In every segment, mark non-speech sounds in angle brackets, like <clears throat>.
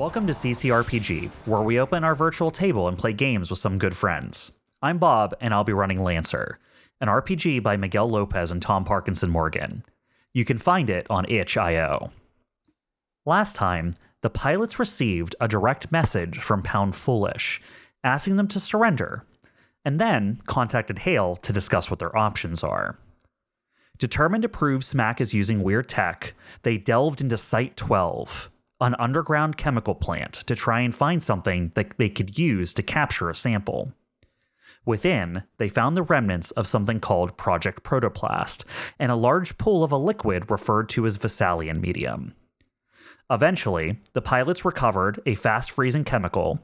Welcome to CCRPG, where we open our virtual table and play games with some good friends. I'm Bob, and I'll be running Lancer, an RPG by Miguel Lopez and Tom Parkinson Morgan. You can find it on itch.io. Last time, the pilots received a direct message from Pound Foolish, asking them to surrender, and then contacted Hale to discuss what their options are. Determined to prove Smack is using weird tech, they delved into Site 12, an underground chemical plant, to try and find something that they could use to capture a sample. Within, they found the remnants of something called Project Protoplast and a large pool of a liquid referred to as Vesalian medium. Eventually, the pilots recovered a fast freezing chemical,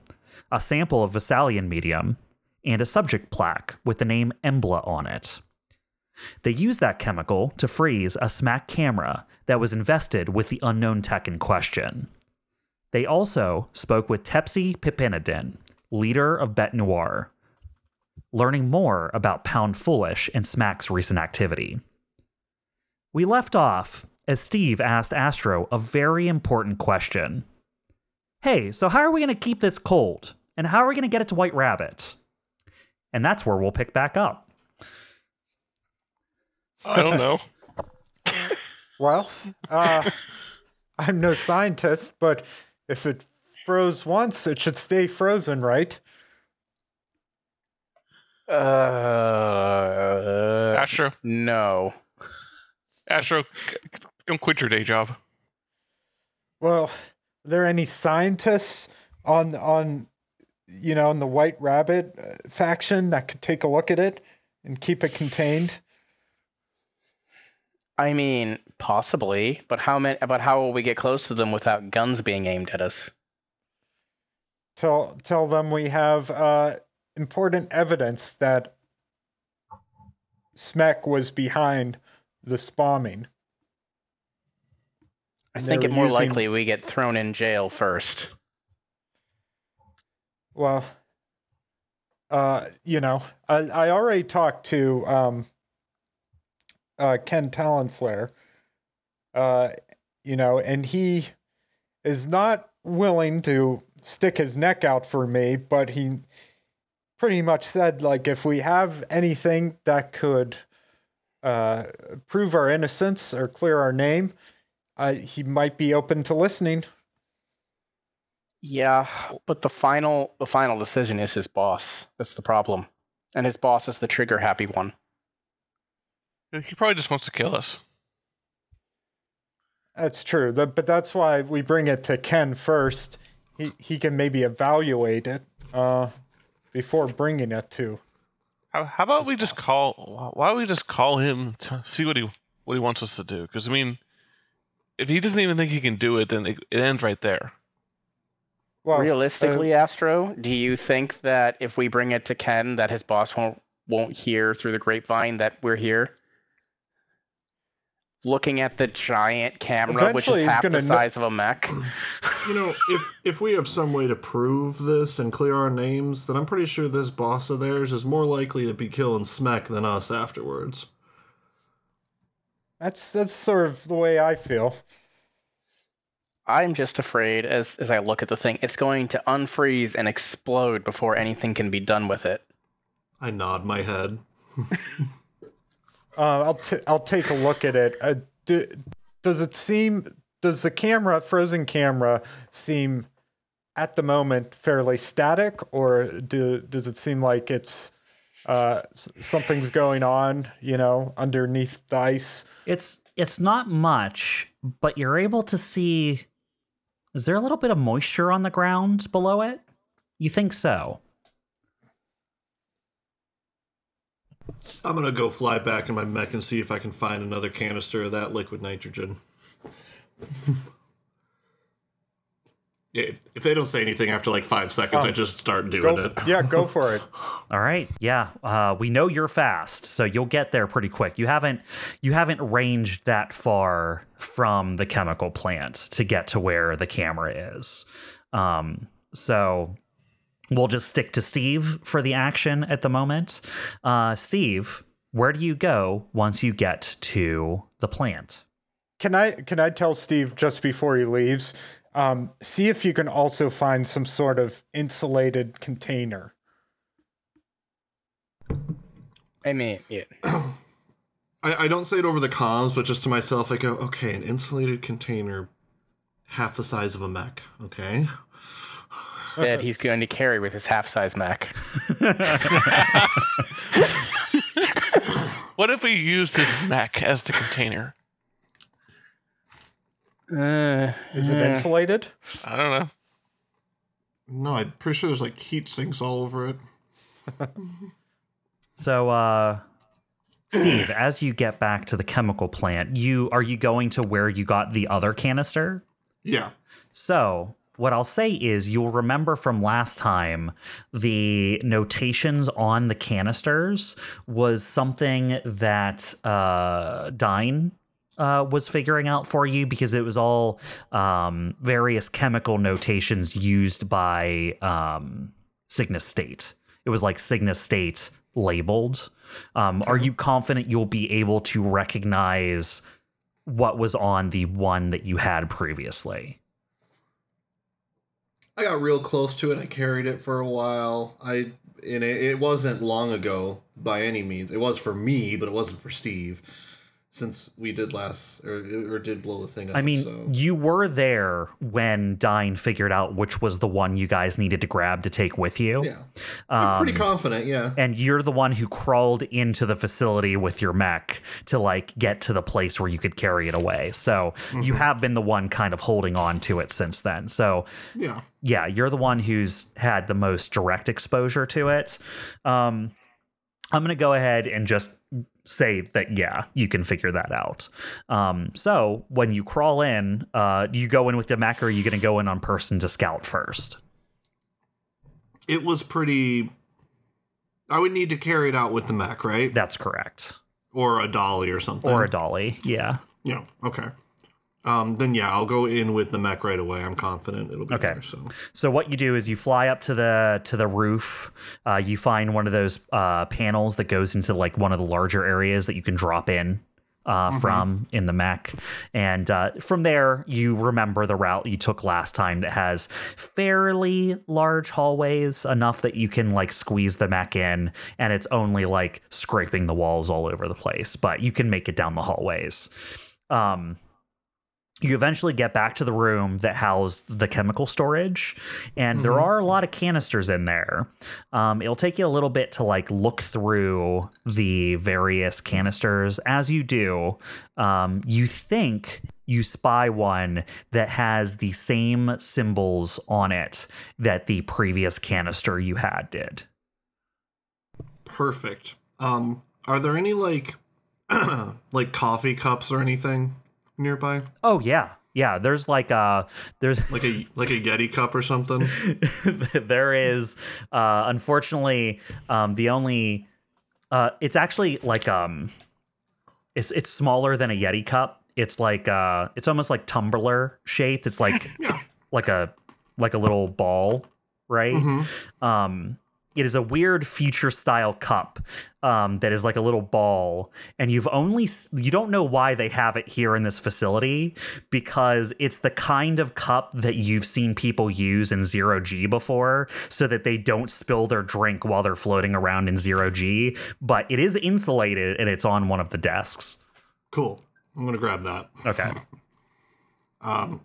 a sample of Vesalian medium, and a subject plaque with the name Embla on it. They used that chemical to freeze a SMAC camera that was invested with the unknown tech in question. They also spoke with Tepsi Pipinadin, leader of Bet Noir, learning more about Pound Foolish and SMAC's recent activity. We left off as Steve asked Astro a very important question. Hey, so how are we going to keep this cold? And how are we going to get it to White Rabbit? And that's where we'll pick back up. I don't know. Well, uh, <laughs> I'm no scientist, but if it froze once, it should stay frozen, right? Uh, Astro, no. Astro, c- don't quit your day job. Well, are there any scientists on on you know in the White Rabbit uh, faction that could take a look at it and keep it contained? I mean, possibly, but how many? But how will we get close to them without guns being aimed at us? Tell tell them we have uh, important evidence that Smek was behind the bombing. I think it more using- likely we get thrown in jail first. Well, uh, you know, I, I already talked to um, uh, Ken Talonflare, uh, you know, and he is not willing to stick his neck out for me, but he pretty much said, like, if we have anything that could uh, prove our innocence or clear our name, uh, he might be open to listening. Yeah, but the final the final decision is his boss. That's the problem, and his boss is the trigger happy one. He probably just wants to kill us. That's true. That, but that's why we bring it to Ken first. He he can maybe evaluate it uh, before bringing it to. How, how about we just call? Why don't we just call him to see what he what he wants us to do? Because I mean, if he doesn't even think he can do it, then it, it ends right there. Well, Realistically, Astro, do you think that if we bring it to Ken, that his boss won't won't hear through the grapevine that we're here? Looking at the giant camera, which is half the gonna kn- size of a mech. You know, if if we have some way to prove this and clear our names, then I'm pretty sure this boss of theirs is more likely to be killing Smek than us afterwards. that's that's sort of the way I feel. I'm just afraid, as as I look at the thing, it's going to unfreeze and explode before anything can be done with it. I nod my head. <laughs> Uh, I'll t- I'll take a look at it. Uh, do, does it seem? Does the camera, frozen camera, seem at the moment fairly static, or do, does it seem like it's uh, something's going on? You know, underneath the ice. It's it's not much, but you're able to see is there a little bit of moisture on the ground below it? You think so? I'm gonna go fly back in my mech and see if I can find another canister of that liquid nitrogen. if they don't say anything after like five seconds, I just start doing Go, it. yeah, go for it. <laughs> All right. Yeah. Uh, we know you're fast, so you'll get there pretty quick. You haven't you haven't ranged that far from the chemical plant to get to where the camera is. Um, so we'll just stick to Steve for the action at the moment. Uh, Steve, where do you go once you get to the plant? Can I can I tell Steve just before he leaves? Um, see if you can also find some sort of insulated container. I mean, yeah. <clears throat> I, I don't say it over the comms, but just to myself, I go, okay, an insulated container, half the size of a mech. Okay. That he's going to carry with his half-size mech. <laughs> What if we used his mech as the container? Uh, Is it eh. insulated? I don't know. No, I'm pretty sure there's like heat sinks all over it. <laughs> So, uh, Steve, as you get back to the chemical plant, you are you going to where you got the other canister? Yeah. So, what I'll say is you'll remember from last time the notations on the canisters was something that uh, Dine uh, was figuring out for you because it was all um, various chemical notations used by um, Cygnus State. It was like Cygnus State labeled. Um, are you confident you'll be able to recognize what was on the one that you had previously? I got real close to it. I carried it for a while. I and it, it wasn't long ago by any means. It was for me, but it wasn't for Steve. Since we did last or, or did blow the thing up. I mean, so. you were there when Dine figured out which was the one you guys needed to grab to take with you. yeah, I'm Um, pretty confident. Yeah, and you're the one who crawled into the facility with your mech to like get to the place where you could carry it away. So you have been the one kind of holding on to it since then. So yeah. yeah, you're the one who's had the most direct exposure to it. Um, I'm going to go ahead and just say that, yeah, you can figure that out. Um, so when you crawl in, uh, you go in with the mech or are you going to go in on person to scout first? It was pretty. I would need to carry it out with the mech, right? That's correct. Or a dolly or something. Or a dolly. Yeah. Yeah. Okay. Um, then yeah, I'll go in with the mech right away. I'm confident it'll be Okay. there. So So what you do is you fly up to the to the roof. Uh, you find one of those uh, panels that goes into like one of the larger areas that you can drop in uh, from in the mech, and uh, from there you remember the route you took last time that has fairly large hallways enough that you can like squeeze the mech in, and it's only like scraping the walls all over the place, but you can make it down the hallways. Um, you eventually get back to the room that housed the chemical storage and there are a lot of canisters in there. Um, it'll take you a little bit to like look through the various canisters. As you do um, you think you spy one that has the same symbols on it that the previous canister you had did. Perfect. Um, are there any like <clears throat> like coffee cups or anything nearby? oh yeah yeah there's like a there's Like a like a Yeti cup or something? <laughs> there is uh unfortunately um the only uh it's actually like um it's it's smaller than a yeti cup it's like uh it's almost like tumbler shaped it's like <laughs> Yeah. like a like a little ball right Mhm. um it is a weird future style cup um, that is like a little ball and you've only you don't know why they have it here in this facility because it's the kind of cup that you've seen people use in zero g before so that they don't spill their drink while they're floating around in zero g but it is insulated and it's on one of the desks Cool. I'm gonna grab that. okay <laughs> um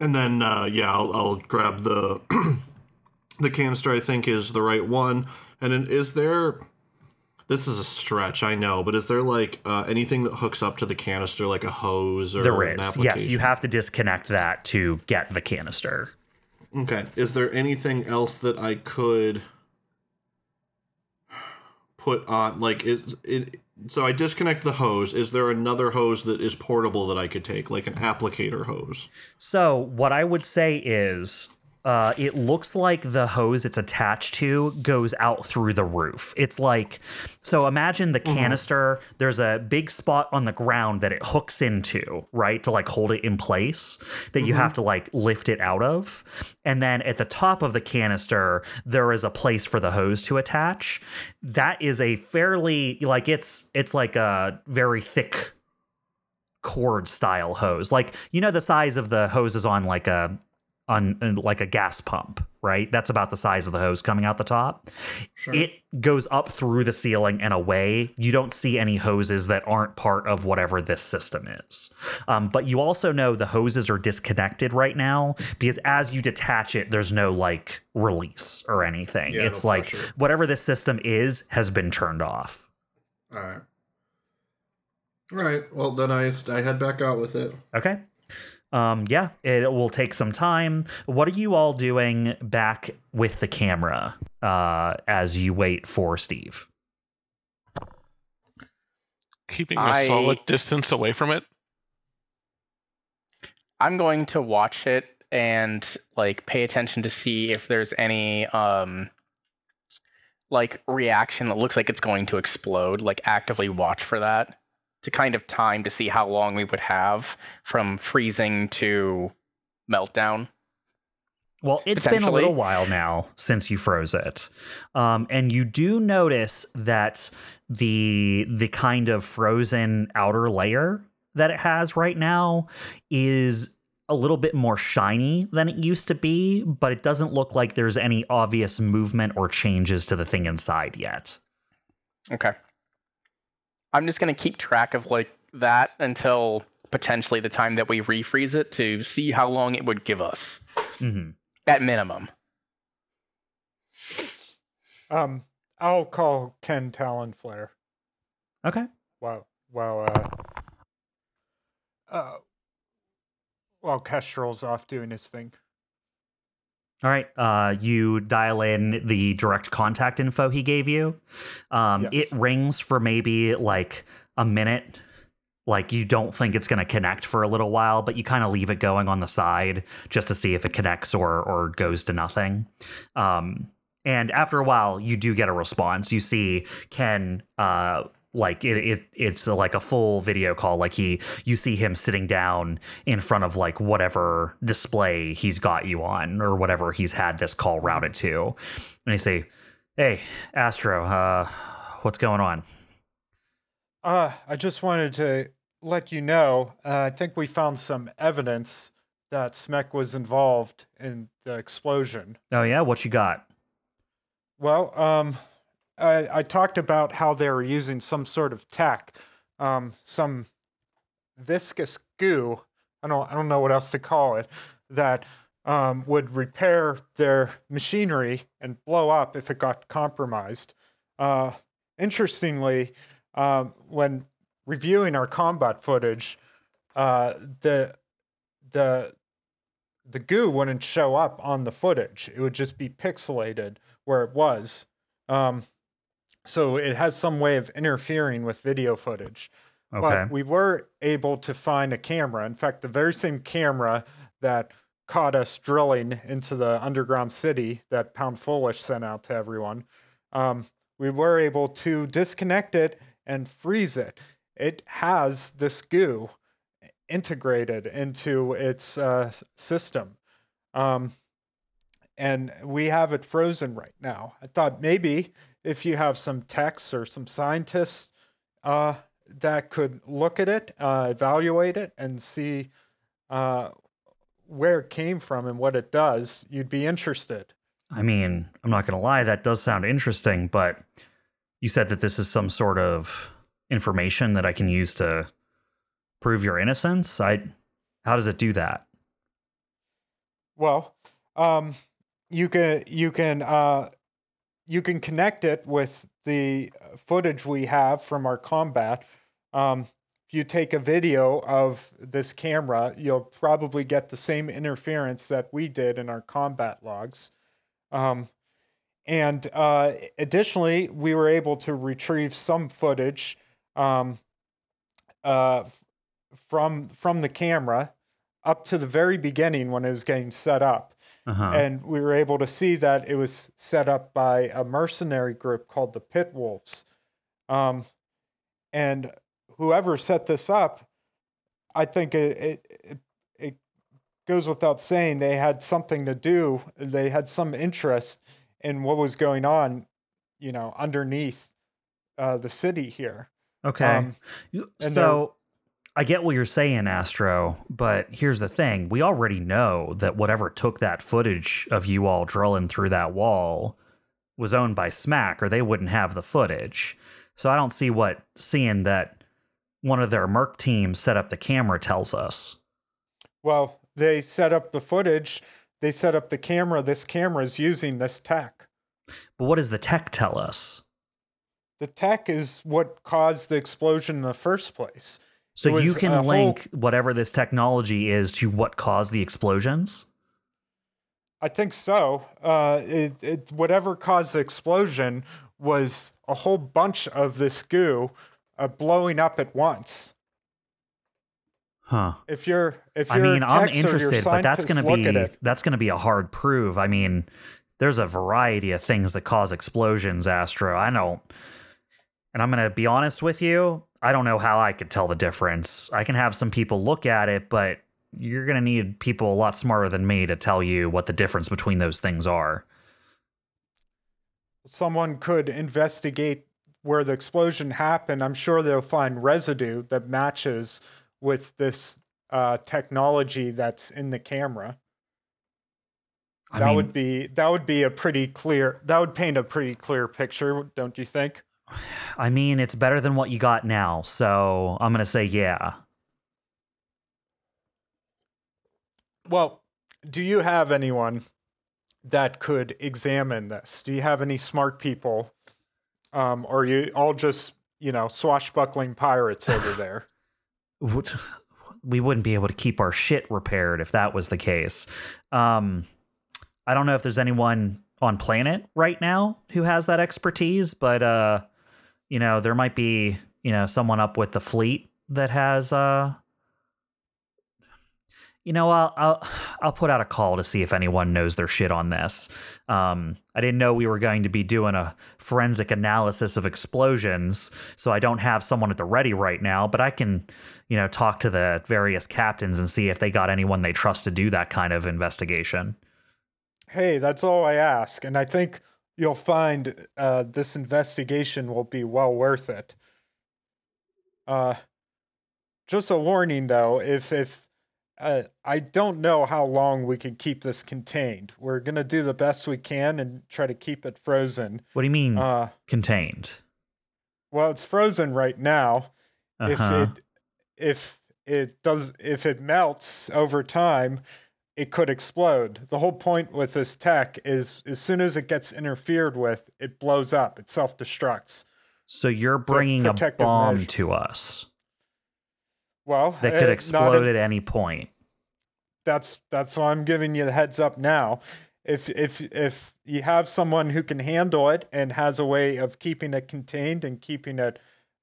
And then uh, yeah, I'll, I'll grab the <clears throat> the canister. I think is the right one. And is there? This is a stretch, I know, but is there like uh, anything that hooks up to the canister, like a hose or there an yes you have to disconnect that to get the canister Okay. Is there anything else that I could put on? Like it, it. So I disconnect the hose. Is there another hose that is portable that I could take, like an applicator hose? So, what I would say is uh, it looks like the hose it's attached to goes out through the roof. It's like, so imagine the canister, there's a big spot on the ground that it hooks into, right? To like hold it in place that you have to like lift it out of. And then at the top of the canister, there is a place for the hose to attach. That is a fairly, like, it's, it's like a very thick cord style hose like you know the size of the hoses on like a on like a gas pump, right? That's about the size of the hose coming out the top. Sure. It goes up through the ceiling and away. You don't see any hoses that aren't part of whatever this system is. Um, but you also know the hoses are disconnected right now because as you detach it, there's no like release or anything. Yeah, it's no like pressure. whatever this system is has been turned off. All right. All right. Well, then I I head back out with it. Okay. Um, yeah, it will take some time. What are you all doing back with the camera uh, as you wait for Steve? Keeping I- a solid distance away from it. I'm going to watch it and like pay attention to see if there's any um like reaction that looks like it's going to explode, like actively watch for that to kind of time to see how long we would have from freezing to meltdown. Well, it's been a little while now since you froze it, um, and you do notice that the the kind of frozen outer layer that it has right now is a little bit more shiny than it used to be, but it doesn't look like there's any obvious movement or changes to the thing inside yet. Okay. I'm just going to keep track of like that until potentially the time that we refreeze it to see how long it would give us hmm at minimum. Um, I'll call Ken Talonflare. Okay. Wow. Wow. Uh, uh, while Kestrel's off doing his thing. All right. Uh, you dial in the direct contact info he gave you. Um, Yes. It rings for maybe like a minute. Like you don't think it's going to connect for a little while, but you kind of leave it going on the side just to see if it connects or or goes to nothing. Um, and after a while, you do get a response. You see Ken. Uh, like it, it it's like a full video call like he you see him sitting down in front of like whatever display he's got you on or whatever he's had this call routed to and they say hey astro uh what's going on Uh, I just wanted to let you know. Uh, I think we found some evidence that Smek was involved in the explosion. oh yeah what you got Well, um, I, I talked about how they were using some sort of tech, um, some viscous goo. I don't, I don't know what else to call it. That um, would repair their machinery and blow up if it got compromised. Uh, interestingly, um, when reviewing our combat footage, uh, the the the goo wouldn't show up on the footage. It would just be pixelated where it was. Um, so it has some way of interfering with video footage. okay But we were able to find a camera. In fact, the very same camera that caught us drilling into the underground city that Pound Foolish sent out to everyone. Um, we were able to disconnect it and freeze it. It has this goo integrated into its uh, system. Um, and we have it frozen right now. I thought maybe if you have some techs or some scientists uh, that could look at it, uh, evaluate it, and see uh, where it came from and what it does, you'd be interested. i mean i'm not gonna lie that does sound interesting but you said that this is some sort of information that i can use to prove your innocence i how does it do that Well, um, you can you can uh, you can connect it with the footage we have from our combat. Um, if you take a video of this camera, you'll probably get the same interference that we did in our combat logs. Um, and uh, additionally, we were able to retrieve some footage um, uh, from from the camera up to the very beginning when it was getting set up. Uh-huh And we were able to see that it was set up by a mercenary group called the Pit Wolves. Um, and whoever set this up, I think it, it, it, it goes without saying they had something to do, they had some interest in what was going on, you know, underneath uh, the city here. okay Um, so I get what you're saying, Astro, but here's the thing. We already know that whatever took that footage of you all drilling through that wall was owned by Smack, or they wouldn't have the footage. So I don't see what seeing that one of their Merc teams set up the camera tells us. Well, they set up the footage. They set up the camera. This camera is using this tech. But what does the tech tell us? The tech is what caused the explosion in the first place. So you can whole- link whatever this technology is to what caused the explosions? I think so. Uh, it, it whatever caused the explosion was a whole bunch of this goo uh, blowing up at once. Huh. If you're, if I you're I mean, I'm techs or your interested, but that's going to be that's going to be a hard prove. I mean, there's a variety of things that cause explosions, Astro. I don't and I'm going to be honest with you, I don't know how I could tell the difference. I can have some people look at it, but you're going to need people a lot smarter than me to tell you what the difference between those things are. someone could investigate where the explosion happened. I'm sure they'll find residue that matches with this uh, technology that's in the camera. I that mean, would be that would be a pretty clear that would paint a pretty clear picture, don't you think? I mean, it's better than what you got now, so I'm going to say yeah. Well, do you have anyone that could examine this? Do you have any smart people, um, or are you all just you know swashbuckling pirates over <sighs> there? What- we wouldn't be able to keep our shit repaired if that was the case. Um, I don't know if there's anyone on planet right now who has that expertise, but uh, you know, there might be you know someone up with the fleet that has uh. You know, I'll, I'll I'll put out a call to see if anyone knows their shit on this. Um, I didn't know we were going to be doing a forensic analysis of explosions, so I don't have someone at the ready right now. But I can, you know, talk to the various captains and see if they got anyone they trust to do that kind of investigation. Hey, that's all I ask, and I think you'll find uh, this investigation will be well worth it. Uh, just a warning though, if if uh, I don't know how long we can keep this contained. We're gonna do the best we can and try to keep it frozen. What do you mean Uh, contained? well, it's frozen right now. If Uh-huh. it if it does if it melts over time, it could explode. The whole point with this tech is as soon as it gets interfered with, it blows up. It self-destructs. So you're bringing a protective bomb measure. to us Well, that uh, could explode at- at any point. that's that's why I'm giving you the heads up now. If if if you have someone who can handle it and has a way of keeping it contained and keeping it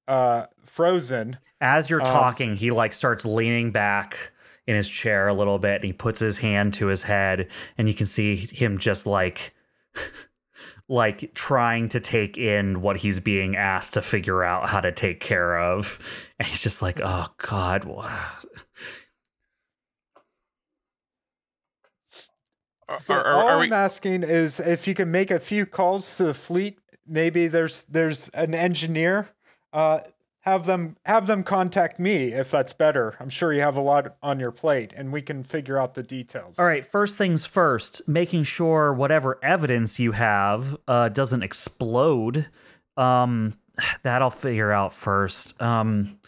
uh, frozen, As you're Um, talking, he like starts leaning back in his chair a little bit and he puts his hand to his head and you can see him just like <laughs> like trying to take in what he's being asked to figure out how to take care of and he's just like oh god wow. Are, So are, all we? I'm asking is if you can make a few calls to the fleet. Maybe there's there's an engineer. Uh, have them have them contact me if that's better. I'm sure you have a lot on your plate, and we can figure out the details. All right, first things first, making sure whatever evidence you have uh, doesn't explode. Um, that I'll figure out first. Um,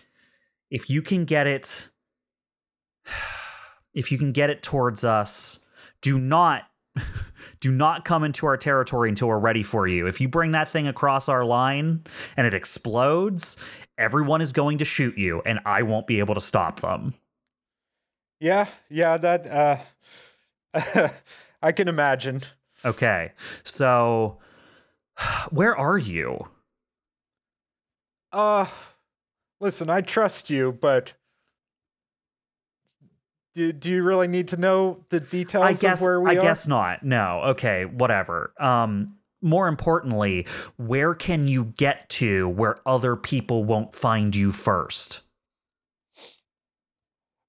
if you can get it, <sighs> if you can get it towards us, do not, <laughs> do not come into our territory until we're ready for you. If you bring that thing across our line and it explodes, everyone is going to shoot you, and I won't be able to stop them. Yeah, yeah, that uh, <laughs> I can imagine. Okay. So where are you? Uh, listen, I trust you, but do, do you really need to know the details I guess of where we I are? I guess not. No. Okay, whatever. Um more importantly, where can you get to where other people won't find you first?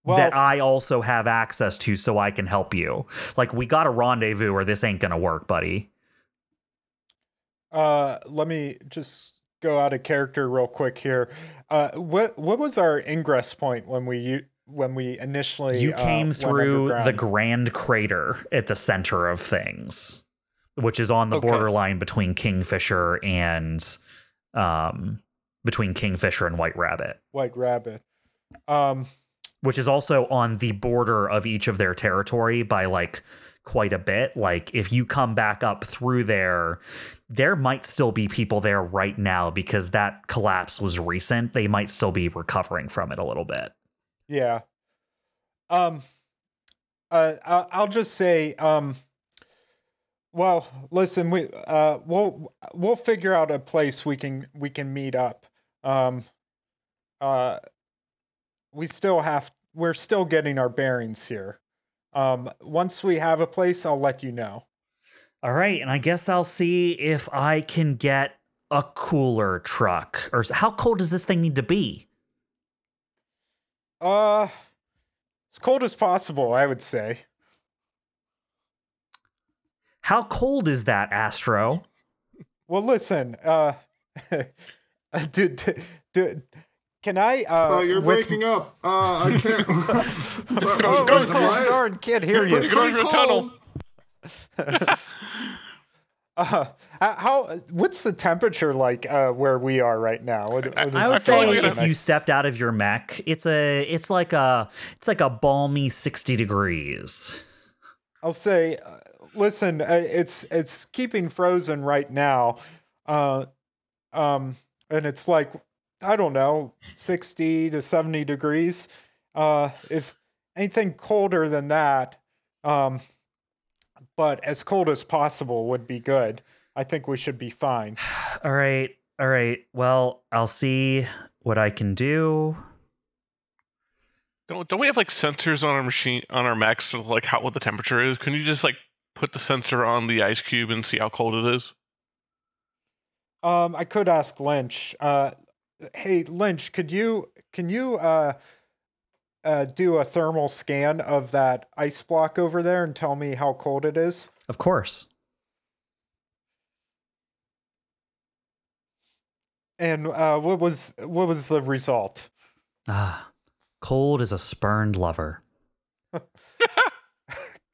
well, that I also have access to so I can help you. Like we got a rendezvous or this ain't going to work, buddy. uh, let me just go out of character real quick here. Uh, what what was our ingress point when we when we initially You uh, came went through the grand crater at the center of things, which is on the Okay. borderline between Kingfisher and um between Kingfisher and White Rabbit, White Rabbit. Um, which is also on the border of each of their territory by like quite a bit. Like if you come back up through there, there might still be people there right now because that collapse was recent. They might still be recovering from it a little bit. yeah. Um, uh, I'll, I'll just say, um, well, listen, we uh, we'll we'll figure out a place we can we can meet up. Um, uh, we still have we're still getting our bearings here. Um, once we have a place, I'll let you know. All right, and I guess I'll see if I can get a cooler truck. Or how cold does this thing need to be? Uh, as cold as possible, I would say. How cold is that, Astro? Well, listen, uh, dude, dude, dude, can I? Uh, Oh, you're with- breaking up. Uh, I <laughs> can't. <laughs> Sorry, Oh, am oh, I- am I- darn, can't hear You're you. Going through a tunnel. <laughs> Uh, how? What's the temperature like uh, where we are right now? What, what is I I would say like if gotta- you stepped out of your mech, it's a it's like a it's like a balmy 60 degrees. I'll say, uh, listen, uh, it's it's keeping frozen right now, uh, um, and it's like I don't know, sixty to seventy degrees. Uh, if anything colder than that, um, but as cold as possible would be good. I think we should be fine. <sighs> All right. All right. Well, I'll see what I can do. Don't don't we have like sensors on our machine on our mechs for like how what the temperature is? Can you just like put the sensor on the ice cube and see how cold it is? Um, I could ask Lynch. Uh, hey, Lynch, could you can you uh, uh, do a thermal scan of that ice block over there and tell me how cold it is? Of course. And uh, what was what was the result? Ah, cold as a spurned lover. <laughs>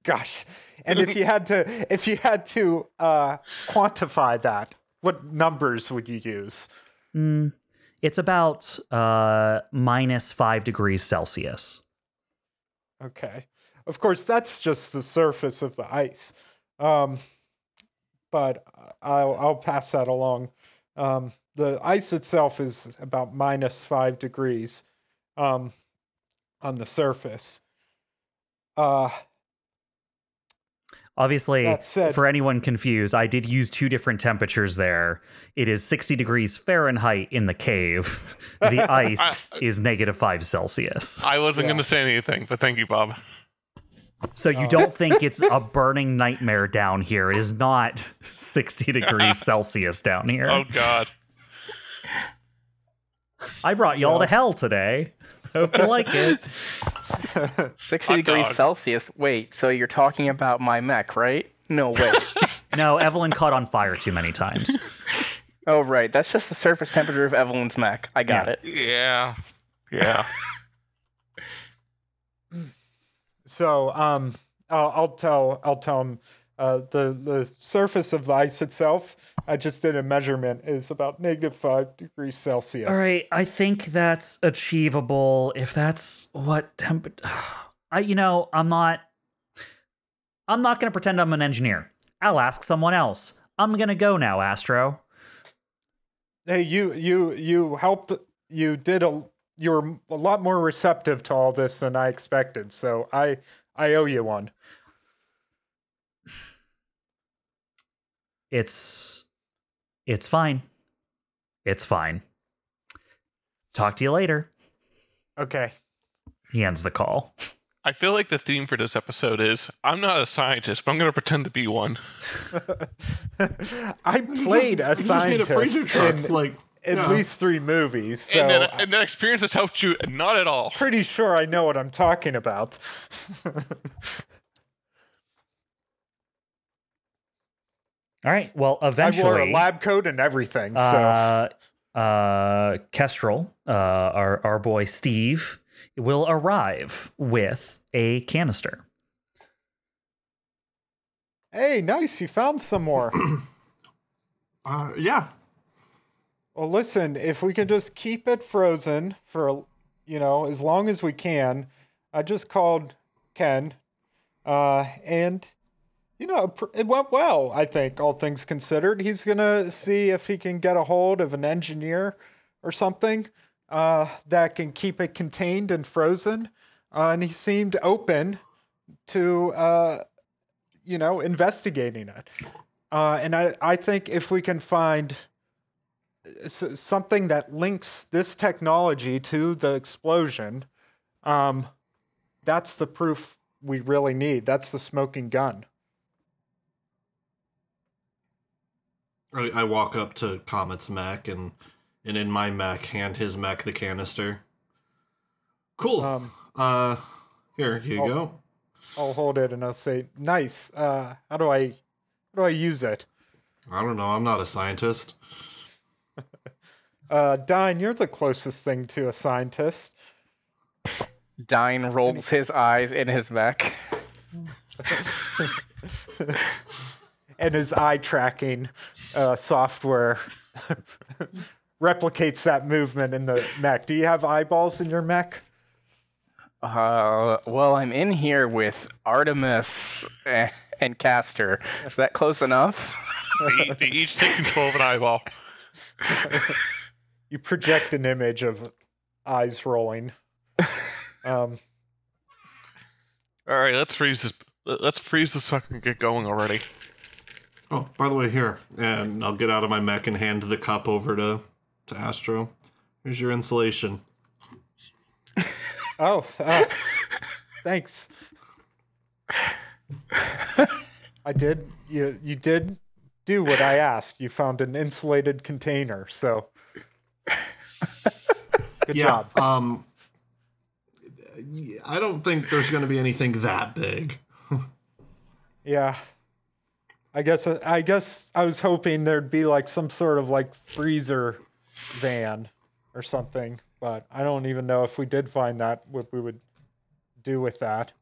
Gosh, and if you had to if you had to uh, quantify that, what numbers would you use? Mm, it's about uh minus five degrees Celsius. Okay. Of course, that's just the surface of the ice. Um, but I'll I'll pass that along. Um, the ice itself is about minus five degrees um, on the surface. Uh, Obviously, said- for anyone confused, I did use two different temperatures there. It is 60 degrees Fahrenheit in the cave. <laughs> The ice is negative 5 Celsius. I wasn't Yeah. gonna say anything, but thank you, Bob. So you Oh. don't think it's <laughs> a burning nightmare down here. It is not 60 degrees <laughs> Celsius down here. Oh God. I brought y'all to hell today. Hope you like it. <laughs> 60 Hot degrees dog. Celsius. Wait, so you're talking about my mech, right? No, way. <laughs> No, Evelyn caught on fire too many times. <laughs> oh, right. That's just the surface temperature of Evelyn's mech. I got Yeah. it. Yeah. Yeah. so um, I'll, I'll tell I'll tell him uh, the the surface of the ice itself. I just did a measurement is about negative five degrees Celsius. All right, I think that's achievable. If that's what temp, <sighs> I you know I'm not. I'm not gonna pretend I'm an engineer. I'll ask someone else. I'm gonna go now, Astro. hey you you you helped you did a you're a lot more receptive to all this than i expected so i i owe you one It's, it's fine. It's fine. Talk to you later. okay He ends the call. I feel like the theme for this episode is I'm not a scientist, but I'm gonna pretend to be one. <laughs> i played You a just- you a freezer scientist truck, in like at yeah. least three movies so and then and that experience has helped you not at all. pretty sure i know what i'm talking about <laughs> All right. Well, eventually, i eventually, wore a lab coat and everything so uh, uh, Kestrel, uh, our our boy Steve, will arrive with a canister. Hey, nice. You found some more. <clears throat> Uh, yeah. well, listen, if we can just keep it frozen for, you know, as long as we can. I just called Ken, uh, and, you know, it went well, I think, all things considered. He's going to see if he can get a hold of an engineer or something uh, that can keep it contained and frozen. Uh, and he seemed open to, uh, you know, investigating it. Uh, and I, I think if we can find something that links this technology to the explosion, um, that's the proof we really need. That's the smoking gun. I, I walk up to Comet's mech and and in my mech hand his mech the canister. Cool. Um, uh, here you oh. go. I'll hold it and I'll say, "Nice. Uh, how do I, how do I use it?" I don't know. I'm not a scientist. <laughs> Uh, Dine, you're the closest thing to a scientist. Dine rolls his eyes in his mech. <laughs> <laughs> and his eye tracking uh, software <laughs> replicates that movement in the mech. Do you have eyeballs in your mech? Uh, well, I'm in here with Artemis <laughs> and Castor. Is that close enough? They, they each take control of an eyeball. <laughs> You project an image of eyes rolling. Um, All right, let's freeze this. Let's freeze this sucker and get going already. Oh, by the way, here, and I'll get out of my mech and hand the cup over to to Astro. Here's your insulation. oh, uh, thanks. I did. You you did do what I asked. You found an insulated container. So <laughs> good yeah. job. Um, I don't think there's going to be anything that big. <laughs> Yeah. I guess I guess I was hoping there'd be like some sort of like freezer van or something, but I don't even know if we did find that what we would do with that.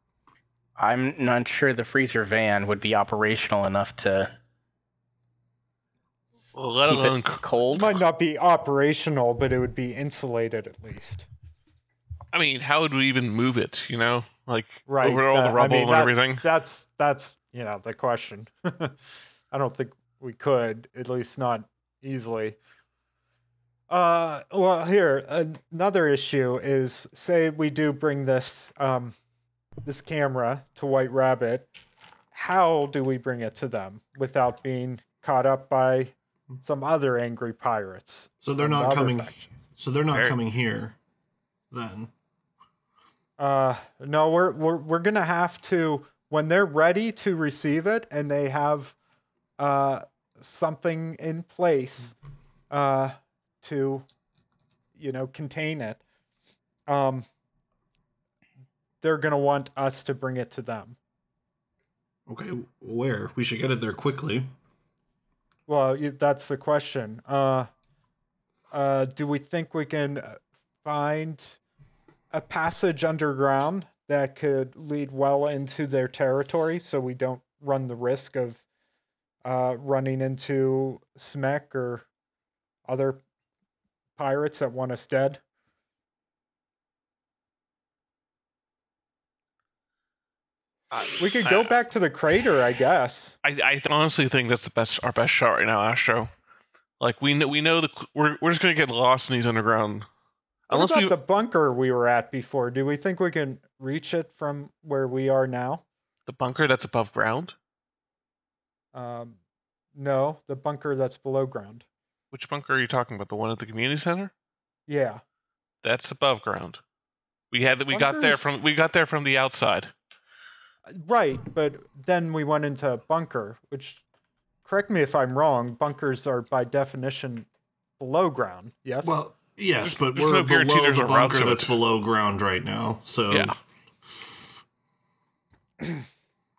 I'm not sure the freezer van would be operational enough to Well, let keep alone it cold. It might not be operational, but it would be insulated at least. I mean, how would we even move it? You know, like Right. over all the I rubble mean, and that's- everything. That's that's you know the question. <laughs> I don't think we could, at least not easily. Uh, well, here another issue is say we do bring this um this camera to White Rabbit. How do we bring it to them without being caught up by some other angry pirates? So they're from the not coming. factions? So they're not Very- coming here. Then. Uh, no, we're we're we're gonna have to when they're ready to receive it and they have uh something in place uh to you know contain it. Um, they're gonna want us to bring it to them. Okay, where? We should get it there quickly. Well, you, that's the question. Uh, uh, do we think we can uh, find a passage underground that could lead well into their territory so we don't run the risk of uh, running into Smek or other pirates that want us dead? We could go I- back to the crater, I guess. I, I honestly think that's the best, our best shot right now, Astro. Like we know, we know the we're we're just gonna get lost in these underground. What Unless about we, the bunker we were at before? Do we think we can reach it from where we are now? the bunker that's above ground. Um, no, the bunker that's below ground. Which bunker are you talking about? The one at the community center? Yeah. That's above ground. We had we got there from we got there from the outside. Right, but then we went into a bunker, which, correct me if I'm wrong, bunkers are by definition below ground. Yes. Well, yes, There's- but there's we're no below there's the a route bunker that's below ground right now. So Yeah. <clears throat>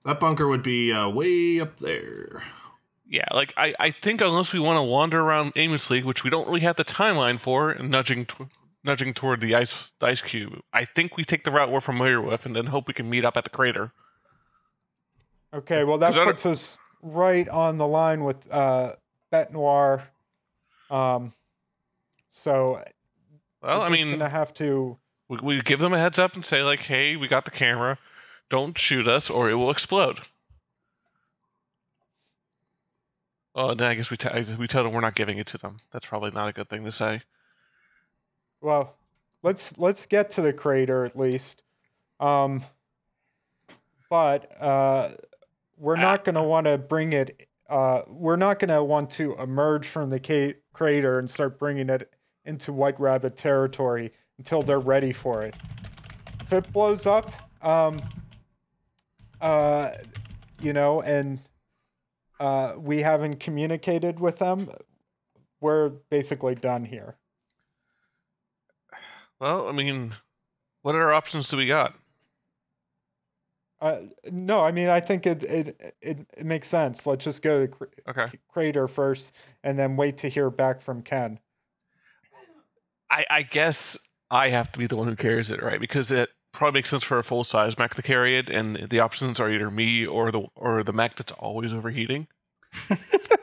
that bunker would be uh, way up there. Yeah, like I, I think unless we want to wander around aimlessly, which we don't really have the timeline for, and nudging tw- nudging toward the ice the ice cube, I think we take the route we're familiar with, and then hope we can meet up at the crater. Okay, well that Is that a- puts us right on the line with uh, Bet Noir. Um, so Well, we're I just mean, gonna have to. we, we give them a heads up and say like, "Hey, we got the camera. Don't shoot us, or it will explode." Oh, then I guess we t- we tell them we're not giving it to them. That's probably not a good thing to say. Well, let's let's get to the crater at least. Um, but uh, we're Ah. not gonna want to bring it. Uh, we're not gonna want to emerge from the ca- crater and start bringing it into White Rabbit territory until they're ready for it. If it blows up, um, uh, you know, and uh, we haven't communicated with them, we're basically done here. Well, I mean, what other options do we got? Uh, no, I mean I think it it it, it makes sense. Let's just go to cr- Okay. crater first, and then wait to hear back from Ken. I, I guess I have to be the one who carries it, right? Because it probably makes sense for a full size mech to carry it, and the options are either me or the or the mech that's always overheating. <laughs>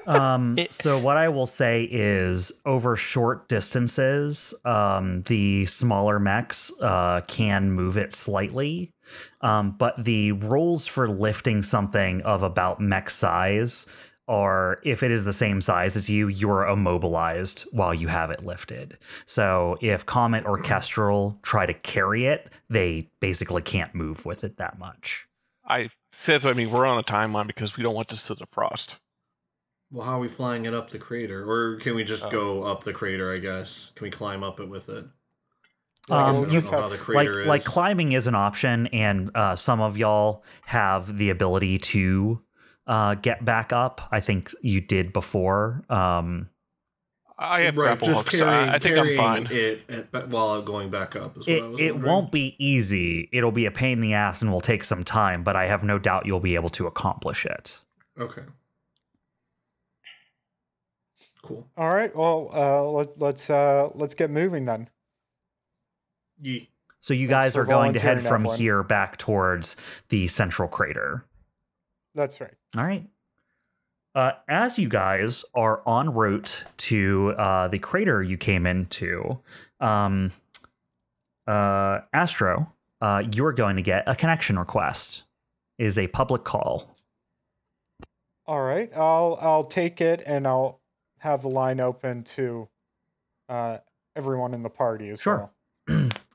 Um, so what I will say is over short distances, um, the smaller mechs uh, can move it slightly. Um, but the rules for lifting something of about mech size are if it is the same size as you, you're immobilized while you have it lifted. So if Comet or Kestrel try to carry it, they basically can't move with it that much. I said so. I mean, we're on a timeline because we don't want this to defrost. Well, how are we flying it up the crater? Or can we just Oh. go up the crater, I guess? Can we climb up it with it? I Um, you- know how the like crater like climbing is an option and uh, some of y'all have the ability to uh, get back up i think you did before um, I have right, grapple just hooks. so carrying, I, I think I'm fine. it at, while I'm going back up is what it, I was it won't be easy it'll be a pain in the ass and will take some time but i have no doubt you'll be able to accomplish it Okay. Cool. All right, well, uh, let, let's uh, let's get moving then. Yeet. so you Thanks guys are going to head from Evelyn. here back towards the central crater That's right. All right. Uh, as you guys are en route to uh, the crater you came into, um, uh, Astro, uh, you're going to get a connection request. It is a public call. All right, I'll I'll take it and I'll have the line open to uh, everyone in the party as Sure. well.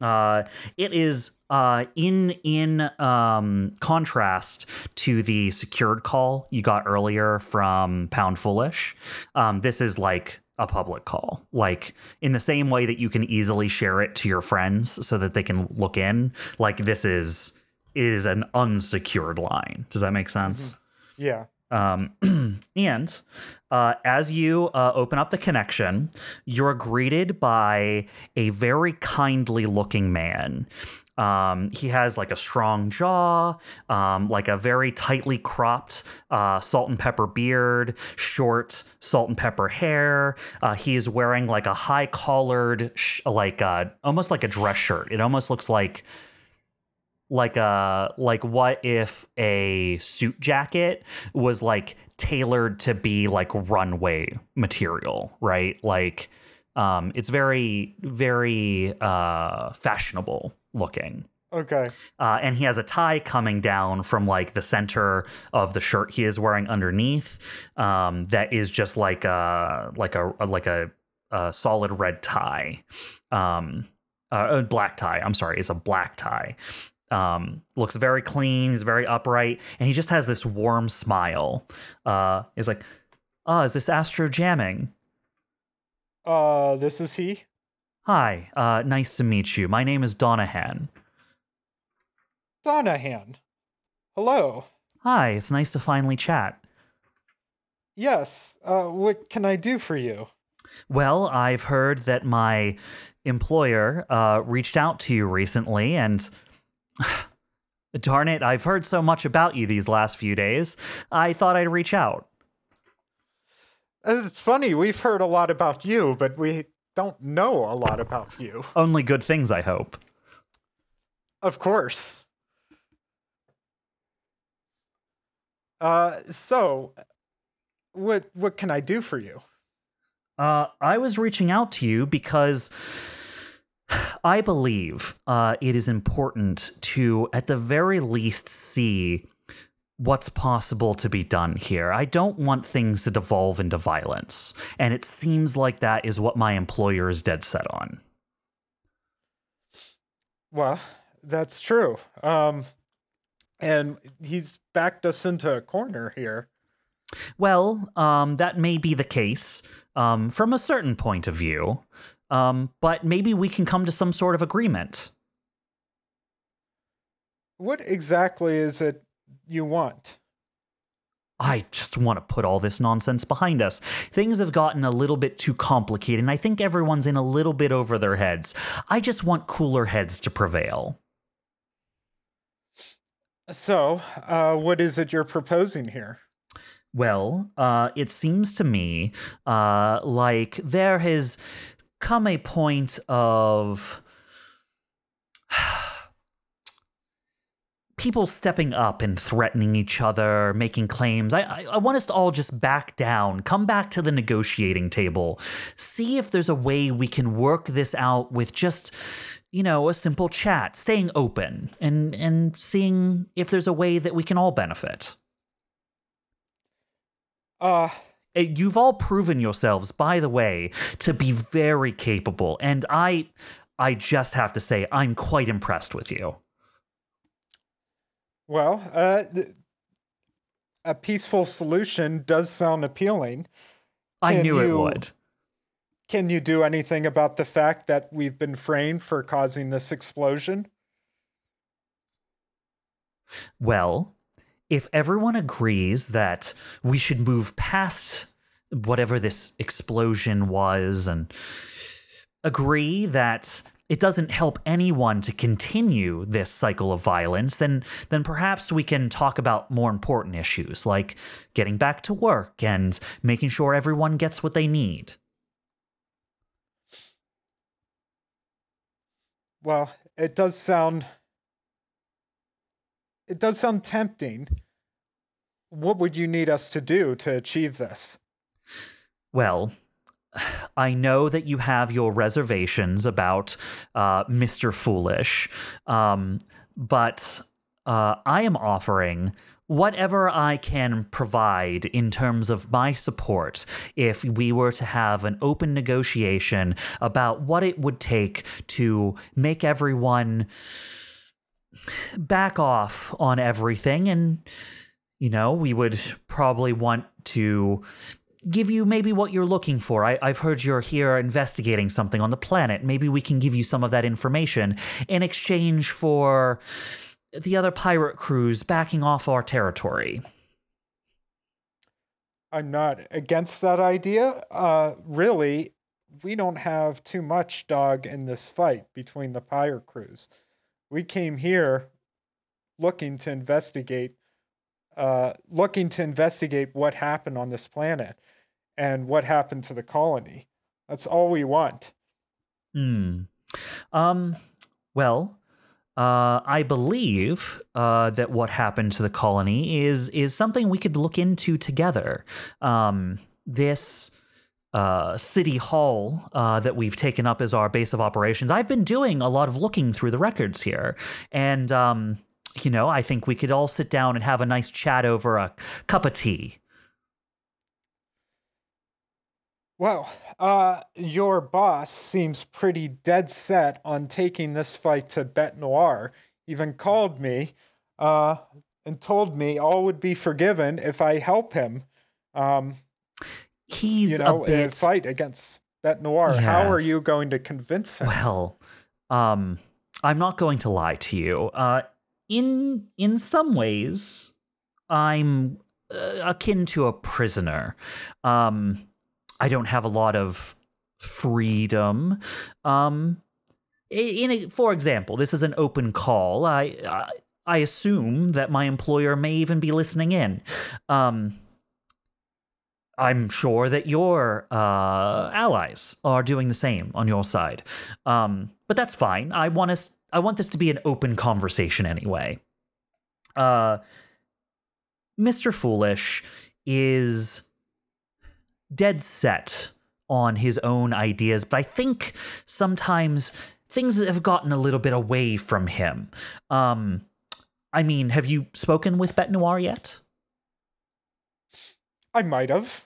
Uh, it is uh, in in um, contrast to the secured call you got earlier from Pound Foolish. Um, this is like a public call, like in the same way that you can easily share it to your friends so that they can look in. Like this is is an unsecured line. Does that make sense? Yeah. Um, <clears throat> and uh, as you uh, open up the connection, you're greeted by a very kindly looking man. Um, he has like a strong jaw, um, like a very tightly cropped uh, salt and pepper beard, short salt and pepper hair. Uh, he is wearing like a high collared, sh- like uh, almost like a dress shirt. It almost looks like like a like what if a suit jacket was like tailored to be like runway material right? Like um it's very very uh fashionable looking. Okay. uh, and he has a tie coming down from like the center of the shirt he is wearing underneath um, that is just like a like a like a, a solid red tie. Um, uh, a black tie. I'm sorry it's a black tie um, looks very clean he's very upright and he just has this warm smile uh, he's like oh is this astro jamming Uh, this is he. hi uh, nice to meet you my name is donahan Donahan. Hello. hi it's nice to finally chat Yes. Uh, what can I do for you? Well, I've heard that my employer uh, reached out to you recently, and <sighs> darn it, I've heard so much about you these last few days. I thought I'd reach out. It's funny, we've heard a lot about you, but we don't know a lot about you. <sighs> Only good things, I hope. Of course. Uh, so, what what can I do for you? Uh, I was reaching out to you because I believe uh, it is important to, at the very least, see what's possible to be done here. I don't want things to devolve into violence, and it seems like that is what my employer is dead set on. Well, that's true. Um, and he's backed us into a corner here. Well, um, that may be the case um, from a certain point of view, um, but maybe we can come to some sort of agreement. What exactly is it you want? I just want to put all this nonsense behind us. Things have gotten a little bit too complicated, and I think everyone's in a little bit over their heads. I just want cooler heads to prevail. So, uh, what is it you're proposing here? Well, uh, it seems to me uh, like there has come a point of <sighs> people stepping up and threatening each other, making claims. I, I, I want us to all just back down, come back to the negotiating table, see if there's a way we can work this out with just you know, a simple chat, staying open and and seeing if there's a way that we can all benefit. Uh, You've all proven yourselves, by the way, to be very capable, and I I just have to say I'm quite impressed with you. well, uh, th- a peaceful solution does sound appealing. I Can knew it would. Can you do anything about the fact that we've been framed for causing this explosion? Well, if everyone agrees that we should move past whatever this explosion was and agree that it doesn't help anyone to continue this cycle of violence, then then perhaps we can talk about more important issues like getting back to work and making sure everyone gets what they need. Well, it does sound it does sound tempting. What would you need us to do to achieve this? Well, I know that you have your reservations about uh, Mr. Foolish, um, but uh, I am offering whatever I can provide in terms of my support if we were to have an open negotiation about what it would take to make everyone back off on everything and you know we would probably want to give you maybe what you're looking for. I, I've heard you're here investigating something on the planet. Maybe we can give you some of that information in exchange for the other pirate crews backing off our territory. I'm not against that idea. Uh, really, we don't have too much dog in this fight between the pirate crews. We came here looking to investigate, uh, looking to investigate what happened on this planet and what happened to the colony. That's all we want. Hmm. Um. Well, uh, I believe uh, that what happened to the colony is is something we could look into together. Um. This. Uh, city hall uh, that we've taken up as our base of operations. I've been doing a lot of looking through the records here, and um, you know, I think we could all sit down and have a nice chat over a cup of tea. Well, uh, your boss seems pretty dead set on taking this fight to Bet Noir. Even called me, uh, and told me all would be forgiven if I help him. Um, He's you know, a bit fight against that Noir. How are you going to convince him? Well, um, I'm not going to lie to you. Uh, in in some ways, I'm uh, akin to a prisoner. Um, I don't have a lot of freedom. Um, in a, for example, this is an open call. I, I I assume that my employer may even be listening in. Um, I'm sure that your uh, allies are doing the same on your side, um, but that's fine. I want us. I want this to be an open conversation anyway. Uh, Mr. Foolish is dead set on his own ideas, but I think sometimes things have gotten a little bit away from him. Um, I mean, have you spoken with Bet Noir yet? I might have.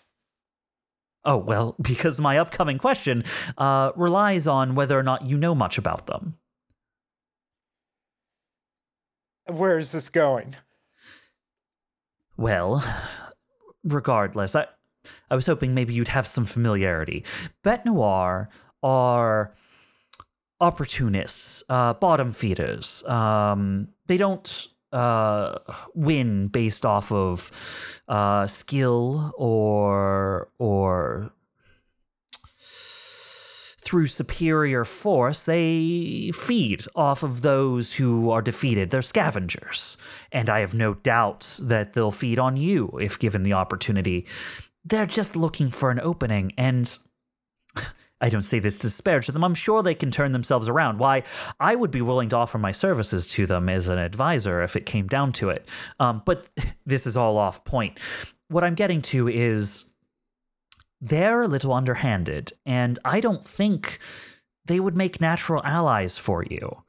Oh, well, <laughs> because my upcoming question uh, relies on whether or not you know much about them. Where is this going? Well, regardless, I, I was hoping maybe you'd have some familiarity. Bet Noir are opportunists, uh, bottom feeders. Um, they don't uh, win based off of uh, skill or or through superior force, they feed off of those who are defeated. They're scavengers. And I have no doubt that they'll feed on you if given the opportunity. They're just looking for an opening, and I don't say this to disparage them. I'm sure they can turn themselves around. Why, I would be willing to offer my services to them as an advisor if it came down to it. Um, but <laughs> this is all off point. What I'm getting to is they're a little underhanded, and I don't think they would make natural allies for you.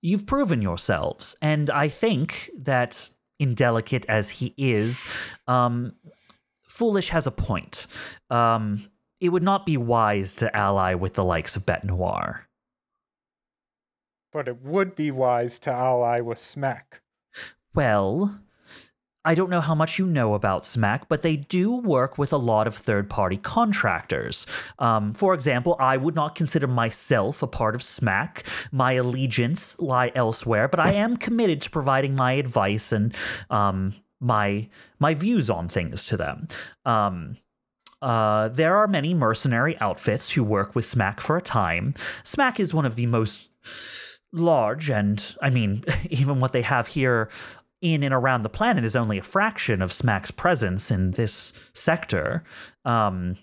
You've proven yourselves, and I think that, indelicate as he is, um, Foolish has a point. Um, it would not be wise to ally with the likes of Bet Noir. But it would be wise to ally with Smack. Well, I don't know how much you know about Smack, but they do work with a lot of third party contractors. Um, for example, I would not consider myself a part of Smack. My allegiance lie elsewhere, but I am committed to providing my advice and um, my my views on things to them. Um, uh, there are many mercenary outfits who work with Smack for a time. Smack is one of the most large, and I mean, <laughs> even what they have here in and around the planet is only a fraction of Smack's presence in this sector. Um,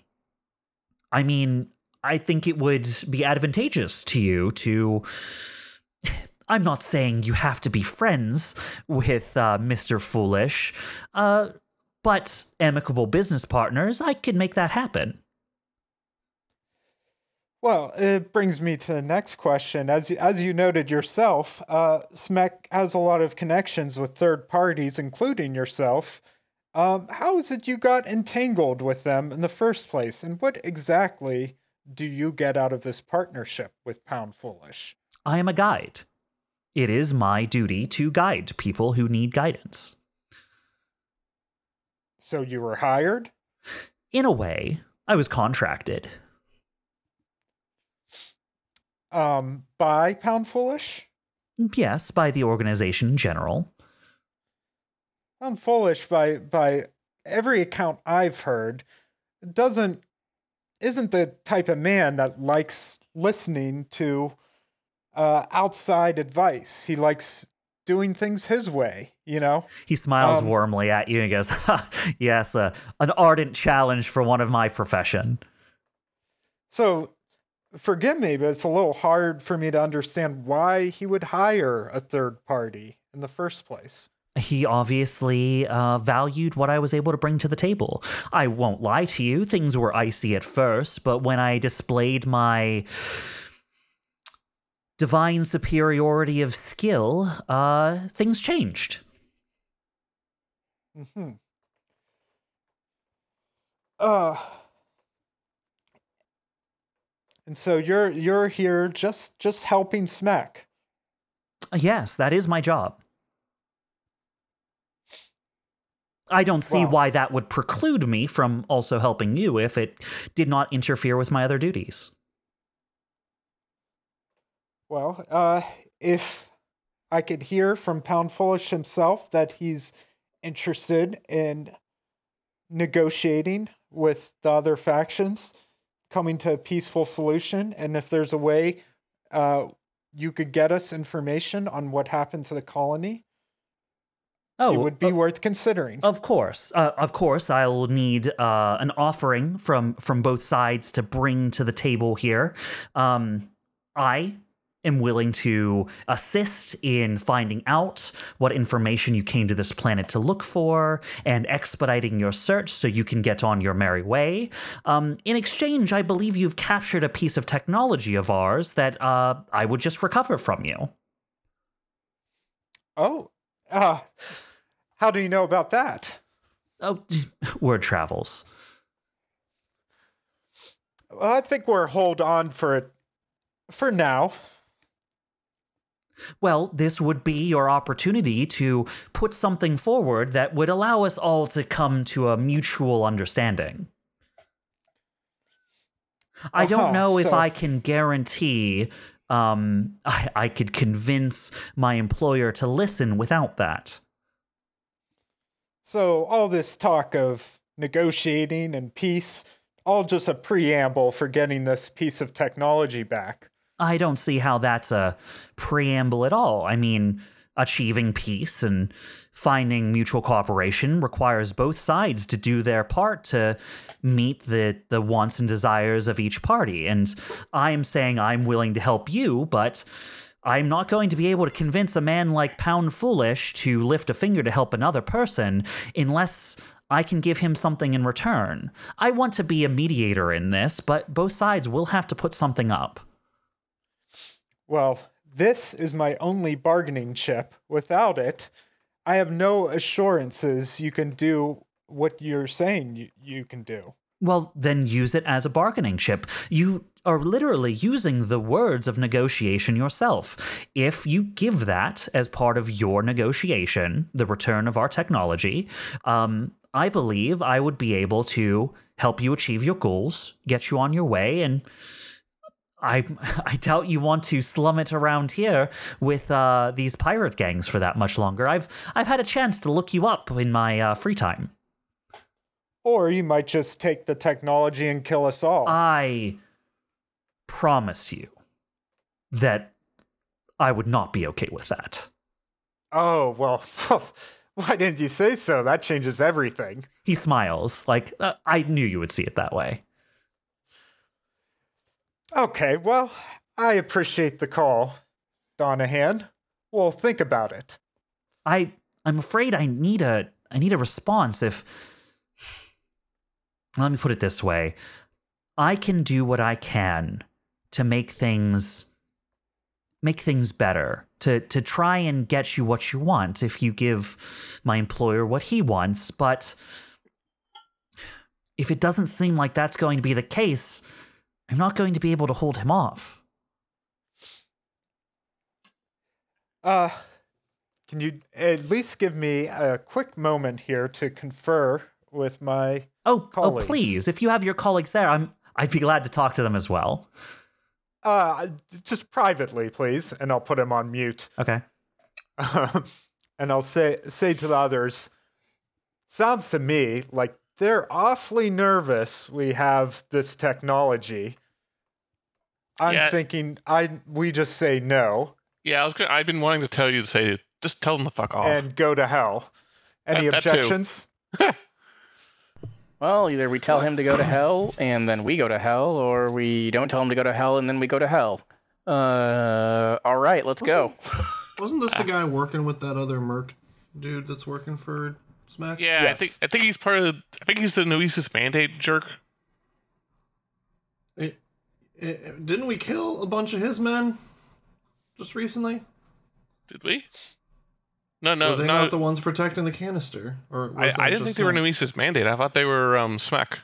I mean, I think it would be advantageous to you to. <sighs> I'm not saying you have to be friends with uh, Mr. Foolish, uh, but amicable business partners, I could make that happen. Well, it brings me to the next question. As you, as you noted yourself, uh, Smack has a lot of connections with third parties, including yourself. Um, how is it you got entangled with them in the first place, and what exactly do you get out of this partnership with Pound Foolish? I am a guide. It is my duty to guide people who need guidance. So you were hired? In a way, I was contracted. Um, by Pound Foolish? Yes, by the organization in general. Pound Foolish, by by every account I've heard, doesn't isn't the type of man that likes listening to uh, outside advice. He likes doing things his way, you know? He smiles Um, warmly at you and goes, ha, <laughs> Yes, uh, an ardent challenge for one of my profession. So forgive me, but it's a little hard for me to understand why he would hire a third party in the first place. He obviously uh, valued what I was able to bring to the table. I won't lie to you, things were icy at first, but when I displayed my divine superiority of skill, uh, things changed. Hmm Uh and so you're you're here just just helping Smack. Yes, that is my job. I don't see Wow. why that would preclude me from also helping you if it did not interfere with my other duties. Well, uh, if I could hear from Pound Foolish himself that he's interested in negotiating with the other factions, coming to a peaceful solution, and if there's a way uh, you could get us information on what happened to the colony, Oh, it would be uh, worth considering. Of course, uh, of course, I'll need uh, an offering from from both sides to bring to the table here. Um, I am willing to assist in finding out what information you came to this planet to look for and expediting your search so you can get on your merry way. Um, in exchange, I believe you've captured a piece of technology of ours that uh, I would just recover from you. oh, uh, how do you know about that? Oh, <laughs> word travels. Well, I think we're hold on for it for now. Well, this would be your opportunity to put something forward that would allow us all to come to a mutual understanding. I don't Uh-huh, know if I can guarantee um, <laughs> I, I could convince my employer to listen without that. So all this talk of negotiating and peace, all just a preamble for getting this piece of technology back. I don't see how that's a preamble at all. I mean, achieving peace and finding mutual cooperation requires both sides to do their part to meet the the wants and desires of each party. And I'm saying I'm willing to help you, but I'm not going to be able to convince a man like Pound Foolish to lift a finger to help another person unless I can give him something in return. I want to be a mediator in this, but both sides will have to put something up. Well, this is my only bargaining chip. Without it, I have no assurances you can do what you're saying you, you can do. Well, then use it as a bargaining chip. You are literally using the words of negotiation yourself. If you give that as part of your negotiation, the return of our technology, um, I believe I would be able to help you achieve your goals, get you on your way, and I <laughs> I doubt you want to slum it around here with uh, these pirate gangs for that much longer. I've I've had a chance to look you up in my uh, free time. Or you might just take the technology and kill us all. I promise you that I would not be okay with that. oh, well, <laughs> why didn't you say so? That changes everything. He smiles, like, uh, I knew you would see it that way. Okay, well, I appreciate the call, Donahan. We'll think about it. I I'm afraid I need a I need a response if let me put it this way. I can do what I can to make things make things better, to to try and get you what you want if you give my employer what he wants, but if it doesn't seem like that's going to be the case, I'm not going to be able to hold him off. Uh, can you at least give me a quick moment here to confer with my. Oh, Colleagues. oh please, if you have your colleagues there, I'm I'd be glad to talk to them as well. Uh, just privately, please, and I'll put him on mute. Okay. <laughs> and I'll say say to the others, sounds to me like they're awfully nervous we have this technology. I'm Yeah. thinking I we just say no Yeah, I was. Gonna, I've been wanting to tell you to say, just tell them to fuck off. and go to hell. Any That- that objections? <laughs> Well, either we tell him to go to hell and then we go to hell, or we don't tell him to go to hell and then we go to hell. Uh, all right, let's go. Wasn't this the guy working with that other merc dude that's working for Smack? yeah, I think I think he's part of. I think he's the Noesis mandate jerk. It- it- didn't we kill a bunch of his men just recently? Did we? No, no, were they no. not the ones protecting the canister? Or I, was that I didn't think just they were Smack? Noesis mandate. I thought they were um, Smack.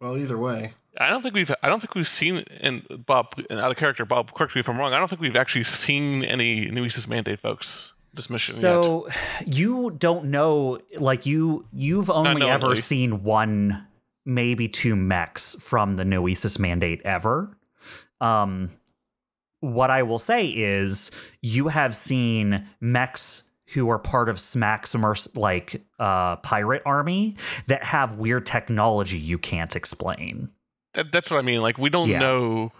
Well, either way, I don't think we've. I don't think we've seen. And Bob, and out of character, Bob, correct me if I'm wrong. I don't think we've actually seen any Noesis mandate folks this mission yet. So you don't know, like you you've only ever seen one, maybe two mechs from the Noesis mandate ever. Um, what I will say is you have seen mechs who are part of Smack's like uh, pirate army that have weird technology you can't explain. That, that's what I mean. Like we don't Yeah. know.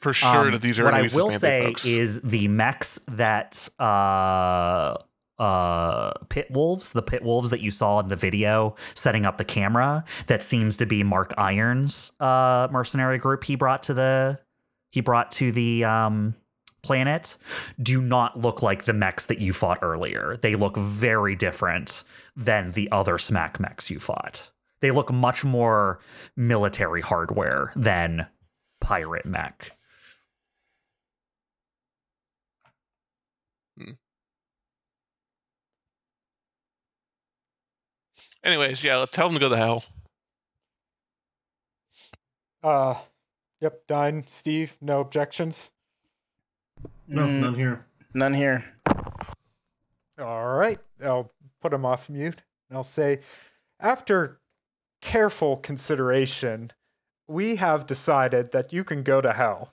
For sure Um, that these are what I will say folks. is the mechs that uh uh pit wolves the pit wolves that you saw in the video setting up the camera that seems to be mark irons uh mercenary group he brought to the he brought to the um planet do not look like the mechs that you fought earlier. They look very different than the other smack mechs you fought. They look much more military hardware than pirate mech Anyways, yeah, tell them to go to hell. Uh, yep, Dine, Steve, no objections. No, Mm. none here. None here. All right, I'll put him off mute. And I'll say, after careful consideration, we have decided that you can go to hell.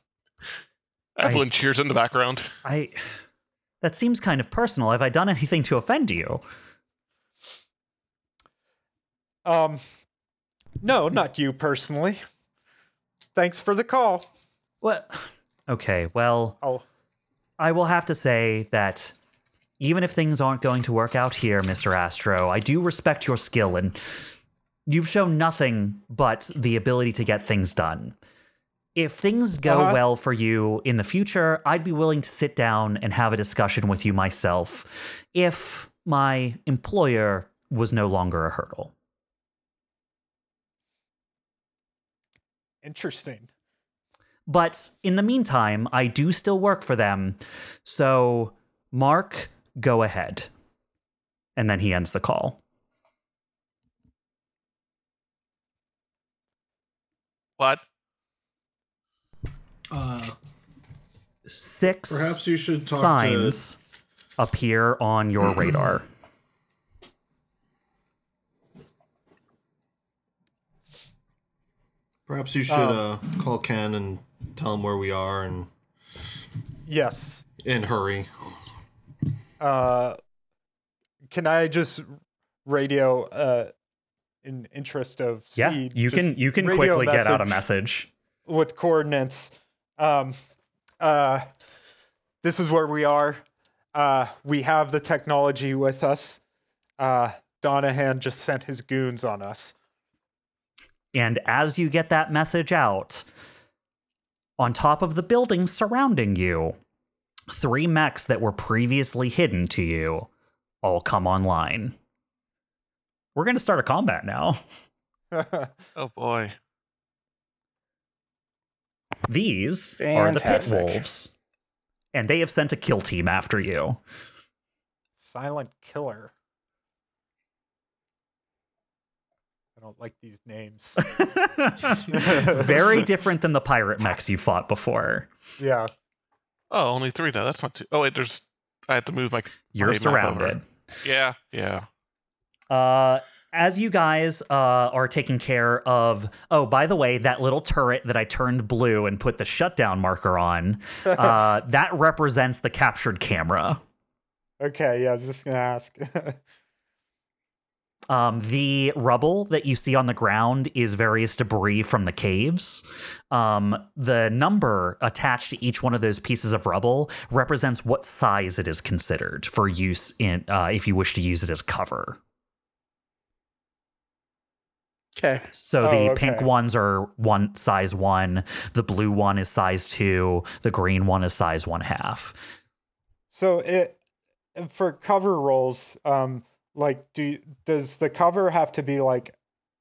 Evelyn cheers in the background. I. That seems kind of personal. Have I done anything to offend you? Um, no, not you personally. Thanks for the call. What? Okay, well, Oh, I will have to say that even if things aren't going to work out here, Mr. Astro, I do respect your skill and you've shown nothing but the ability to get things done. If things go Uh-huh. well for you in the future, I'd be willing to sit down and have a discussion with you myself if my employer was no longer a hurdle. Interesting. But in the meantime, I do still work for them. So, Mark, go ahead. And then he ends the call. What? Uh, Six perhaps you should talk signs appear on your radar. Perhaps you should uh, call Ken and tell him where we are and Yes. and hurry. Uh, can I just radio, uh, in interest of speed? yeah, speed? you can you can quickly get out a message. with coordinates. Um, uh, this is where we are. Uh, we have the technology with us. Uh, Donahan just sent his goons on us. And as you get that message out, on top of the buildings surrounding you, three mechs that were previously hidden to you all come online. We're going to start a combat now. <laughs> Oh boy. These are the Pit Wolves, and they have sent a kill team after you. Silent killer. I don't like these names. <laughs> Very different than the pirate mechs you fought before. yeah. Oh, only three now. That's not too. Oh wait, there's. I have to move my. You're my surrounded. over. Yeah, yeah. Uh, as you guys uh, are taking care of, oh, by the way, that little turret that I turned blue and put the shutdown marker on, <laughs> uh, that represents the captured camera. Okay. Yeah. I was just gonna ask. <laughs> Um, the rubble that you see on the ground is various debris from the caves. Um, the number attached to each one of those pieces of rubble represents what size it is considered for use in uh, if you wish to use it as cover. Okay. So Oh, the okay. pink ones are one size one, the blue one is size two, the green one is size one half. so it for cover rolls. Um, like, do does the cover have to be like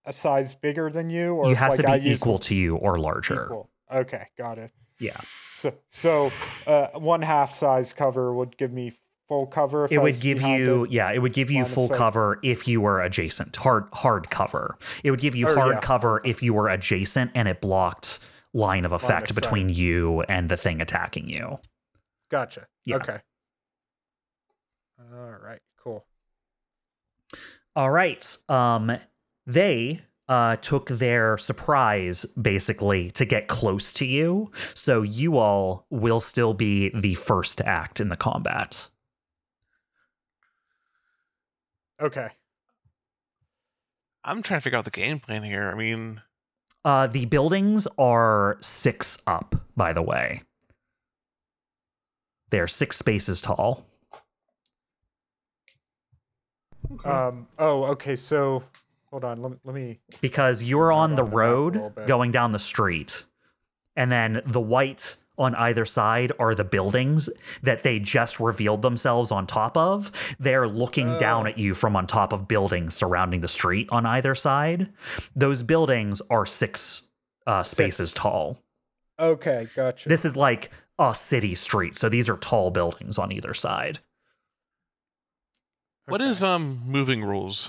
a size bigger than you, or if, has like, to I be use equal to you or larger. equal? Okay, got it. Yeah. So, so uh, one half size cover would give me full cover. If It I would give you it? yeah, it would give you full cover if you were adjacent. Hard hard cover. It would give you Oh, hard yeah. cover if you were adjacent and it blocked line of effect between you and the thing attacking you. Gotcha. Yeah. Okay. All right. Cool. All right. Um they uh took their surprise basically to get close to you. So you all will still be the first to act in the combat. Okay. I'm trying to figure out the game plan here. I mean, Uh, the buildings are six up, by the way. They're six spaces tall. Um. Oh, okay. So, hold on. Let, let me. because you're on the on the map a little road going down the street and then the white on either side are the buildings that they just revealed themselves on top of they're looking down Oh. at you from on top of buildings surrounding the street on either side those buildings are six uh, spaces Six. tall Okay, gotcha. this is like a city street so these are tall buildings on either side What is um moving rules?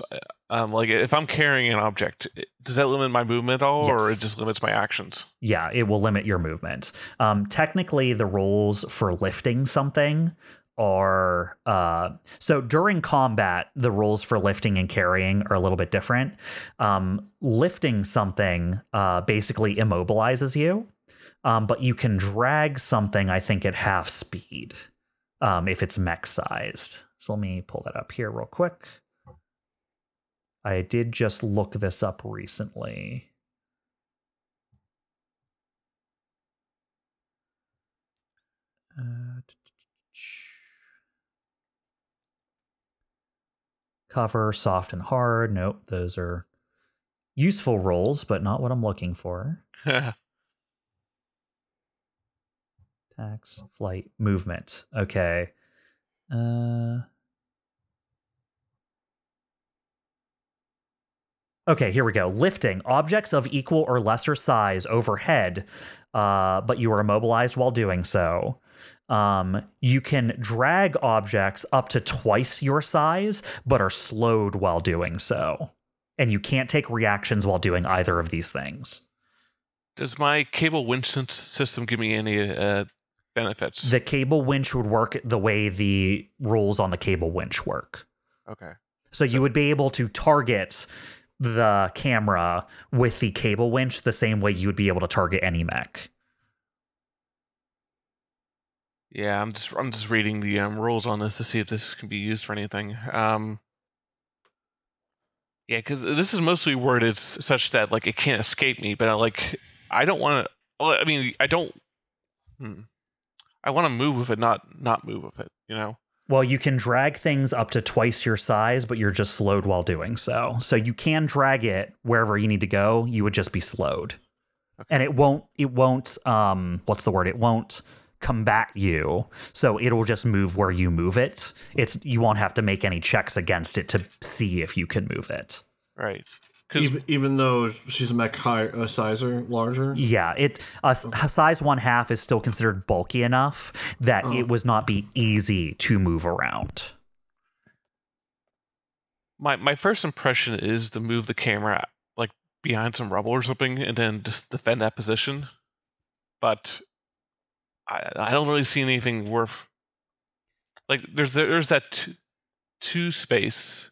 Um, like if I'm carrying an object, does that limit my movement at all, or it just limits my actions? yeah, it will limit your movement. Um, technically, the rules for lifting something are uh, so during combat, the rules for lifting and carrying are a little bit different. Um, lifting something uh, basically immobilizes you, um, but you can drag something, I think, at half speed um, if it's mech sized. So let me pull that up here real quick. I did just look this up recently. Uh, cover soft and hard. Nope, those are useful rolls, but not what I'm looking for. <laughs> Tax, flight, movement. Okay. Uh Okay, here we go. Lifting objects of equal or lesser size overhead, uh, but you are immobilized while doing so. Um, you can drag objects up to twice your size, but are slowed while doing so. And you can't take reactions while doing either of these things. Does my cable winch system give me any uh, benefits? The cable winch would work the way the rules on the cable winch work. okay. So, you would be able to target the camera with the cable winch the same way you would be able to target any mech. Yeah, I'm just I'm just reading the um, rules on this to see if this can be used for anything. Um, yeah, because this is mostly worded such that like it can't escape me, but I, like I don't want to. Well, I mean, I don't. Hmm, I want to move with it, not not move with it. You know. Well, you can drag things up to twice your size, but you're just slowed while doing so. So you can drag it wherever you need to go. You would just be slowed, and it won't. It won't. Um, what's the word? It won't combat you. So it'll just move where you move it. It's you won't have to make any checks against it to see if you can move it. Right. 'Cause- Even, even though she's a mech higher, a sizer larger. Yeah, it a s- a size one half is still considered bulky enough that oh. it was not be easy to move around. my my first impression is to move the camera like behind some rubble or something and then just defend that position. But i i don't really see anything worth like there's there's that two, two space.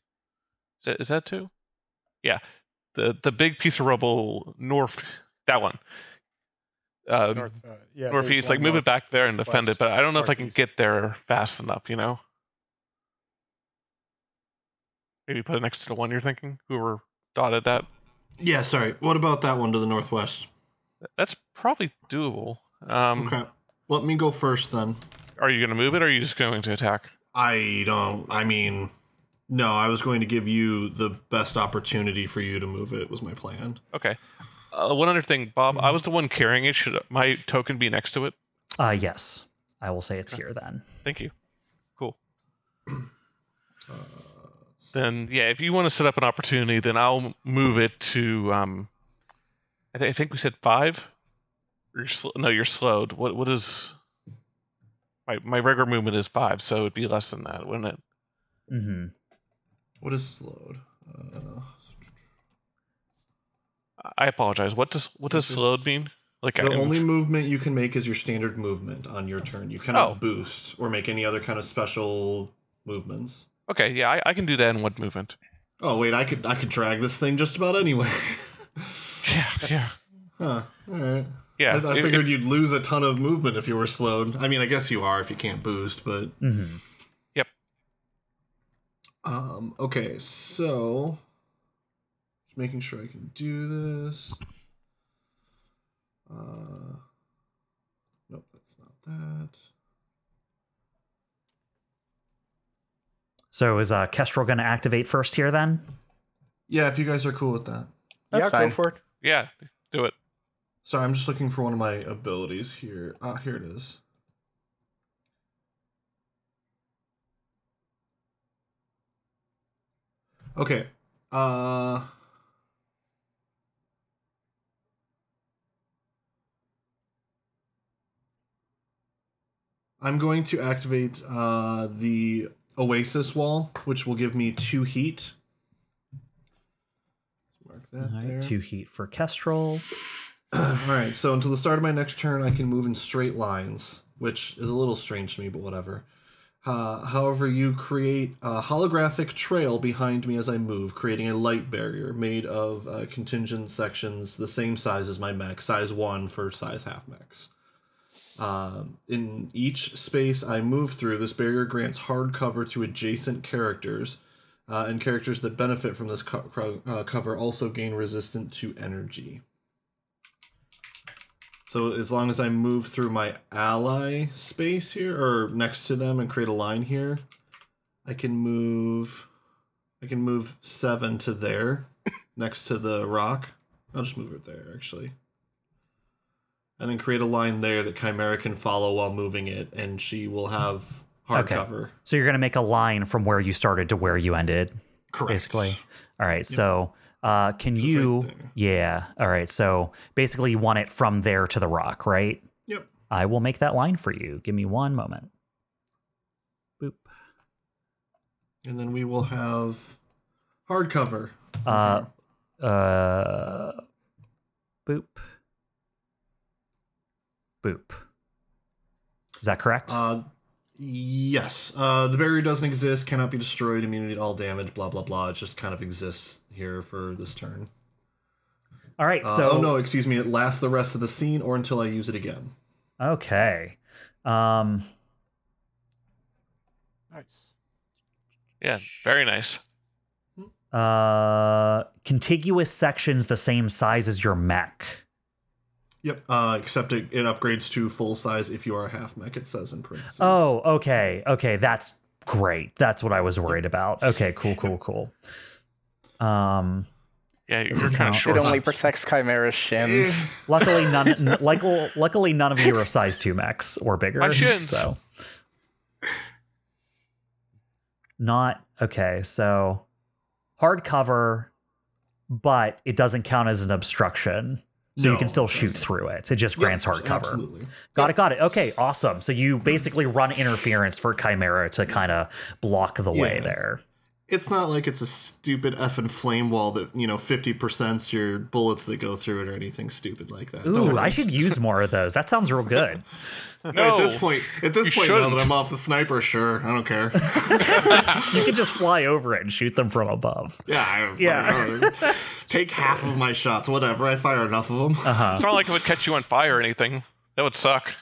Is that is that two? Yeah the the big piece of rubble north that one um, North, uh, yeah, there's northeast like move north- it back there and defend it but i don't know if i can northeast. get there fast enough you know maybe put it next to the one you're thinking whoever dotted that Yeah, sorry. What about that one to the northwest? that's probably doable um Okay. Let me go first then. are you going to move it or are you just going to attack I don't. I mean, no. I was going to give you the best opportunity for you to move it. Was my plan. okay uh, one other thing bob i was the one carrying it should my token be next to it Uh yes. I will say it's here then. thank you cool <clears throat> then yeah if you want to set up an opportunity then i'll move it to um i, th- I think we said five you're sl- no you're slowed what what is my my regular movement is five so it'd be less than that wouldn't it hmm What is slowed? Uh, i apologize what does what does slowed mean like the I, only movement you can make is your standard movement on your turn. You cannot Oh. boost or make any other kind of special movements. okay yeah I, I can do that in one movement Oh wait, I could I could drag this thing just about anywhere. <laughs> yeah yeah huh. All right. yeah I, I if- figured you'd lose a ton of movement if you were slowed. I mean, I guess you are if you can't boost, but hmm um, okay, so just making sure I can do this. Uh, nope, that's not that. So is uh, Kestrel going to activate first here then? Yeah, if you guys are cool with that. That's yeah, fine. go for it. Yeah, do it. Sorry, I'm just looking for one of my abilities here. Ah, here it is. Okay. Uh I'm going to activate uh, the Oasis wall, which will give me two heat. Mark that right, there. two heat for Kestrel. <clears throat> All right, so until the start of my next turn, I can move in straight lines, which is a little strange to me, but whatever. Uh, however, you create a holographic trail behind me as I move, creating a light barrier made of uh, contingent sections the same size as my mech, size 1 for size half mechs. Um, in each space I move through, this barrier grants hard cover to adjacent characters, uh, and characters that benefit from this co- uh, cover also gain resistant to energy. So as long as I move through my ally space here, or next to them, and create a line here, I can move. I can move seven to there, <laughs> next to the rock. I'll just move it there actually, and then create a line there that Chimera can follow while moving it, and she will have hard Okay. cover. So you're going to make a line from where you started to where you ended, Correct. basically. All right. So uh, can Just you? right yeah. All right. So basically, you want it from there to the rock, right? Yep. I will make that line for you. Give me one moment. Boop. And then we will have hard cover. Uh, uh, boop. Boop. Is that correct? Uh, yes. Uh, the barrier doesn't exist, cannot be destroyed, immunity to all damage, blah, blah, blah. It just kind of exists here for this turn. All right. Uh, So oh, no, excuse me. It lasts the rest of the scene or until I use it again. okay. Um. Nice. Yeah, very nice. Uh, contiguous sections the same size as your mech. Yep. Uh, except it, it upgrades to full size if you are a half mech, it says in parentheses. Oh, okay, okay, that's great. That's what I was worried about. Okay, cool, cool, cool. Um, Yeah, you're it kind of short. It only protects Chimera's shins. <laughs> Luckily none, n- like, luckily none of you are size two mechs or bigger. My shins. So, not okay. So, hardcover, but it doesn't count as an obstruction. So you can still shoot doesn't. through it. It just yep, grants hardcover. Absolutely. Got it, got it. Okay, awesome. So you basically run interference for Chimera to kind of block the way there. It's not like it's a stupid effing flame wall that, you know, 50%'s your bullets that go through it or anything stupid like that. Ooh. I should use more of those. That sounds real good. <laughs> No, at this point, at this point, now shouldn't. that I'm off the sniper, sure, I don't care. <laughs> you can just fly over it and shoot them from above. Yeah, I, Yeah. I- <laughs> take half of my shots, whatever. I fire enough of them. Uh huh. it's not like it would catch you on fire or anything. That would suck.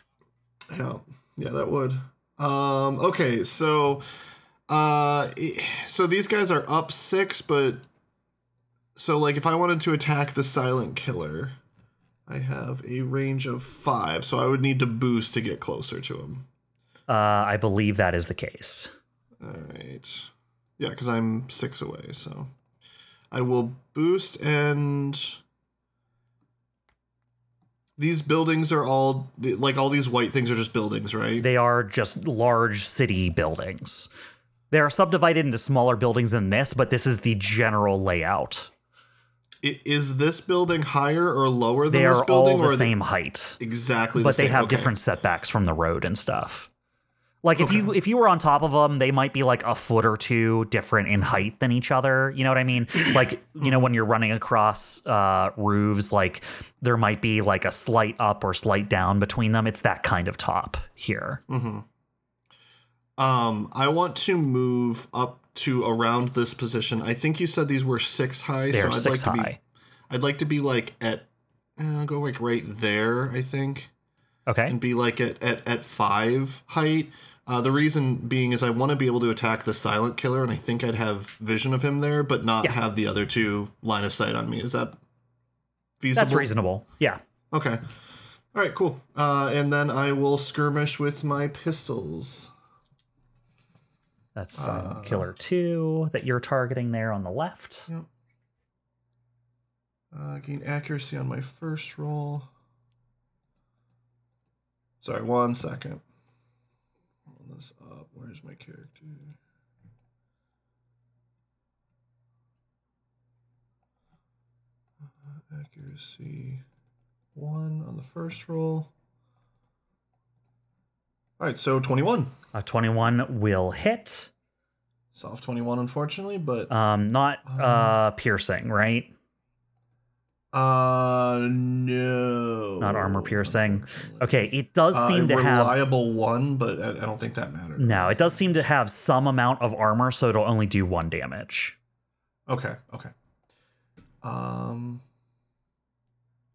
Yeah, yeah, that would. Um, okay, so, uh, so these guys are up six, but so like if I wanted to attack the silent killer, I have a range of five, so I would need to boost to get closer to him. Uh, I believe that is the case. All right, yeah, because I'm six away, so I will boost and. These buildings are all like all these white things are just buildings, right? They are just large city buildings. They are subdivided into smaller buildings than this, but this is the general layout. I- Is this building higher or lower than They this are building, all or the they same height. exactly? the but they same? have Okay. different setbacks from the road and stuff. Like if you if you were on top of them, they might be like a foot or two different in height than each other. You know what I mean? <clears throat> Like you know when you're running across uh, roofs, like there might be like a slight up or slight down between them. It's that kind of top here. Um, I want to move up to around this position. I think you said these were six high, They're so I'd six like to high. be. I'd like to be like at. eh, I'll go like right there. I think. Okay. and be like at, at, at five height. Uh, the reason being is I want to be able to attack the silent killer, and I think I'd have vision of him there, but not Yeah. have the other two line of sight on me. Is that feasible? That's reasonable. Yeah. Okay. All right, cool. Uh, and then I will skirmish with my pistols. That's uh, Uh, killer two that you're targeting there on the left. Yep. Uh, gain accuracy on my first roll. Sorry, one second. Pull this up. Where's my character? Uh, accuracy one on the first roll. All right, so 21. A 21 will hit. Soft 21, unfortunately, but Um, not uh, piercing, right? Uh, no. Not armor piercing. Okay, it does Uh, seem to have. reliable one, but I, I don't think that matters. No, it does seem to have some amount of armor, so it'll only do one damage. Okay, okay. Um,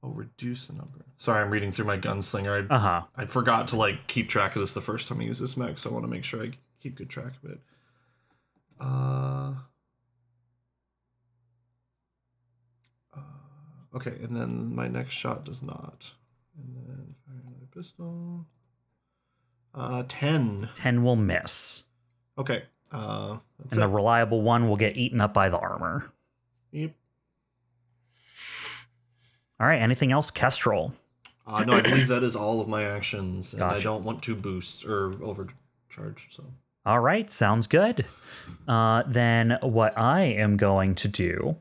oh, reduce the number. Sorry, I'm reading through my gunslinger. I Uh huh. I forgot to like keep track of this the first time I use this mech, so I want to make sure I keep good track of it. Uh. uh, Okay, and then my next shot does not. And then fire another pistol. Uh, ten. 10 will miss. Okay. Uh, that's And it. the reliable one will get eaten up by the armor. Yep. All right, anything else? Kestrel. Uh, no, I believe that is all of my actions, and I don't want to boost or overcharge. So All right, sounds good. Uh, then what I am going to do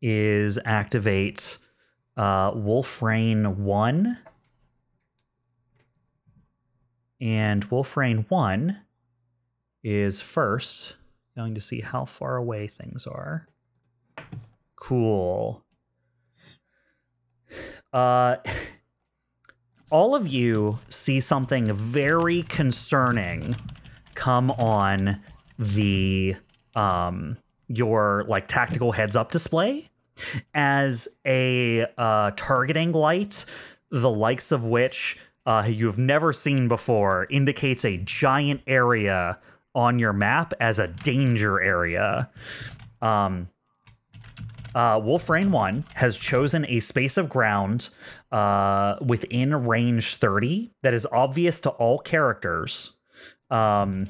is activate uh, Wolfrain 1. And Wolfrain 1 is first going to see how far away things are. Cool. Uh, <laughs> all of you see something very concerning come on the um your like tactical heads up display. As a uh targeting light the likes of which uh you've never seen before indicates a giant area on your map as a danger area. Um uh, Wolfrain 1 has chosen a space of ground uh, within range 30 that is obvious to all characters. Um,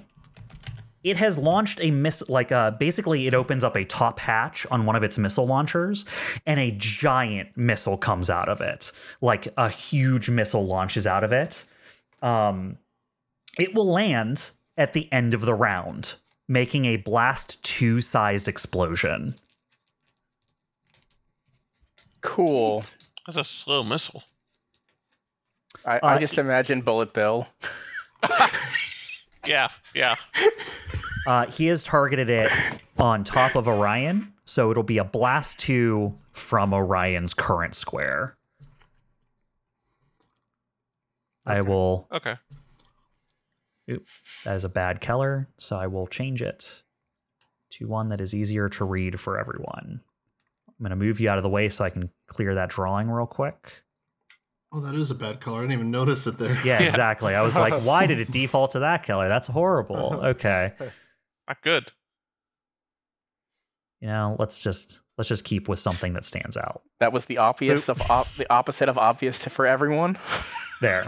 it has launched a miss like uh basically it opens up a top hatch on one of its missile launchers and a giant missile comes out of it. Like a huge missile launches out of it. Um it will land at the end of the round making a blast 2 sized explosion Cool. That's a slow missile. I, I Uh, just imagine Bullet Bill. <laughs> Yeah, yeah. Uh, he has targeted it on top of Orion, so it'll be a blast two from Orion's current square. I will. Okay. Oop, that is a bad color, so I will change it to one that is easier to read for everyone. I'm going to move you out of the way so I can clear that drawing real quick. Oh, that is a bad color. I didn't even notice it there. Yeah, <laughs> Yeah. exactly. I was like, <laughs> why did it default to that color? That's horrible. <laughs> Okay. Not good. You know, let's just let's just keep with something that stands out. That was the obvious of op- the opposite of obvious to for everyone. There.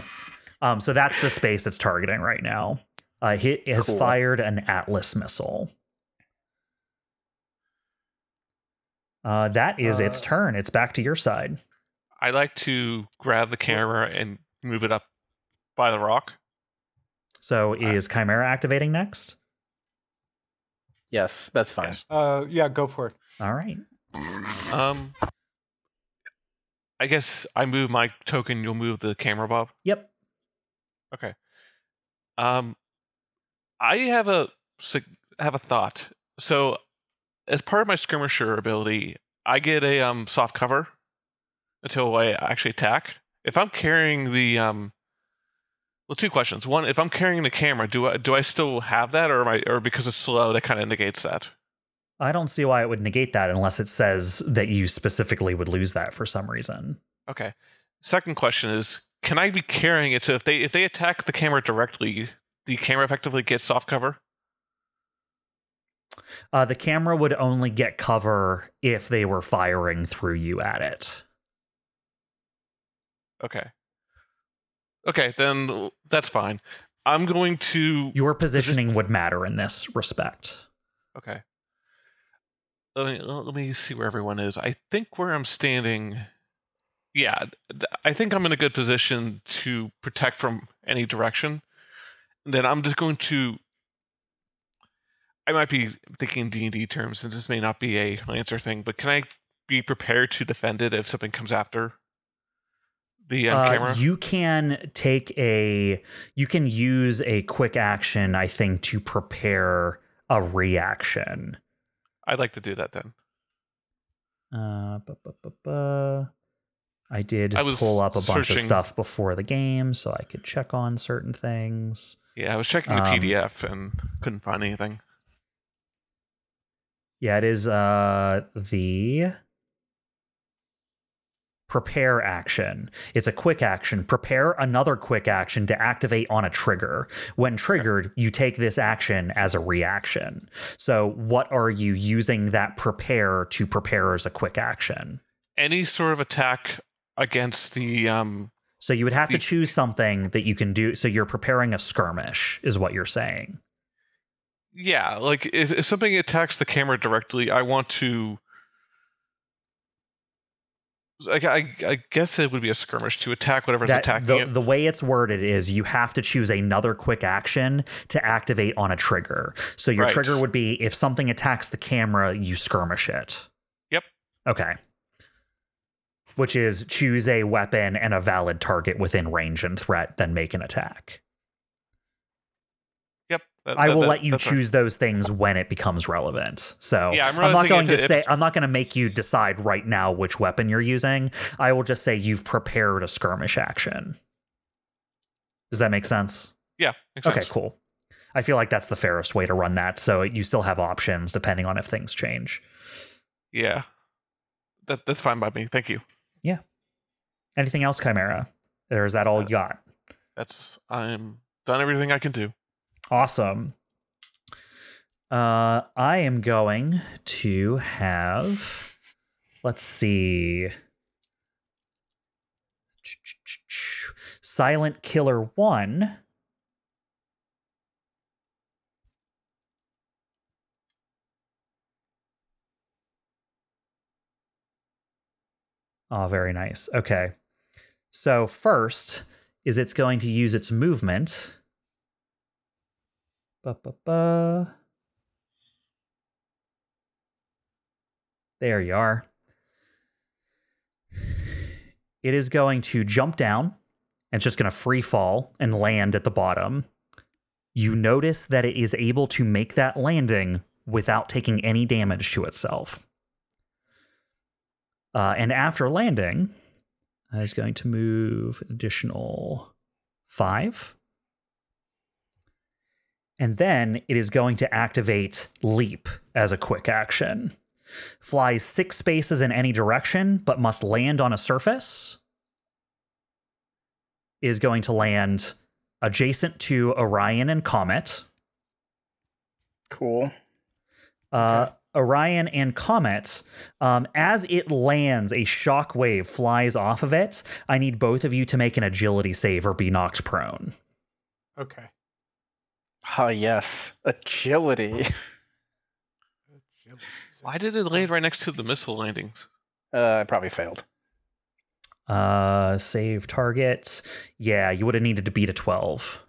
Um, so that's the space it's targeting right now. Uh, it has Cool. fired an Atlas missile. Uh, that is its Uh, turn. It's back to your side. I like to grab the camera and move it up by the rock. So is Chimera activating next? Yes, that's fine. Yes. Uh, yeah, go for it. All right. Um, I guess I move my token. You'll move the camera, Bob. Yep. Okay. Um, I have a have a thought. So, as part of my skirmisher ability, I get a um soft cover until I actually attack. If I'm carrying the um, well, two questions. One, if I'm carrying the camera, do I do I still have that, or am I, or because it's slow, that kind of negates that? I don't see why it would negate that unless it says that you specifically would lose that for some reason. Okay. Second question is, can I be carrying it so if they if they attack the camera directly, the camera effectively gets soft cover? Uh, the camera would only get cover if they were firing through you at it. Okay. Okay, then that's fine. I'm going to. Your positioning would matter in this respect. Okay. Let me let me see where everyone is. I think where I'm standing. Yeah, I think I'm in a good position to protect from any direction. then I'm just going to. I might be thinking D and D terms, since this may not be a Lancer thing, but can I be prepared to defend it if something comes after the end Uh, camera? you can take a you can use a quick action i think to prepare a reaction I'd like to do that then. uh bu- bu- bu- bu. i did I was pull up a bunch of stuff before the game so i could check on certain things Yeah, I was checking the Um, PDF and couldn't find anything. Yeah it is uh the prepare action. It's a quick action. Prepare another quick action to activate on a trigger. When triggered you take this action as a reaction. So what are you using that prepare to prepare as a quick action? Any sort of attack against the um so you would have to choose something that you can do. So you're preparing a skirmish is what you're saying yeah, like if, if something attacks the camera directly, I want to. I, I, I guess it would be a skirmish to attack whatever's that attacking the, it. the way it's worded is you have to choose another quick action to activate on a trigger. So your Right. trigger would be if something attacks the camera, you skirmish it. Yep. Okay. Which is choose a weapon and a valid target within range and threat, then make an attack. That- I that- will that- let you that's right. choose those things when it becomes relevant. So Yeah, I'm I'm not going to say if- I'm not going to make you decide right now which weapon you're using. I will just say you've prepared a skirmish action. Does that make sense? Yeah. Makes Okay, sense. cool. I feel like that's the fairest way to run that. So you still have options depending on if things change. Yeah. That, that's fine by me. Thank you. Yeah. Anything else, Chimera? Or is that all Uh, you got? That's I'm done everything I can do. Awesome. Uh, I am going to have. Let's see. Silent Killer 1. Oh, very nice. Okay. So, first is it's going to use its movement. Ba, ba, ba. There you are. It is going to jump down and it's just going to free fall and land at the bottom. You notice that it is able to make that landing without taking any damage to itself. Uh, and after landing, is going to move an additional five. And then it is going to activate Leap as a quick action. Flies six spaces in any direction, but must land on a surface. Is going to land adjacent to Orion and Comet. Cool. Uh, Orion and Comet, um, as it lands, a shock wave flies off of it. I need both of you to make an agility save or be knocked prone. Okay. Ah, yes. Agility. Why did it land right next to the missile landings? Uh, I probably failed. Uh, save target. Yeah, you would have needed to beat a 12.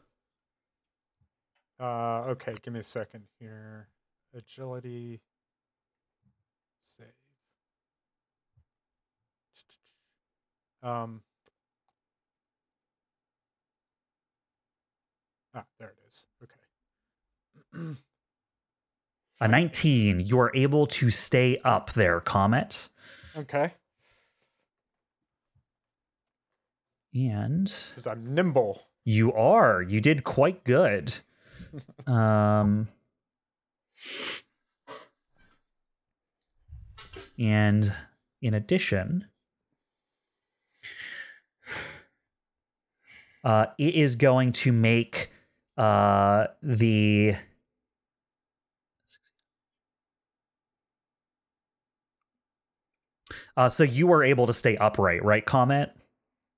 Uh, okay, give me a second here. Agility. Save. Um. Ah, there it is. Okay. A 19, you are able to stay up there, Comet. Okay. And Because I'm nimble. you are. You did quite good. <laughs> Um, and in addition, uh, it is going to make uh, the uh, so you were able to stay upright, right, Comet?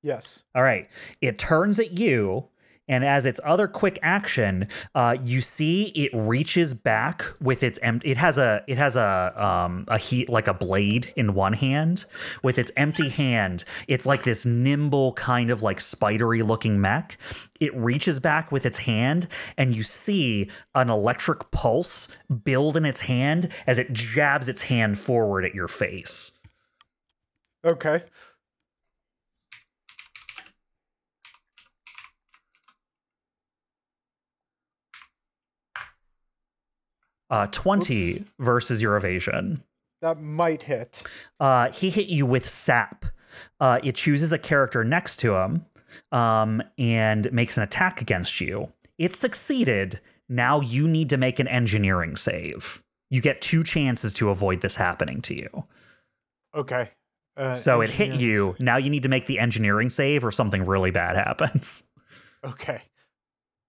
Yes. All right. It turns at you, and as its other quick action, uh, you see it reaches back with its empty. It has a it has a um a heat like a blade in one hand. With its empty hand, it's like this nimble kind of like spidery looking mech. It reaches back with its hand, and you see an electric pulse build in its hand as it jabs its hand forward at your face. Okay. Uh, 20 Oops. versus your evasion. That might hit. Uh, he hit you with sap. Uh, it chooses a character next to him um, and makes an attack against you. It succeeded. Now you need to make an engineering save. You get two chances to avoid this happening to you. Okay. Uh, so it hit you. Now you need to make the engineering save or something really bad <laughs> happens. Okay.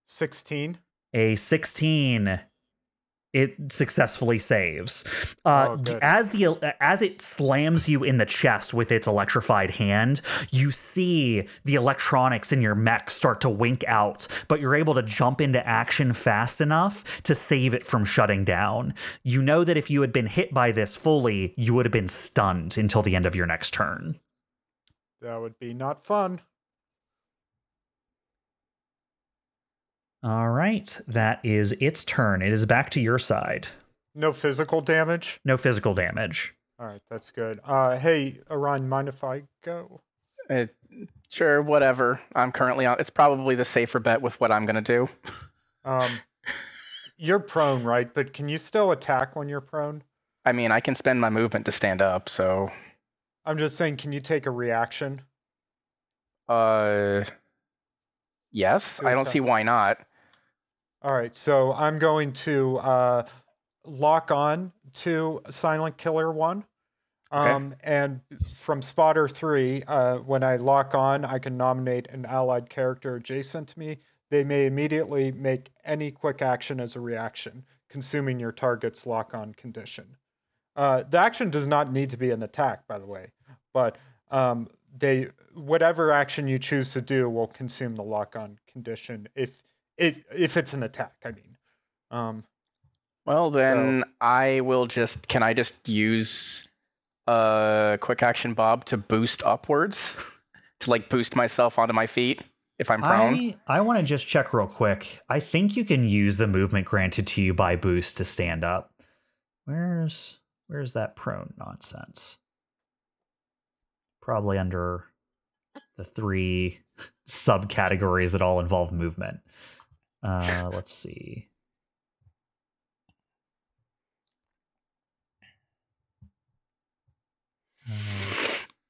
16. A 16 it successfully saves. Uh, Oh, as the as it slams you in the chest with its electrified hand, you see the electronics in your mech start to wink out, but you're able to jump into action fast enough to save it from shutting down. You know that if you had been hit by this fully, you would have been stunned until the end of your next turn. That would be not fun. All right, that is its turn. It is back to your side. No physical damage. No physical damage. All right, that's good. Uh, hey, Orion, mind if I go? Uh, sure, whatever. I'm currently on. It's probably the safer bet with what I'm gonna do. <laughs> Um, you're prone, right? But can you still attack when you're prone? I mean, I can spend my movement to stand up, so I'm just saying, can you take a reaction? uh, yes, I don't see why not. All right, so I'm going to uh, lock on to Silent Killer 1. Okay. Um, and from Spotter 3, uh, when I lock on, I can nominate an allied character adjacent to me. They may immediately make any quick action as a reaction, consuming your target's lock on condition. Uh, the action does not need to be an attack, by the way, but um, they whatever action you choose to do will consume the lock on condition if if if it's an attack. I mean, um, Well, then I will just. Can I just use uh quick action Bob to boost upwards, <laughs> to like boost myself onto my feet if I'm prone? I, I want to just check real quick. I think you can use the movement granted to you by boost to stand up. Where's where's that prone nonsense? Probably under the three <laughs> subcategories that all involve movement. Uh, let's see. Uh,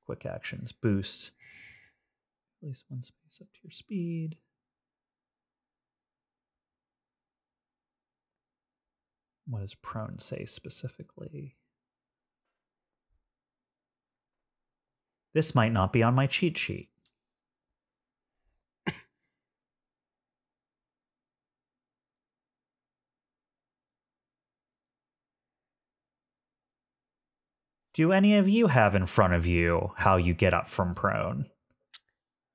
quick actions boost. At least one space up to your speed. What does prone say specifically? This might not be on my cheat sheet. Do any of you have in front of you how you get up from prone?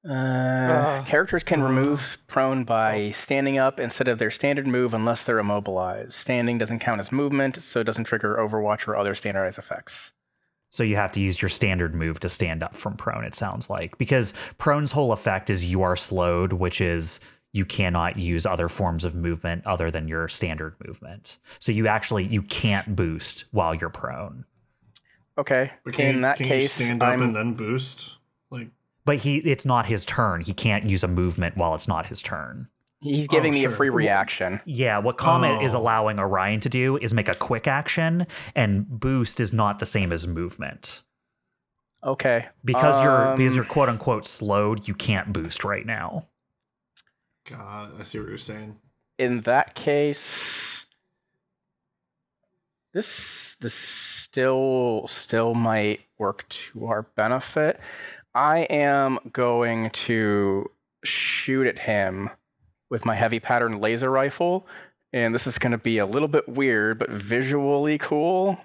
Uh, Uh, characters can uh, remove prone oh. by standing up instead of their standard move unless they're immobilized. Standing doesn't count as movement, so it doesn't trigger Overwatch or other standardized effects. So you have to use your standard move to stand up from prone, it sounds like. Because prone's whole effect is you are slowed, which is you cannot use other forms of movement other than your standard movement. So you actually you can't boost while you're prone. Okay. But can, In you, that can case, you stand up I'm, and then boost? Like, But he it's not his turn. He can't use a movement while it's not his turn. he's giving Oh, me a free reaction. Yeah, what Comet is Oh. allowing Orion to do is make a quick action, and boost is not the same as movement. Okay. Because you're because Um, you're quote unquote slowed, you can't boost right now. God, I see what you're saying. in that case this this still still might work to our benefit. I am going to shoot at him with my heavy pattern laser rifle and this is going to be a little bit weird but visually cool.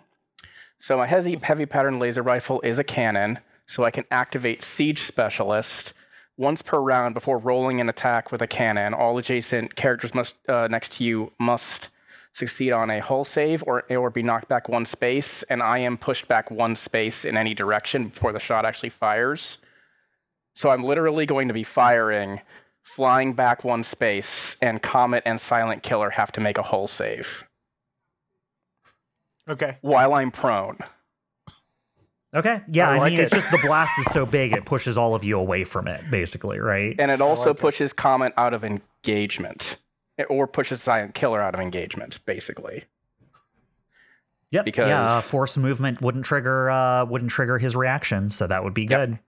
So my heavy heavy pattern laser rifle is a cannon so i can activate siege specialist Once per round, before rolling an attack with a cannon, all adjacent characters must uh, next to you must succeed on a hull save or or be knocked back one space, and I am pushed back one space in any direction before the shot actually fires. So I'm literally going to be firing, flying back one space, and Comet and Silent Killer have to make a hull save Okay. while I'm prone. Okay. Yeah, I I, like mean, it's just the blast is so big it pushes all of you away from it, basically, right? And it also like it. pushes Comet out of engagement. Or pushes Silent Killer out of engagement, basically. Yep. because- yeah, uh, force movement wouldn't trigger uh wouldn't trigger his reaction, so that would be Yep. good.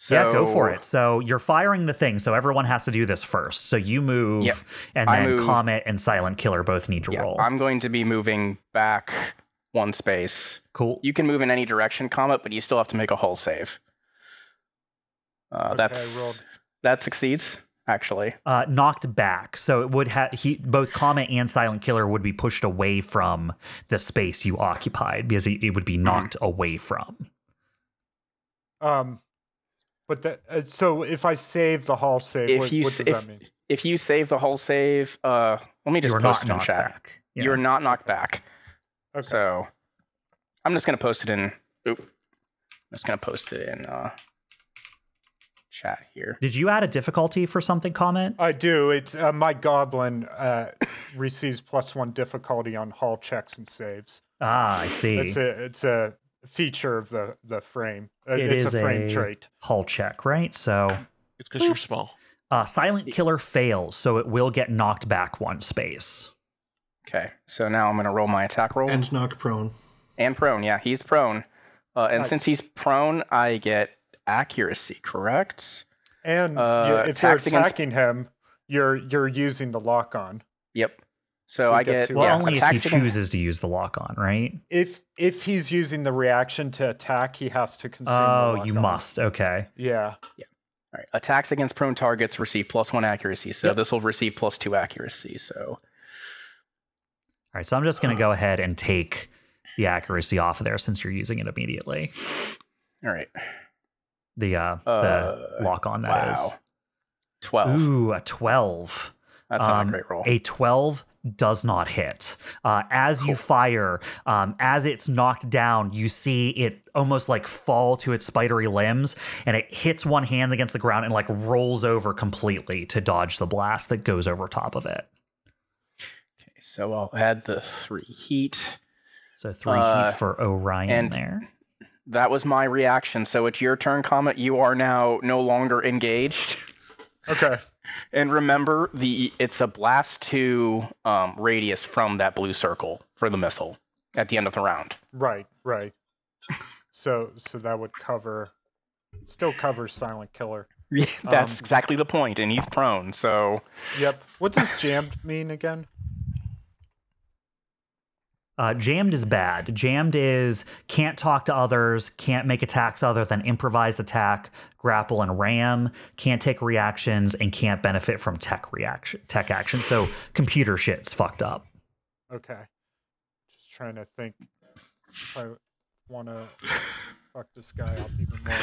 So, yeah, go for it. So you're firing the thing, so everyone has to do this first. So you move, Yep. and then move- Comet and Silent Killer both need to Yeah, roll. I'm going to be moving back one space. cool. You can move in any direction, Comet, but you still have to make a hull save. Uh, Okay, that's I rolled. that succeeds actually. uh, knocked back, so it would have he both Comet and Silent Killer would be pushed away from the space you occupied because it, it would be knocked away from. Um, but that uh, so if I save the hull save, If what, you what does if- that mean? If you save the hull save, uh, let me just You're post not it in chat. back. Yeah. You're not knocked back. Okay. So I'm just gonna post it in. Oop, I'm just gonna post it in uh, chat here. Did you add a difficulty for something, Comet? I do. It's uh, my goblin uh, <coughs> receives plus one difficulty on hull checks and saves. Ah, I see. It's a it's a feature of the the frame. Uh, It it's is a frame a- trait. Hull check, right? So It's because you're small. uh, Silent Killer fails, so it will get knocked back one space. Okay, so now I'm gonna roll my attack roll. And knock prone. And prone, yeah, he's prone. Uh, and Nice. since he's prone, I get accuracy, correct? And you- Uh, if you're attacks against- attacking him, you're you're using the lock on. Yep. So, So I get get, two Well, yeah, only if he attacks against- chooses to use the lock on, right? If if he's using the reaction to attack, he has to consume. the Oh, lock you on. must. Okay. Yeah. All right. Attacks against prone targets receive plus one accuracy, so Yep. this will receive plus two accuracy. So All right, so I'm just going to go ahead and take the accuracy off of there since you're using it immediately. all right. The uh, Uh, the lock on that is. wow. Twelve. Ooh, a 12. That's not Um, a great roll. A 12 does not hit. Uh, as you fire, um, as it's knocked down, you see it almost like fall to its spidery limbs, and it hits one hand against the ground and like rolls over completely to dodge the blast that goes over top of it. Okay, so I'll add the three heat. So three Uh, heat for Orion and- there. That was my reaction. So it's your turn, Comet. You are now no longer engaged. Okay. <laughs> And remember, the it's a blast two um, radius from that blue circle for the missile at the end of the round. Right. Right. So so that would cover. Still covers silent killer. Yeah, <laughs> That's Um, exactly the point, and he's prone. So Yep. What does jammed mean again? Uh, jammed is bad. Jammed is can't talk to others, can't make attacks other than improvised attack, grapple, and ram. Can't take reactions and can't benefit from tech reaction, tech action. So computer shit's fucked up. Okay. Just trying to think if I want to fuck this guy up even more.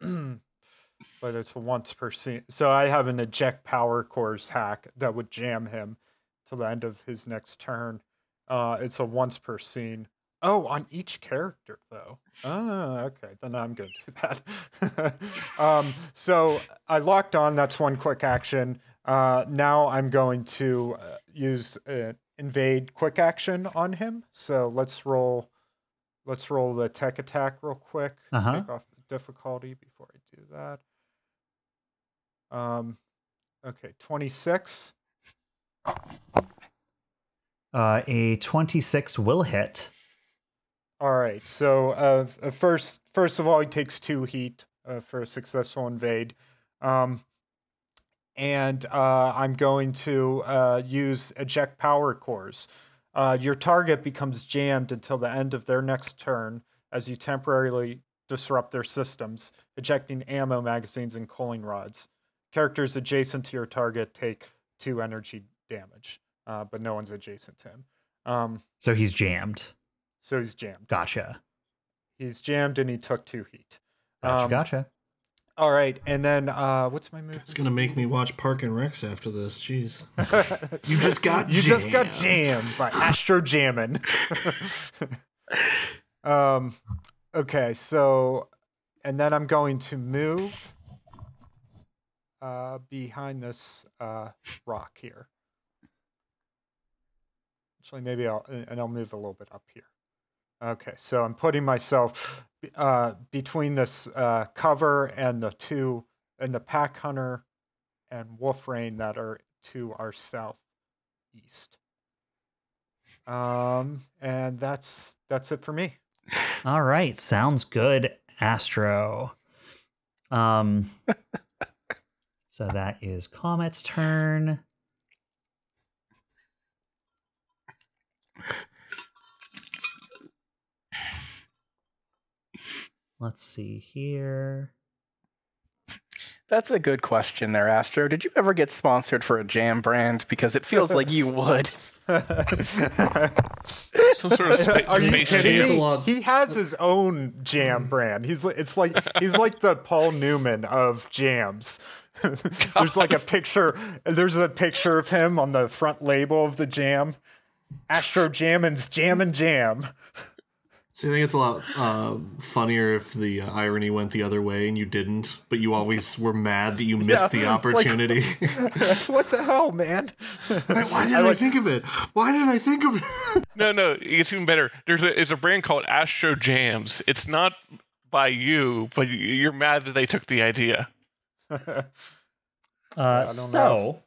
Um, <clears throat> but it's once per scene. So I have an eject power cores hack that would jam him till the end of his next turn. Uh, it's a once per scene. Oh, on each character though. Ah, okay. Then I'm gonna do that. <laughs> um, so I locked on. That's one quick action. Uh, now I'm going to uh, use uh, invade quick action on him. So let's roll. Let's roll the tech attack real quick. Uh-huh. Take off the difficulty before I do that. Um, okay, 26. Uh, a 26 will hit. All right. So uh, uh, first, first of all, he takes two heat uh, for a successful invade, um, and uh, I'm going to uh, use eject power cores. Uh, your target becomes jammed until the end of their next turn as you temporarily disrupt their systems, ejecting ammo magazines and cooling rods. Characters adjacent to your target take two energy damage, uh, but no one's adjacent to him. Um, So he's jammed. so he's jammed. Gotcha. He's jammed and he took two heat. Gotcha. Um, gotcha. All right, and then uh, what's my move? It's gonna make me watch Parks and Rec after this. Jeez. <laughs> You just got you just got jammed. jammed by Astro Jammin'. <laughs> um, okay, so and then I'm going to move uh, behind this uh, rock here. Actually, maybe I'll and I'll move a little bit up here. Okay, so I'm putting myself uh, between this uh, cover and the two and the pack hunter and wolf rain that are to our southeast. Um, and that's that's it for me. All right, sounds good, Astro. Um, <laughs> so that is Comet's turn. Let's see here. That's a good question there, Astro. Did you ever get sponsored for a jam brand? Because it feels like you would. <laughs> Some sort of spa- Are you space kidding me? He has his own jam brand. He's li- it's like he's like the Paul Newman of jams. <laughs> there's like a picture. There's a picture of him on the front label of the jam. Astro Jammin's Jam and Jam. So I think it's a lot uh, funnier if the uh, irony went the other way and you didn't, but you always were mad that you missed Yeah, the like- opportunity. <laughs> what the hell, man? Why did I I, like- think of it? Why didn't I think of it? <laughs> No, no, it's even better. There's a it's a brand called Astro Jams. It's not by you, but you- you're mad that they took the idea. <laughs> Uh, so,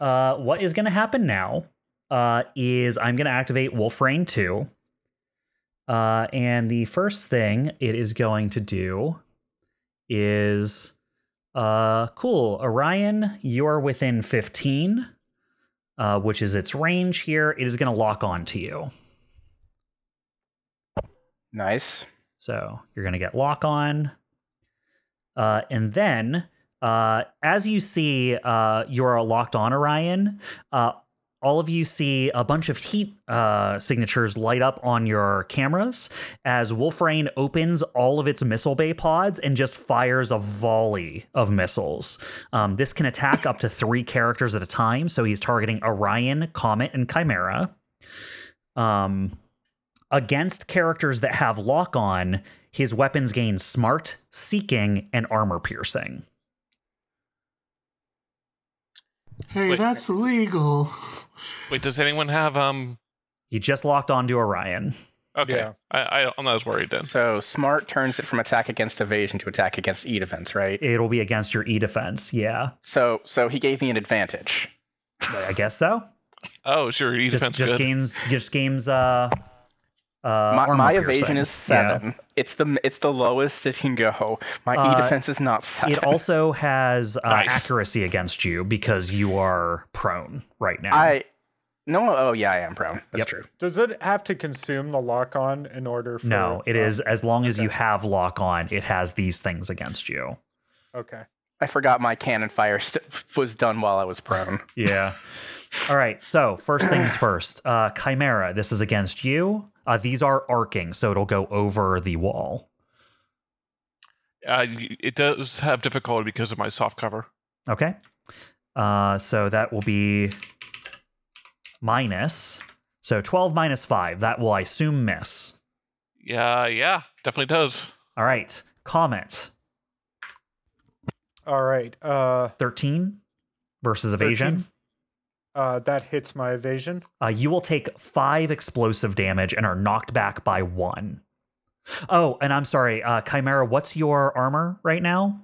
uh, what is going to happen now uh, is I'm going to activate Wolf Rain 2. Uh, and the first thing it is going to do is uh, cool. Orion, you're within 15, uh, which is its range here. It is going to lock on to you. Nice. So you're going to get lock on. Uh, and then, uh, as you see, uh, you're locked on Orion. Uh, all of you see a bunch of heat uh, signatures light up on your cameras as Wolfrain opens all of its missile bay pods and just fires a volley of missiles. Um, this can attack up to three characters at a time, so he's targeting Orion, Comet, and Chimera. Um, against characters that have lock on, his weapons gain smart, seeking, and armor piercing. Hey, Wait. that's legal. <laughs> Wait, does anyone have um? He just locked onto Orion. Okay, Yeah. I, I I'm not as worried then. So smart turns it from attack against evasion to attack against E defense, right? It'll be against your E defense. Yeah, So so he gave me an advantage. I guess so. Oh, sure, E Just, defense just good. games, just games. Uh, uh, my armor my evasion is Yeah. seven. It's the it's the lowest it can go. My Uh, E defense is not seven. It also has uh, Nice. accuracy against you because you are prone right now. I no oh yeah I am prone. That's Yep. true. Does it have to consume the lock on in order for no, it um, is as long as you have lock on, it has these things against you. Okay. I forgot my cannon fire st- was done while I was prone. Yeah. <laughs> All right. So first things first. Uh, Chimera. This is against you. Uh, these are arcing, so it'll go over the wall. Uh, it does have difficulty because of my soft cover. Okay. Uh, so that will be minus. So twelve minus five. That will, I assume, miss. Yeah, yeah, definitely does. All right. Comet. All right. Uh, Thirteen versus evasion. 13. Uh, that hits my evasion. Uh, you will take five explosive damage and are knocked back by one. Oh, and I'm sorry, uh, Chimera. What's your armor right now?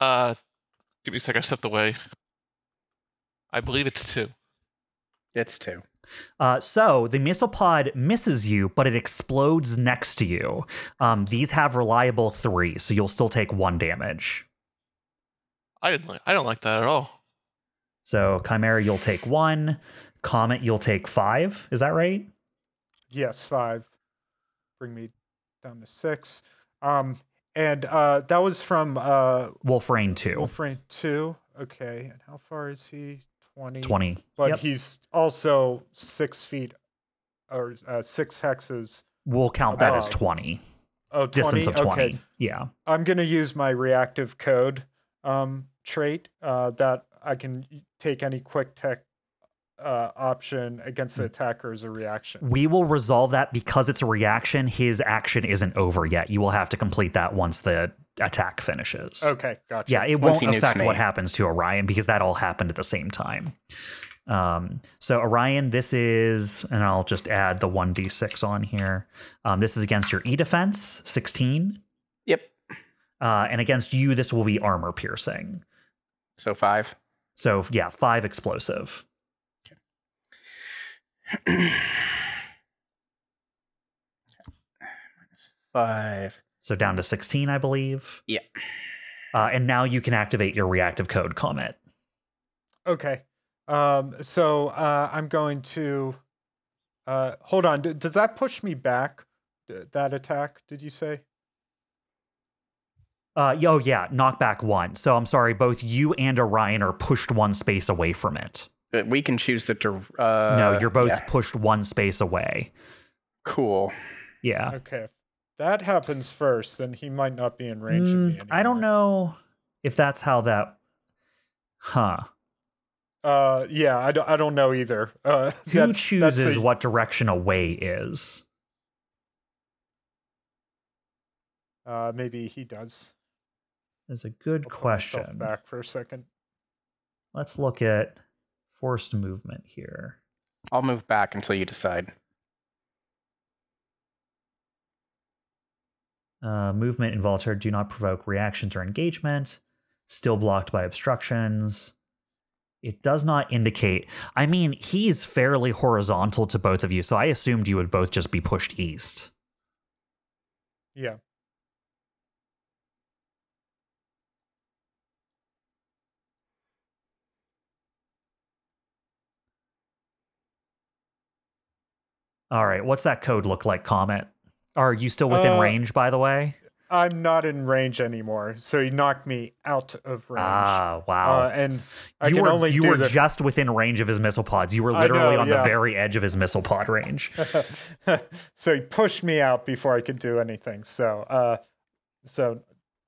Uh, give me a sec. I stepped away. I believe it's two. It's two. Uh, so the missile pod misses you, but it explodes next to you. Um, these have reliable three, so you'll still take one damage. I didn't. Like, I don't like that at all. So Chimera, you'll take one. Comet, you'll take five. Is that right? Yes, five. Bring me down to six. Um, and uh, that was from uh, Wolfrain two. Wolfrain two. Okay, and how far is he? Twenty. 20. But Yep. he's also six feet or uh, six hexes We'll count that as 20. Oh, 20? distance of 20. Okay. Yeah. I'm going to use my reactive code um, trait uh, that I can take any quick tech uh, option against Hmm. the attacker as a reaction. We will resolve that because it's a reaction. His action isn't over yet. You will have to complete that once the attack finishes. Okay, gotcha. Yeah, it Once won't he nukes affect what happens to Orion because that all happened at the same time. Um, so Orion, this is, and I'll just add the one d six on here. Um, this is against your E defense, sixteen, Yep. uh, and against you, this will be armor piercing. So five. So yeah, five explosive. Minus five. So down to sixteen, I believe. Yeah. Uh, and now you can activate your reactive code comet. Okay. Um, so uh, I'm going to uh, hold on. D- does that push me back? D- that attack? Did you say? Uh, oh yeah, knockback one. So I'm sorry, both you and Orion are pushed one space away from it. But we can choose the. dir- Uh, no, you're both yeah. pushed one space away. Cool. Yeah. Okay. If that happens first, then he might not be in range of me. Mm, I don't know if that's how that. Huh. Uh, yeah, I don't, I don't know either. Uh, <laughs> Who that's- that's chooses a- what direction away is? Uh, maybe he does. Is a good I'll put question. Back for a second. Let's look at forced movement here. I'll move back until you decide. Uh, movement involuntary do not provoke reactions or engagement. Still blocked by obstructions. It does not indicate. I mean, he's fairly horizontal to both of you, so I assumed you would both just be pushed east. Yeah. All right, what's that code look like, Comet? Are you still within Uh, range, by the way? I'm not in range anymore, so he knocked me out of range. Ah, wow. Uh, and I you can were only you do were the just within range of his missile pods. You were literally know, on the very edge of his missile pod range. <laughs> so he pushed me out before I could do anything. So, uh, so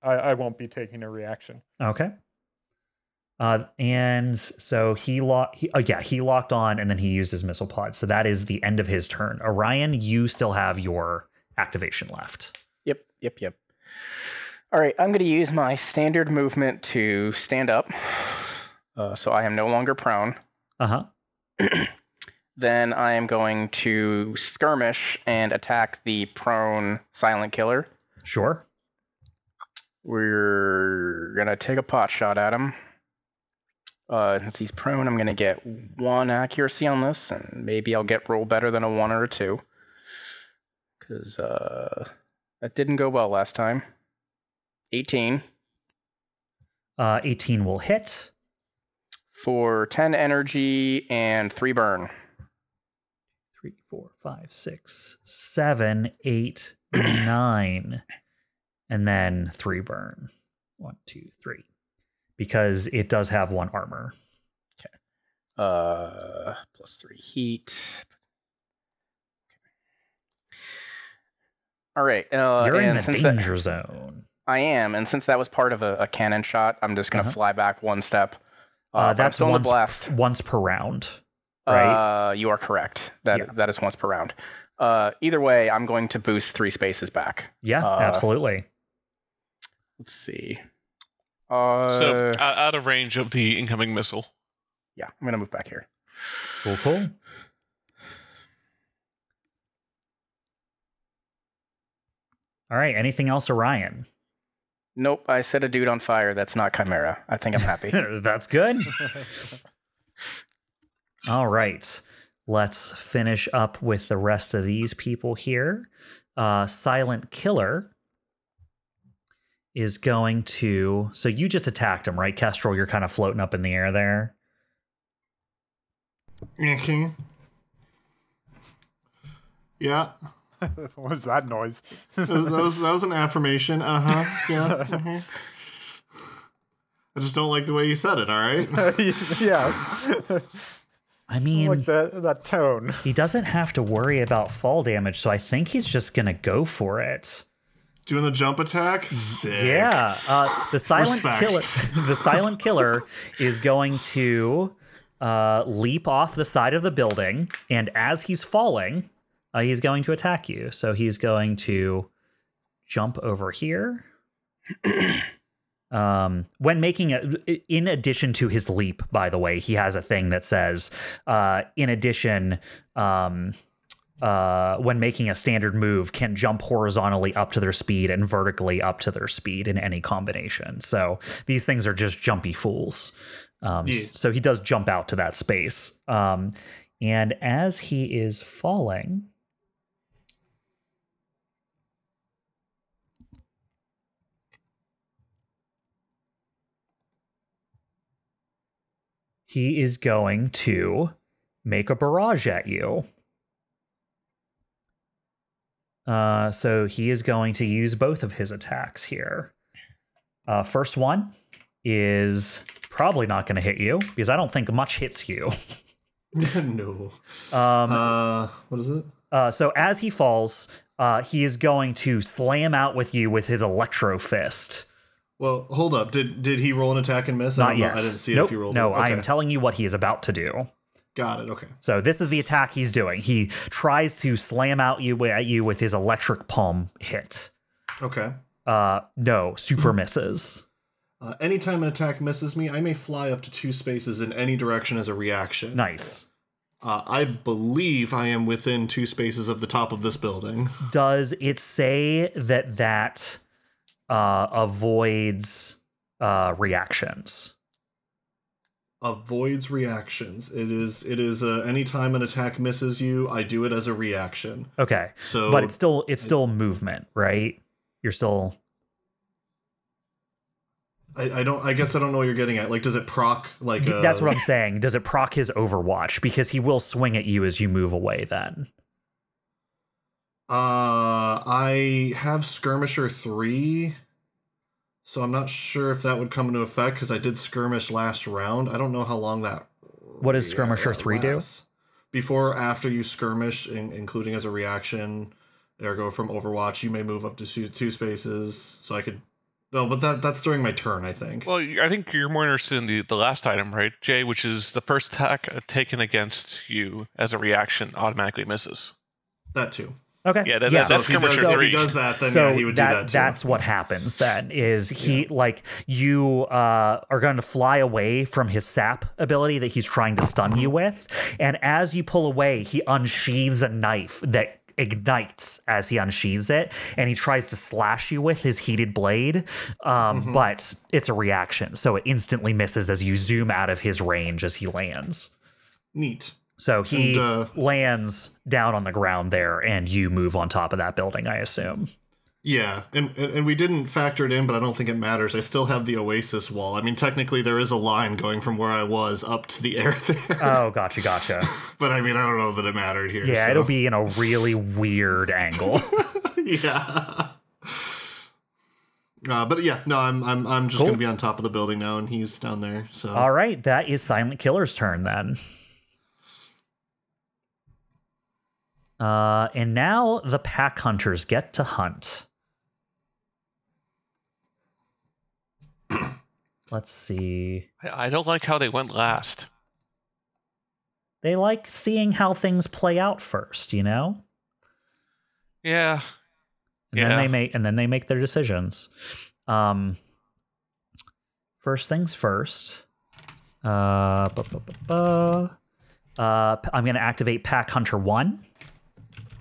I, I won't be taking a reaction. Okay. Uh, and so he locked. Oh yeah, he locked on, and then he used his missile pod. So that is the end of his turn. Orion, you still have your activation left. Yep, yep, yep. All right, I'm going to use my standard movement to stand up. Uh, so I am no longer prone. Uh huh. <clears throat> Then I am going to skirmish and attack the prone silent killer. Sure. We're going to take a pot shot at him. Uh, since he's prone, I'm going to get one accuracy on this, and maybe I'll get roll better than a one or a two. Because uh, that didn't go well last time. 18 Uh, 18 will hit. for 10 energy and 3 burn. Three, four, five, six, seven, eight, <clears throat> nine, and then three burn. One, two, three. Because it does have one armor. Uh, plus 3 heat. All right. Uh, You're in the since that- danger zone. I am, and since that was part of a, a cannon shot, I'm just gonna Uh-huh. fly back one step. Uh, Uh, that's once, blast. once per round. right? Uh, you are correct. That Yeah. that is once per round. Uh, either way, I'm going to boost three spaces back. Yeah, Uh, absolutely. Let's see. Uh, so out, out of range of the incoming missile. yeah, I'm gonna move back here. Cool, cool. All right. Anything else, Orion? Nope, I set a dude on fire. That's not Chimera. I think I'm happy. <laughs> That's good. <laughs> All right. Let's finish up with the rest of these people here. Uh, Silent Killer is going to. So you just attacked him, right, Kestrel? You're kind of floating up in the air there. Okay. Yeah. <laughs> what was that noise? That was, that was, that was an affirmation. Uh huh. Yeah. mhm. I just don't like the way you said it, all right? <laughs> yeah. <laughs> I mean, like that that tone. he doesn't have to worry about fall damage, so I think he's just going to go for it. Doing the jump attack? Sick. Yeah, uh, the <laughs> silent killer. the silent killer is going to uh, leap off the side of the building, and as he's falling, uh, he's going to attack you. So he's going to jump over here. <clears throat> um, when making a, in addition to his leap, by the way, he has a thing that says, uh, in addition, um, uh, when making a standard move, can jump horizontally up to their speed and vertically up to their speed in any combination. So these things are just jumpy fools. Um, Yeah. So he does jump out to that space. Um, and as he is falling, he is going to make a barrage at you. Uh, so he is going to use both of his attacks here. Uh, first one is probably not going to hit you because I don't think much hits you. <laughs> <laughs> no. Um, Uh, what is it? uh, so as he falls, uh, he is going to slam out with you with his electro fist. Well, hold up. Did did he roll an attack and miss? I Not don't know. yet. I didn't see it if he rolled no, it. I am telling you what he is about to do. Got it. Okay. So this is the attack he's doing. He tries to slam out you at you with his electric palm hit. Okay. Uh, no, super misses. Uh, anytime an attack misses me, I may fly up to two spaces in any direction as a reaction. Nice. Uh, I believe I am within two spaces of the top of this building. <laughs> Does it say that that uh, avoids uh, reactions? Avoids reactions. It is. It is. Uh, anytime an attack misses you, I do it as a reaction. Okay, So, but it's still it's still movement, right? You're still I, I don't. I guess I don't know what you're getting at. Like, does it proc? Like, uh, that's what I'm saying. Does it proc his Overwatch because he will swing at you as you move away? Then Uh, I have skirmisher three, so I'm not sure if that would come into effect because I did skirmish last round. I don't know how long that. What does Skirmisher 3 do? Before, or after you skirmish, in, including as a reaction, ergo from Overwatch, you may move up to two, two spaces. So I could. No, but that that's during my turn, I think. Well, I think you're more interested in the, the last item, right, Jay, which is the first attack uh, taken against you as a reaction automatically misses. that too. Okay, Yeah, that- yeah. that- that's so if he, does, Skirmisher if he does that, then so yeah, he would that, do that too. that's what happens then is he like you uh, are going to fly away from his sap ability that he's trying to stun you with and as you pull away he unsheathes a knife that ignites as he unsheathes it and he tries to slash you with his heated blade um, Mm-hmm. but it's a reaction so it instantly misses as you zoom out of his range as he lands neat. So he And, uh, lands down on the ground there and you move on top of that building i assume Yeah, and, and we didn't factor it in, but I don't think it matters. I still have the Oasis wall. I mean, technically there is a line going from where I was up to the <laughs> air there, oh gotcha gotcha <laughs> but I mean, I don't know that it mattered here. Yeah, so. it'll be in a really weird angle. <laughs> yeah. Uh, but yeah, no, I'm I'm I'm just Cool. gonna be on top of the building now, and he's down there. So All right, that is Silent Killer's turn then. Uh, and now the pack hunters get to hunt. <clears throat> Let's see. I, don't like how they went last. They like seeing how things play out first, you know? Yeah. and then they make and then they make their decisions. Um, first things first. Uh, bu- bu- bu- bu. Uh, I'm going to activate Pack Hunter One.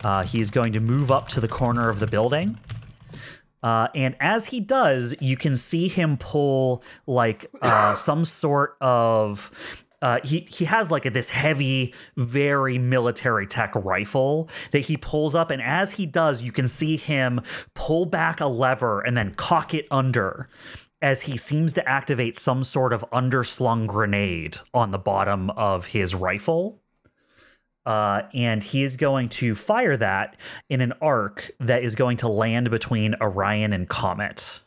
Uh, is going to move up to the corner of the building. Uh, and as he does, you can see him pull like uh, <laughs> some sort of. Uh, he he has like a, this heavy, very military tech rifle that he pulls up, and as he does, you can see him pull back a lever and then cock it under, as he seems to activate some sort of underslung grenade on the bottom of his rifle. Uh, and he is going to fire that in an arc that is going to land between Orion and Comet.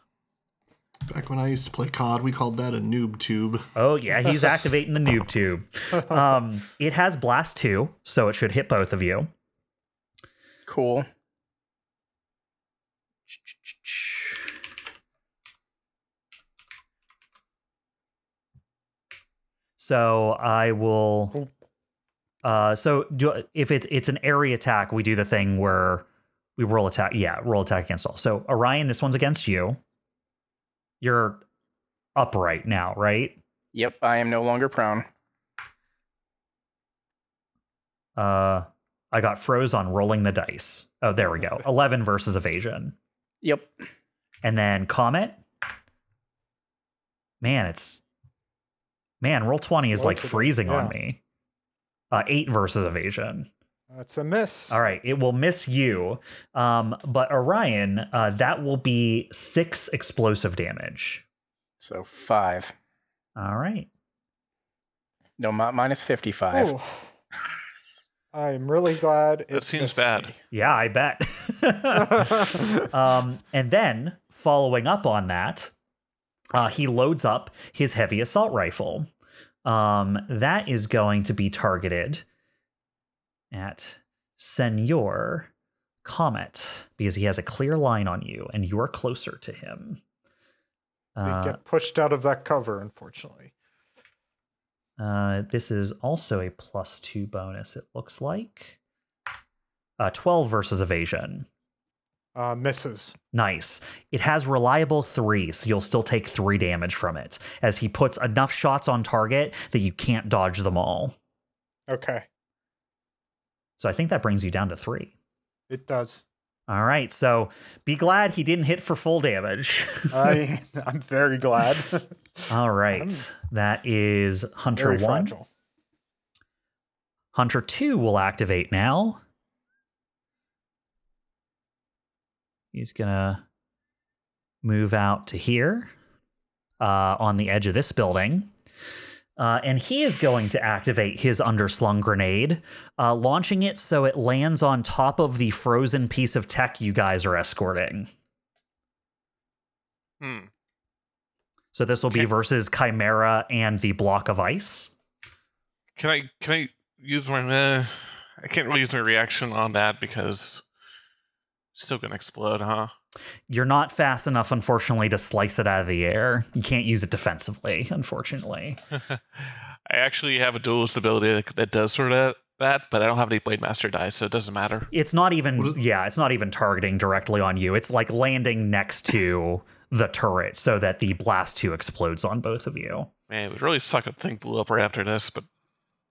Back when I used to play COD, we called that a noob tube. Oh yeah, he's <laughs> activating the noob tube. Um, it has blast two, so it should hit both of you. Cool. So I will uh, so do if it's it's an area attack, we do the thing where we roll attack. Yeah, roll attack against all. So Orion, this one's against you. You're upright now, right? Yep, I am no longer prone. Uh, I got froze on rolling the dice. Oh, there we go. <laughs> Eleven versus evasion, Yep. and then comet. Man, it's man. Roll twenty is like to the- freezing on me. Uh, eight versus evasion. That's a miss. All right, it will miss you. Um, but Orion, uh, that will be six explosive damage. So five. All right. No, mi- minus 55. Ooh. I'm really glad it That seems bad. me. Yeah, I bet. <laughs> um, and then following up on that, uh, he loads up his heavy assault rifle. Um, that is going to be targeted at Senor Comet because he has a clear line on you and you're closer to him. They Uh, get pushed out of that cover, unfortunately. Uh, this is also a plus two bonus, it looks like. Uh, 12 versus evasion. Uh, misses. Nice. It has reliable three, so you'll still take three damage from it, as he puts enough shots on target that you can't dodge them all. Okay, So I think that brings you down to three. it does. All right, so be glad he didn't hit for full damage. <laughs> I I'm very glad. <laughs> all right, I'm that is Hunter one. fragile. Hunter 2 will activate now. He's going to move out to here uh, on the edge of this building. Uh, and he is going to activate his underslung grenade, uh, launching it so it lands on top of the frozen piece of tech you guys are escorting. Hmm. So this will be versus Chimera and the block of ice. Can I can I use my? Uh, I can't really use my reaction on that because still gonna explode, huh? You're not fast enough, unfortunately, to slice it out of the air. You can't use it defensively, unfortunately. <laughs> I actually have a duelist ability that, that does sort of that, but I don't have any blade master dice, so it doesn't matter. It's not even, yeah, it's not even targeting directly on you. It's like landing next to the turret so that the blast two explodes on both of you. Man, it would really suck if the thing blew up right after this, but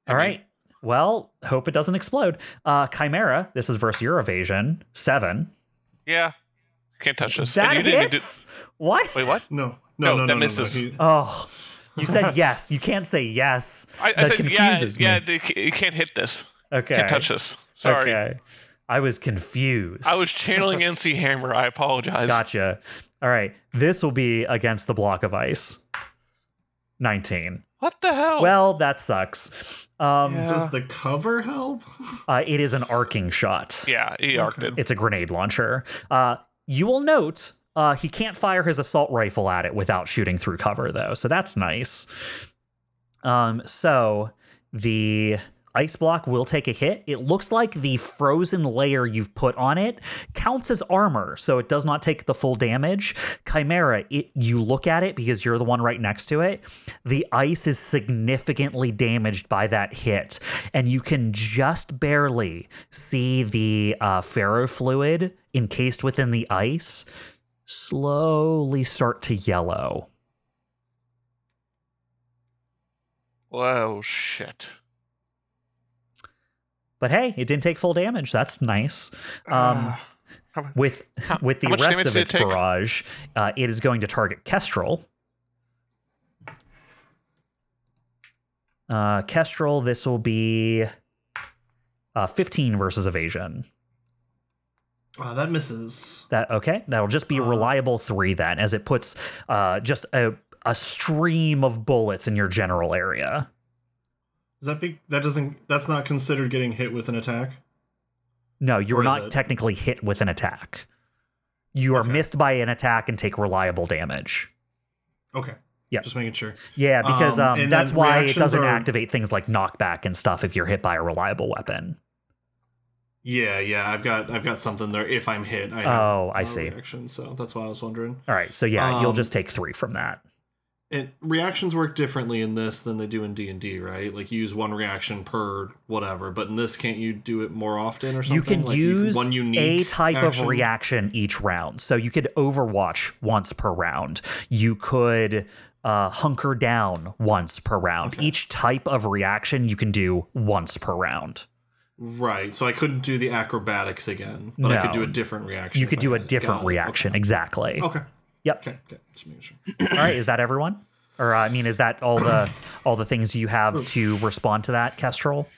All right. Well, hope it doesn't explode. Uh, Chimera, this is versus your evasion. Seven. Yeah, can't touch this. That you didn't even hits? What? Wait, what? No, No, no, no, that no, misses. No, no. Oh, you said <laughs> yes. You can't say yes. I, I that said confuses yeah. me. they ca- You can't hit this. Okay. Can't touch this. Sorry. Okay. I was confused. I was channeling <laughs> MC Hammer. I apologize. Gotcha. All right. This will be against the block of ice. 19. What the hell? Well, that sucks. Um, Yeah. Does the cover help? <laughs> uh, it is an arcing shot. yeah, he arced Okay. it. It's a grenade launcher. Uh, you will note uh, he can't fire his assault rifle at it without shooting through cover, though. So that's nice. Um, so the ice block will take a hit. It looks like the frozen layer you've put on it counts as armor, so it does not take the full damage. Chimera, it, you look at it because you're the one right next to it. The ice is significantly damaged by that hit, and you can just barely see the uh, ferrofluid encased within the ice slowly start to yellow. Whoa, shit. But hey, it didn't take full damage. That's nice. Um, Ah. How mu- with <laughs> with the rest of did it its barrage, uh, it is going to target Kestrel. Uh, Kestrel, this will be uh, 15 versus evasion. Uh, that misses. That okay? That'll just be a Uh. reliable three then, as it puts uh, just a a stream of bullets in your general area. Is that big? That doesn't. That's not considered getting hit with an attack. No, you Or are not it? technically hit with an attack. You are Okay. missed by an attack and take reliable damage. Okay. Yeah. Just making sure. Yeah, because Um, um, that's why it doesn't are- activate things like knockback and stuff if you're hit by a reliable weapon. Yeah, yeah. I've got. I've got something there. If I'm hit, I have Oh, I see. Reaction, so that's why I was wondering. All right, so yeah, you'll Um, just take three from that. It reactions work differently in this than they do in D and D, right? Like you use one reaction per whatever, but in this, can't you do it more often or something? You can Like use one a type action? of reaction each round. So you could Overwatch once per round. You could uh, hunker down once per round. Okay. Each type of reaction you can do once per round. Right. So I couldn't do the acrobatics again, but I could do a different reaction. You could do a different reaction. Okay. Exactly. Okay. Yep. Okay. Okay. Just making sure. All right. Is that everyone? Or uh, I mean, is that all the all the things you have to respond to that, Kestrel?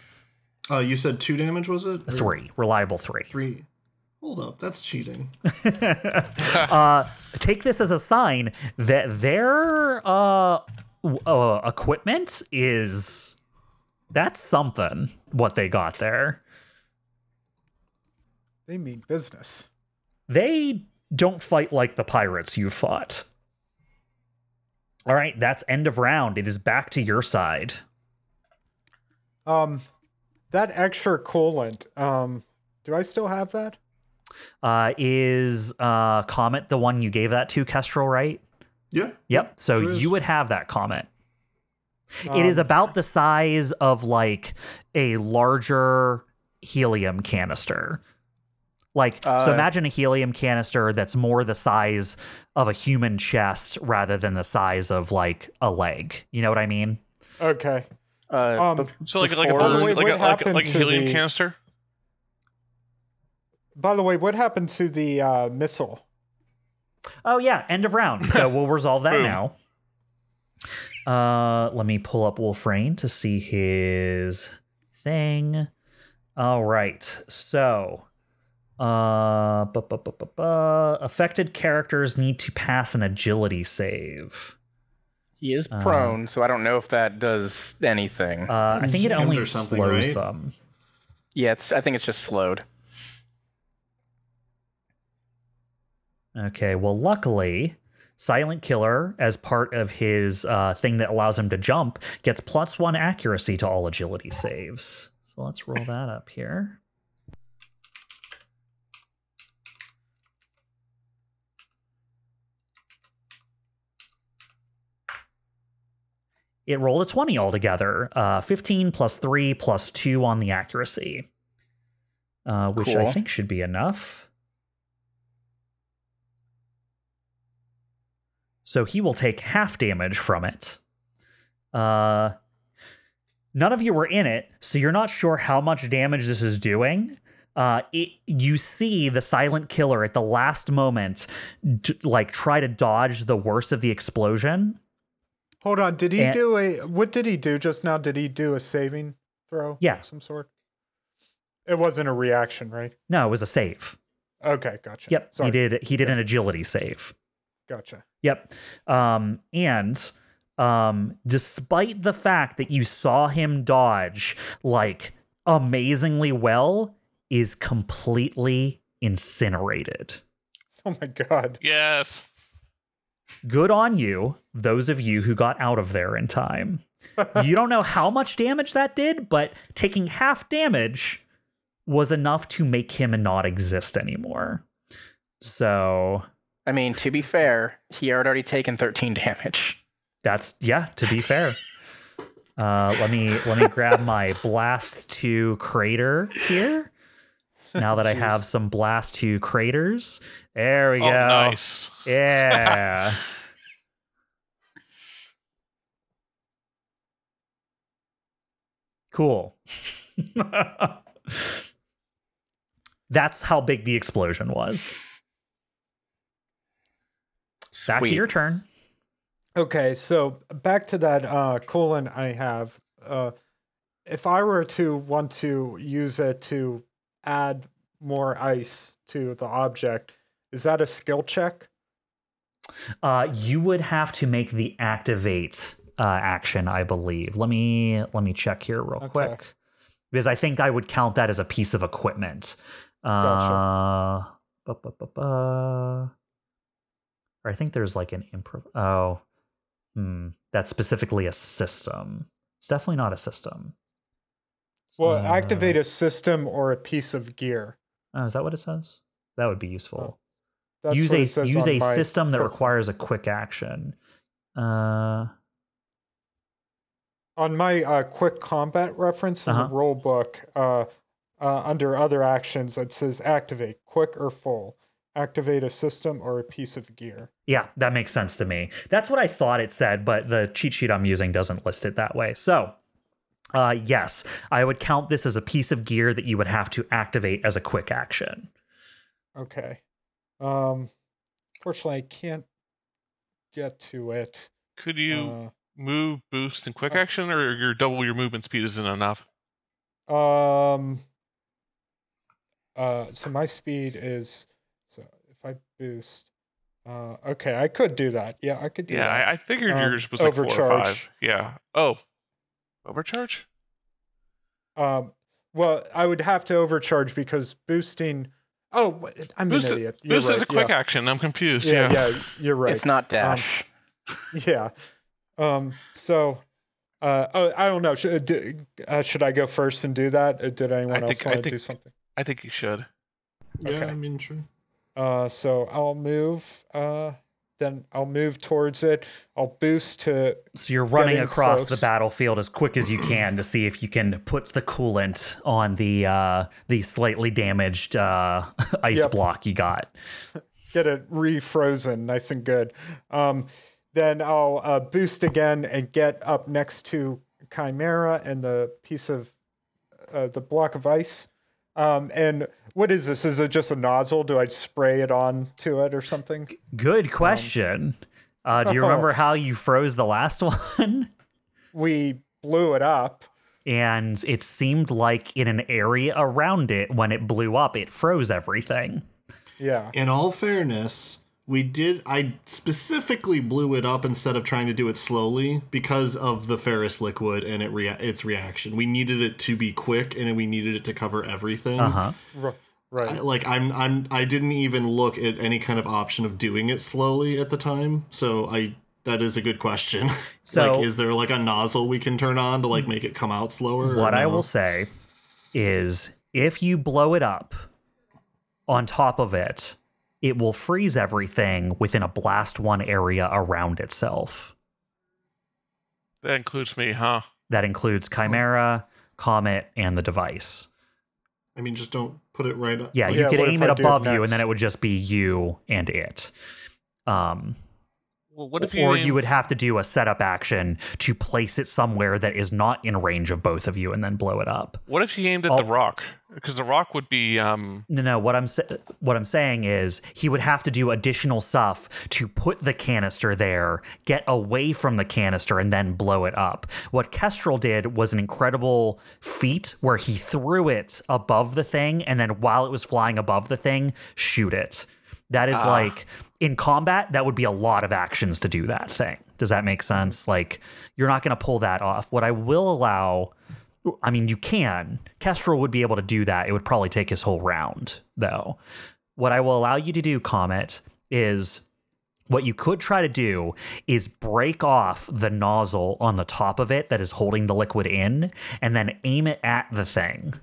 Uh, you said two damage, was it? Or Three. Reliable three. Three. Hold up, that's cheating. <laughs> uh, take this as a sign that their uh, uh, equipment is that's something what they got there. They mean business. They don't fight like the pirates you fought. All right, that's end of round. It is back to your side. Um, that extra coolant. Um, do I still have that? Uh, is uh, Comet the one you gave that to, Kestrel, right? Yeah. Yep. So Sure you would have that Comet. it is Um, about the size of like a larger helium canister. Like, so Uh, imagine a helium canister that's more the size of a human chest rather than the size of like a leg. You know what I mean? Okay. Uh, Um, So like like a before- balloon, way, like a, like, a- like a helium the- canister. By the way, what happened to the uh, missile? Oh yeah, end of round. So <laughs> we'll resolve that now. Uh, let me pull up Wolfrain to see his thing. All right, so uh, bu- bu- bu- bu- bu- affected characters need to pass an agility save. he is uh, prone, so I don't know if that does anything. Uh, I think it only or something, slows right? them. yeah, it's, I think it's just slowed. Okay, well, luckily, Silent Killer, as part of his uh, thing that allows him to jump, gets plus one accuracy to all agility saves. So let's roll that up here. It rolled a 20 altogether. Uh, 15 plus 3 plus 2 on the accuracy, uh, which I think should be enough. So he will take half damage from it. Uh, none of you were in it, so you're not sure how much damage this is doing. Uh, it, you see the silent killer at the last moment, d- like try to dodge the worst of the explosion. Hold on. Did he And- do a? What did he do just now? Did he do a saving throw? Yeah. of Some sort. It wasn't a reaction, right? No, it was a save. Okay, gotcha. Yep, Sorry. he did. He did an agility save. Gotcha. Yep. Um, and um, despite the fact that you saw him dodge like amazingly well, is completely incinerated. Oh my god. Yes. Good on you, those of you who got out of there in time. <laughs> you don't know how much damage that did, but taking half damage was enough to make him not exist anymore. So I mean, to be fair, he had already taken 13 damage. That's yeah. To be fair, uh, let me let me grab my blast to crater here. Now that I have some blast to craters, there we Oh, go. nice. Yeah. <laughs> cool. <laughs> That's how big the explosion was. Back to your turn. Okay, so back to that uh, colon I have. Uh, if I were to want to use it to add more ice to the object, is that a skill check? Uh, you would have to make the activate uh, action, I believe. Let me let me check here real Okay. quick because I think I would count that as a piece of equipment. Gotcha. Uh, ba, ba, ba, ba. Or I think there's like an improv. Oh, hmm. That's specifically a system. It's definitely not a system. Well, Uh, activate a system or a piece of gear. Oh, is that what it says? That would be useful. That's use a use a system that requires a quick action. Uh, On my uh, quick combat reference in Uh-huh. the rule book, uh, uh, under other actions, it says activate quick or full. Activate a system or a piece of gear. yeah, that makes sense to me. That's what I thought it said, but the cheat sheet I'm using doesn't list it that way. So, uh, yes, I would count this as a piece of gear that you would have to activate as a quick action. Okay. Um, fortunately, I can't get to it. Could you Uh, move, boost, and quick uh, action, or your double your movement speed isn't enough? Um. Uh, so my speed is so if I boost. Uh, okay, I could do that. Yeah, I could do Yeah, that. I, I figured Um, yours was like four or overcharge. five. Yeah. Oh, overcharge? Um, well, I would have to overcharge because boosting. Oh, I'm an idiot. You're boost is a quick yeah. action. I'm confused. Yeah, Yeah. yeah, you're right. It's not dash. <laughs> Yeah. Um. So, uh, oh, I don't know. Should uh, should I go first and do that? Uh, Did anyone I else think- I want to think- do something? I think you should. Yeah, Okay. I mean, sure. Uh, so I'll move. Uh, then I'll move towards it. I'll boost to. So you're running across the battlefield as quick as you can to see if you can put the coolant on the uh, the slightly damaged uh, <laughs> ice Yep. block you got. get it refrozen nice and good. Um, then I'll uh, boost again and get up next to Chimera and the piece of uh, the block of ice. Um, and what is this? Is it just a nozzle? Do I spray it on to it or something? Good question. uh, do you <laughs> remember how you froze the last <laughs> one? We blew it up. and it seemed like in an area around it, when it blew up, it froze everything. Yeah. In all fairness, we did. I specifically blew it up instead of trying to do it slowly because of the ferrous liquid and it rea- its reaction. We needed it to be quick and we needed it to cover everything. Uh huh. R- right. I- like I'm, I'm, I didn't even look at any kind of option of doing it slowly at the time. So I, that is a good question. <laughs> So- like, is there like a nozzle we can turn on to like make it come out slower? or What I will say is if you blow it up on top of it, it will freeze everything within a blast one area around itself. That includes me, huh? That includes Chimera, Comet, and the device. I mean, just don't put it right. up. Yeah, like- you Yeah, could aim it above you, and then it would just be you and it. Um, Well, what if you or aim- you would have to do a setup action to place it somewhere that is not in range of both of you, and then blow it up. What if he aimed at the Oh. rock? Because the rock would be um No, no. What I'm sa- what I'm saying is he would have to do additional stuff to put the canister there, get away from the canister, and then blow it up. What Kestrel did was an incredible feat where he threw it above the thing, and then while it was flying above the thing, shoot it. That is Ah. like in combat, that would be a lot of actions to do that thing. Does that make sense? Mm-hmm. Like you're not going to pull that off. What I will allow I mean, you can. Kestrel would be able to do that. It would probably take his whole round, though. What I will allow you to do, Comet, is what you could try to do is break off the nozzle on the top of it that is holding the liquid in and then aim it at the thing.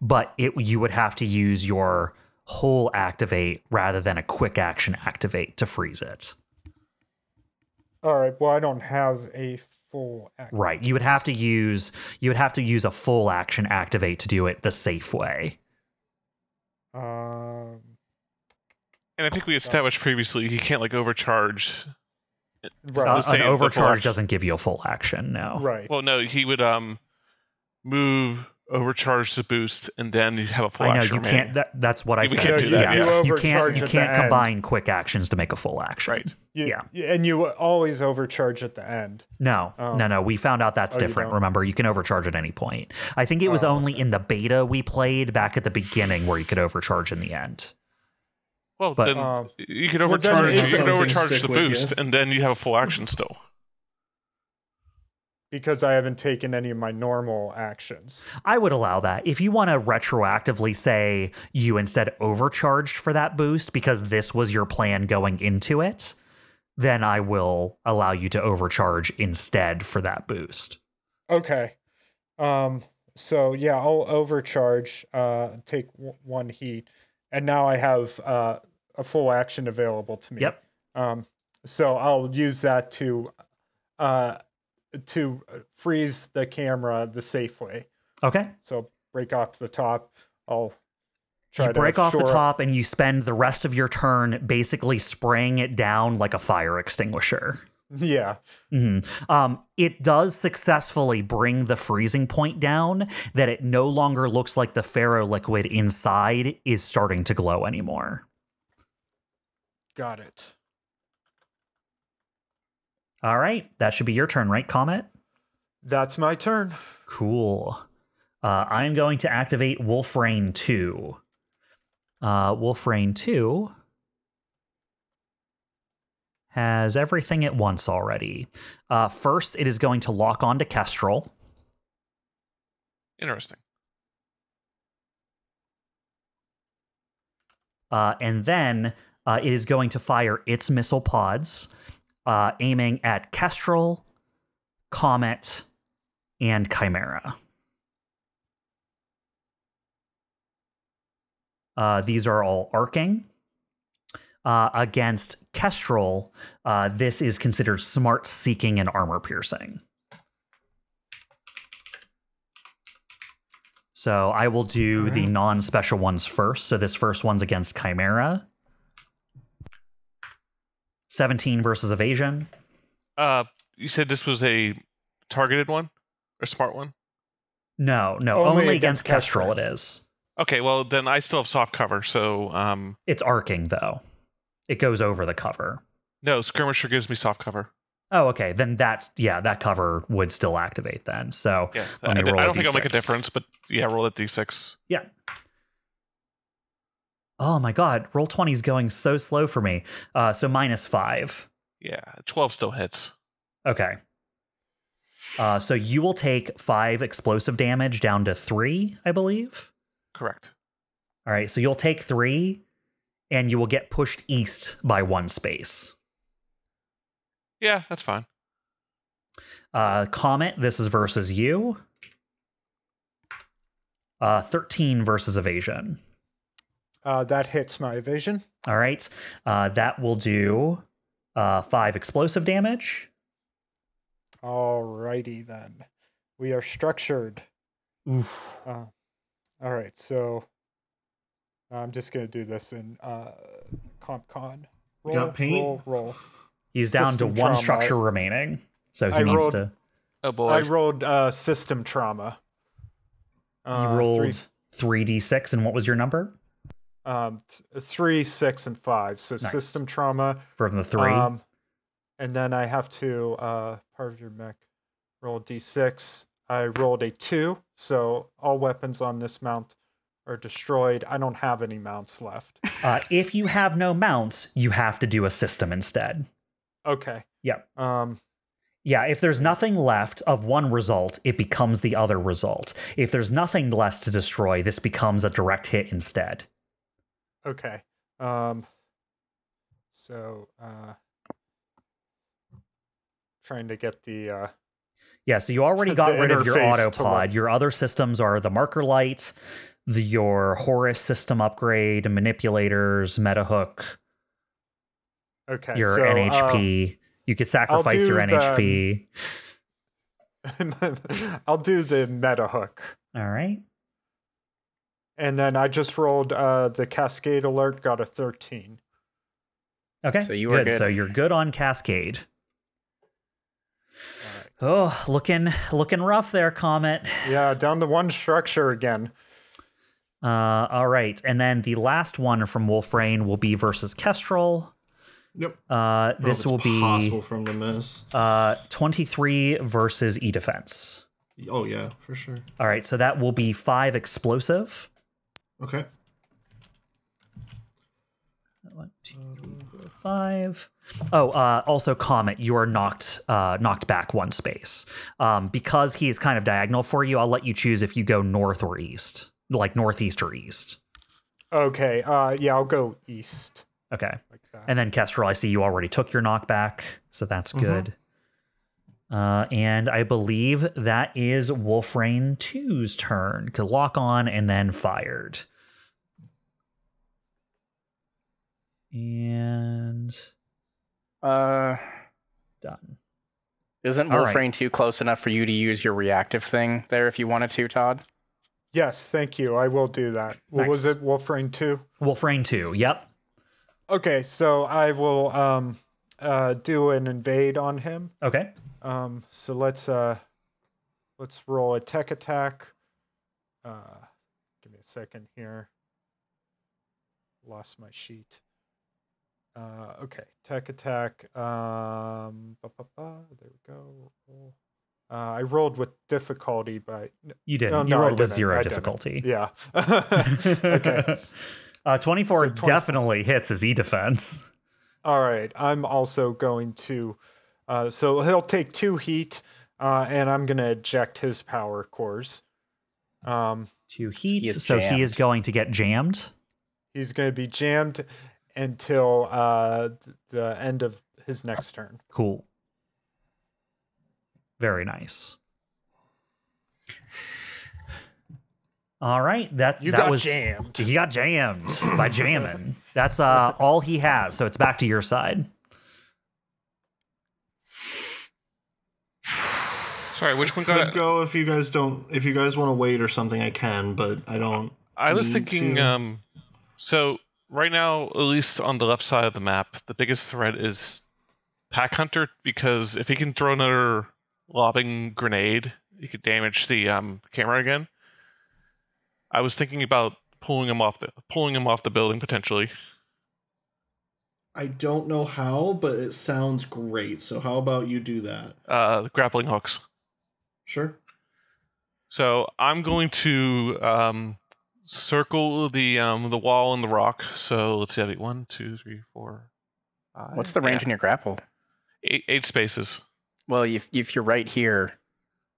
But it you would have to use your whole activate rather than a quick action activate to freeze it. All right. Well, I don't have a full. Act- Right. You would have to use you would have to use a full action activate to do it the safe way. Um. and I think we established previously he can't like overcharge. Right. The same- an overcharge action. doesn't give you a full action. No. right. Well, no, he would um move, overcharge the boost, and then you have a full I know action you remaining. can't. That, that's what I We said. can't do No, that, you, yeah. you You can't. You can't the end. combine quick actions to make a full action. Right. You, yeah. And you always overcharge at the end. No, Oh. no, no. We found out that's Oh, different. don't? Remember, you can overcharge at any point. I think it was Oh, only in the beta we played back at the beginning where you could overcharge in the end. Well, But- then Um, you could overcharge. it's- you could overcharge the with you. boost, and then you have a full action still. Because I haven't taken any of my normal actions. I would allow that. If you want to retroactively say you instead overcharged for that boost because this was your plan going into it, then I will allow you to overcharge instead for that boost. Okay. Um. So yeah, I'll overcharge. Uh, take w- one heat, and now I have uh a full action available to me. Yep. Um. so I'll use that to uh to freeze the camera the safe way. Okay. So break off the top. I'll try You to break off the shore up- top and you spend the rest of your turn basically spraying it down like a fire extinguisher. Yeah. Mhm. Um, it does successfully bring the freezing point down that it no longer looks like the ferro liquid inside is starting to glow anymore. Got it. All right, that should be your turn, right, Comet? That's my turn. Cool. Uh, I'm going to activate Wolf Rain 2. Uh, Wolf Rain 2 has everything at once already. Uh, first, it is going to lock onto Kestrel. Interesting. Uh, and then uh, it is going to fire its missile pods, uh, aiming at Kestrel, Comet, and Chimera. Uh, these are all arcing. Uh, against Kestrel, uh, this is considered smart seeking and armor piercing. So I will do the non special ones first. So this first one's against Chimera. 17 versus evasion. Uh, you said this was a targeted one or smart one? No, no, Only only, against against Kestrel Kestrel. it is. Okay, well then I still have soft cover, so um, It's arcing though. It goes over the cover. no skirmisher gives me soft cover. Oh, okay. Then that's yeah, that cover would still activate then. So Yeah, Let I, me I roll a don't think it'll make a D6. difference, but yeah, roll a d6. yeah. Oh my god, roll 20 is going so slow for me. Uh so minus five. Yeah, 12 still hits. Okay. Uh so you will take five explosive damage down to three, I believe. Correct. All right, so you'll take three, and you will get pushed east by one space. Yeah, that's fine. Uh, Comet, this is versus you. Uh, 13 versus evasion. Uh, that hits my evasion. All right, uh, that will do uh, five explosive damage. All righty then. We are structured. Oof. Uh, all right, so I'm just gonna do this in uh, CompCon. You Roll, got paint? roll, roll. He's down to System one trauma. structure remaining, so he I needs rolled- to. Oh boy. I rolled uh, system trauma. You Uh, rolled three, 3d6, and what was your number um, th- three, six, and five. So Nice. system trauma. from the three? Um, and then I have to uh, part of your mech roll d6. I rolled a two, so all weapons on this mount are destroyed. I don't have any mounts left. <laughs> uh, if you have no mounts, you have to do a system instead. Okay. Yep. Um. Yeah, if there's nothing left of one result, it becomes the other result. If there's nothing less to destroy, this becomes a direct hit instead. Okay. Um. So, uh, trying to get the uh, Yeah, so you <laughs> already got rid of your autopod. Your other systems are the marker light, the, your Horus system upgrade, manipulators, metahook, okay. your so, NHP. you could sacrifice your the- NHP. <laughs> I'll do the meta hook. All right. And then I just rolled uh, the Cascade Alert, got a 13. Okay. So you were good. So you're good on Cascade. All right. Oh, looking looking rough there, Comet. Yeah, down to one structure again. Uh, all right, and then the last one from Wolfrain will be versus Kestrel. Yep. Uh, I don't know if this it's will be possible from the to miss. uh 23 versus E defense. Oh yeah, for sure. All right, so that will be five explosive. Okay. One, two, three, four, five. Oh, uh, also Comet, you are knocked uh, knocked back one space. Um, because he is kind of diagonal for you, I'll let you choose if you go north or east, like northeast or east. Okay, uh, yeah, I'll go east Okay. like. And then Kestrel, I see you already took your knockback, so that's good. Uh, and I believe that is Wolfrain 2's turn. Could lock on and then fired. And Uh, Done. isn't All Wolf right. Rain 2 close enough for you to use your reactive thing there if you wanted to, Todd? Yes, thank you. I will do that. What was Nice. it? Wolfrain 2? Wolfrain 2. Yep. Okay, so I will um uh do an invade on him. Okay. Um so let's uh let's roll a tech attack. Uh give me a second here. Lost my sheet. Uh okay, tech attack. Um ba, ba, ba, there we go. Uh, I rolled with difficulty, but You did. No, you no, I rolled with didn't. zero I didn't. difficulty. yeah. <laughs> okay. <laughs> uh, 24 So 24 definitely hits his E defense. All right, I'm also going to. Uh, so he'll take two heat, uh, and I'm going to eject his power cores. Um, Two heats. is so he is going to get jammed. he's going to be jammed until uh, th- the end of his next turn. Cool. Very nice. All right, that You that got was jammed. he got jammed by jamming. That's uh all he has. So it's back to your side. Sorry, which one Could got? go if you guys don't. If you guys want to wait or something, I can, but I don't. I was thinking. to- Um, so right now, at least on the left side of the map, the biggest threat is Pack Hunter because if he can throw another lobbing grenade, he could damage the um, camera again. I was thinking about pulling him off the pulling him off the building potentially. I don't know how, but it sounds great. So how about you do that? Uh, grappling hooks. Sure. So I'm going to um, circle the um, the wall and the rock. So let's see, I have one, two, three, four. Five, What's the range yeah, in your grapple? eight, eight spaces. Well, if, if you're right here,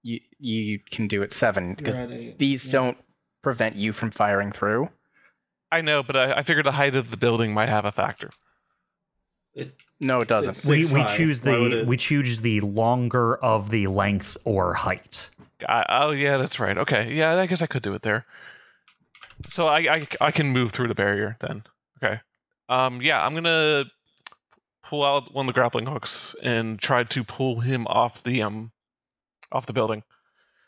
you you can do it seven because You're at eight. these Yeah. don't prevent you from firing through. I know, but I, I figured the height of the building might have a factor. It, No, it doesn't. Six- We we high. choose the it- we choose the longer of the length or height. I, oh yeah, that's right. Okay, yeah, I guess I could do it there. So I, I I can move through the barrier then. Okay. Um yeah, I'm gonna pull out one of the grappling hooks and try to pull him off the um off the building.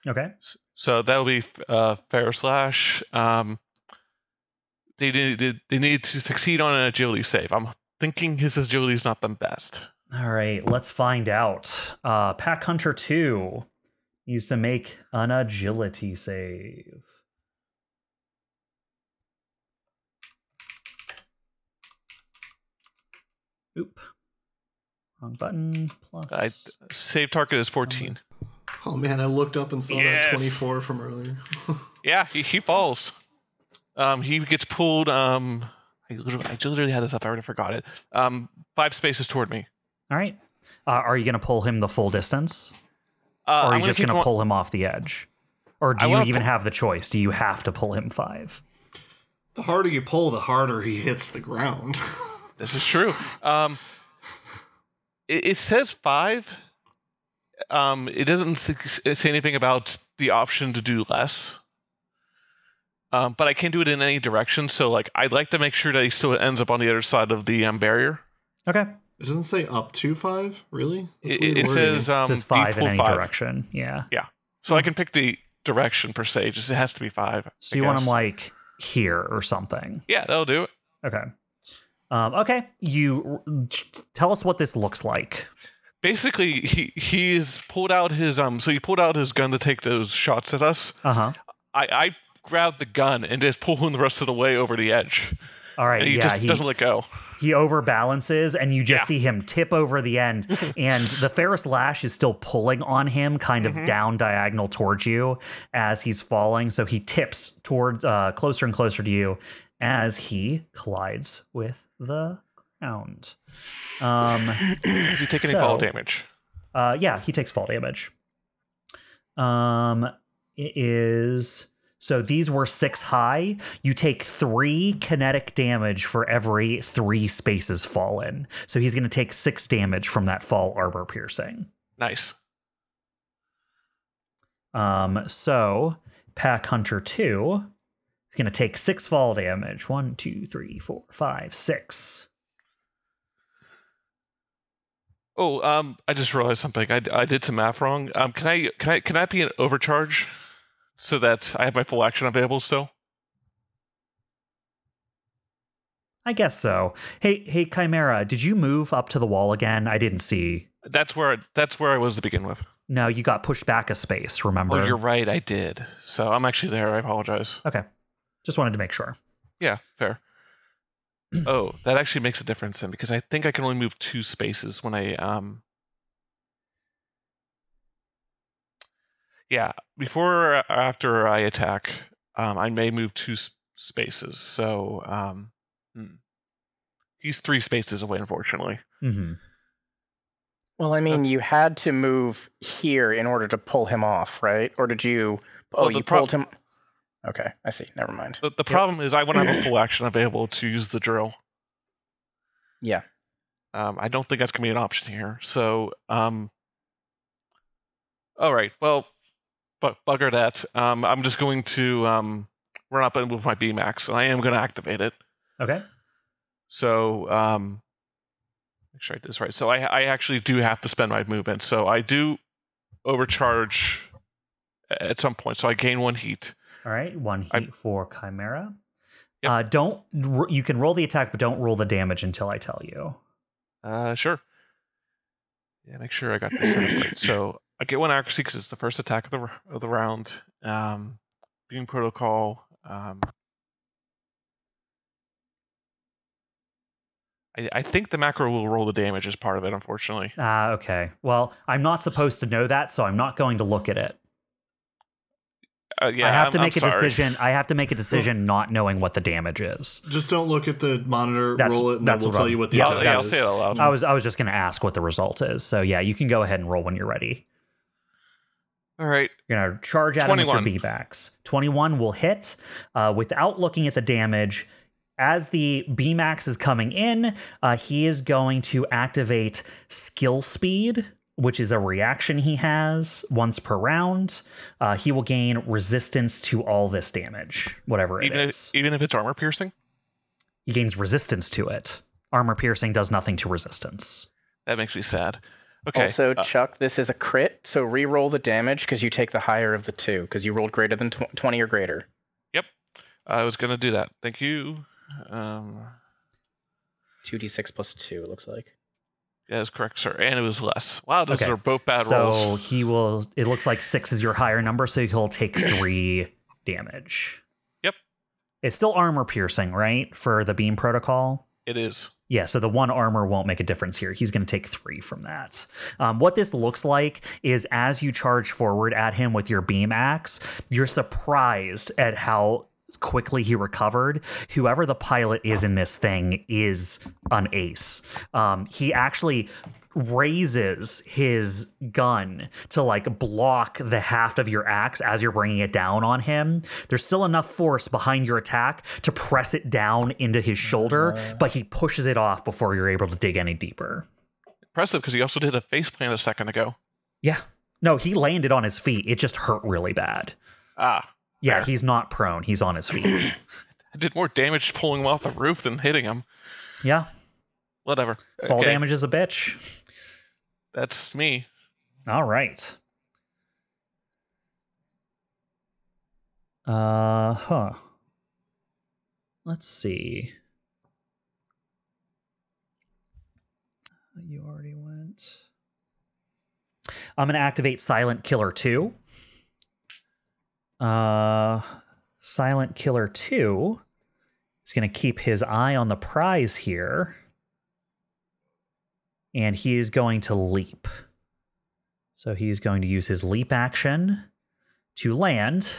Okay. So that will be uh, Ferrous Lash. Um, they need they, need to succeed on an agility save. I'm thinking his agility is not the best. All right, let's find out. Uh, Pack Hunter 2 needs to make an agility save. Oop. Wrong button. Plus. I save target is 14. oh man, I looked up and saw Yes. that's 24 from earlier. <laughs> Yeah, he, he falls. Um, he gets pulled. Um, I literally, I literally had this up. I already forgot it. Um, five spaces toward me. All right. Uh, are you going to pull him the full distance? Uh, or are I'm you just going to pull him off the edge? Or do I you even pull- have the choice? Do you have to pull him five? the harder you pull, the harder he hits the ground. <laughs> This is true. Um, it, it says five. Um, it doesn't say anything about the option to do less. Um, but I can do it in any direction. So like, I'd like to make sure that he still ends up on the other side of the um, barrier. Okay. it doesn't say up to five, really. That's It, weird it wording. says um, it says five in any five. direction. Yeah. Yeah. So I can pick the direction per se. Just it has to be five. So I you want him like here or something. Yeah, that'll do it. Okay. Um, okay. You tell us what this looks like. Basically, he he's pulled out his um. So he pulled out his gun to take those shots at us. Uh huh. I I grabbed the gun and just pulled him the rest of the way over the edge. All right. And he yeah. just he, doesn't let go. he overbalances, and you just Yeah. see him tip over the end, <laughs> and the Ferrous Lash is still pulling on him, kind of Mhm. down diagonal towards you as he's falling. So he tips toward uh, closer and closer to you as he collides with the ground. Um. <clears throat> Does he take any fall damage? Uh, yeah, he takes fall damage. Um, it is so these were six high. You take three kinetic damage for every three spaces fallen. So he's going to take six damage from that fall armor piercing. Nice. Um, so Pack Hunter two going to take six fall damage. One, two, three, four, five, six. Oh, um, I just realized something. I, I did some math wrong. Um, can I can I can I be an overcharge, so that I have my full action available still? I guess so. Hey, hey, Chimera, did you move up to the wall again? I didn't see. That's where that's where I was to begin with. No, you got pushed back a space. Remember? Oh, you're right. I did. So I'm actually there. I apologize. Okay, just wanted to make sure. Yeah, fair. <clears throat> oh, that actually makes a difference then, because I think I can only move two spaces when I um. Yeah, before or after I attack, um, I may move two s- spaces. So um, hmm. he's three spaces away, unfortunately. Mm-hmm. Well, I mean, you had to move here in order to pull him off, right? Or did you? Oh, Well, you prob- pulled him. Okay, I see. Never mind. The, the problem is I want to have a full <clears throat> action available to use the drill. Yeah. Um, I don't think that's gonna be an option here. So, um, all right. Well, bu- bugger that. Um, I'm just going to um, run up and with my beam axe, and I am going to activate it. Okay. So, um, make sure I did this right. So I, I actually do have to spend my movement. So I do overcharge at some point. So I gain one heat. All right. One heat I- for Chimera. Yep. Uh, don't you can roll the attack, but don't roll the damage until I tell you. Uh, sure. Yeah, make sure I got this right. So I get one accuracy because it's the first attack of the of the round. Um, beam protocol. Um, I, I think the macro will roll the damage as part of it. Unfortunately, Ah, okay. Well, I'm not supposed to know that, so I'm not going to look at it. Uh, yeah, I have I'm- to I'm make a sorry. decision. I have to make a <laughs> decision not knowing what the damage is. Just don't look at the monitor, That's- roll it, and then that's we'll what tell I'm- you what the yeah, I'll, attack yeah, I'll is. say it out. I was I was just going to ask what the result is. So yeah, you can go ahead and roll when you're ready. All right. You're gonna charge at him with 21. your beam axe. 21 will hit uh, without looking at the damage. As the beam axe is coming in, uh, he is going to activate skill speed, which is a reaction he has once per round. Uh, he will gain resistance to all this damage, whatever it Even is. if, even if it's armor piercing, he gains resistance to it. Armor piercing does nothing to resistance. that makes me sad. Okay. Also, uh, Chuck, this is a crit, so re-roll the damage because you take the higher of the two because you rolled greater than tw- 20 or greater. Yep, I was gonna do that. Thank you. Um, 2d6 plus 2, it looks like. Yeah, that's correct, sir. And it was less. Wow, those Okay. are both bad so rolls. he will. It looks like six is your higher number, so he'll take three <coughs> damage. Yep. It's still armor piercing, right? For the beam protocol. It is. Yeah, so the one armor won't make a difference here. He's going to take three from that. Um, what this looks like is as you charge forward at him with your beam axe, you're surprised at how quickly he recovered. Whoever the pilot is in this thing is an ace. Um, he actually raises his gun to like block the haft of your axe as you're bringing it down on him. There's still enough force behind your attack to press it down into his shoulder, but he pushes it off before you're able to dig any deeper. Impressive because he also did a face plant a second ago. Yeah. No, he landed on his feet. It just hurt really bad. Ah, Yeah, <laughs> he's not prone. He's on his feet. I did more damage pulling him off the roof than hitting him. yeah. Whatever. Fall Okay, damage is a bitch. That's me. All right. Uh huh. Let's see. You already went. I'm going to activate Silent Killer 2. Uh Silent Killer 2 is going to keep his eye on the prize here. And he is going to leap. So he's going to use his leap action to land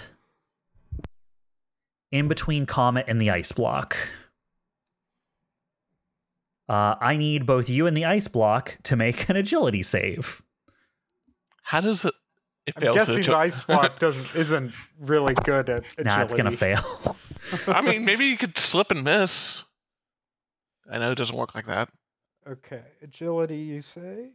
in between Comet and the ice block. Uh, I need both you and the ice block to make an agility save. How does it? It I'm fails to guessing <laughs> the ice block doesn't isn't really good at agility. Nah, it's gonna fail. <laughs> I mean, maybe you could slip and miss. I know it doesn't work like that. Okay, agility, you say?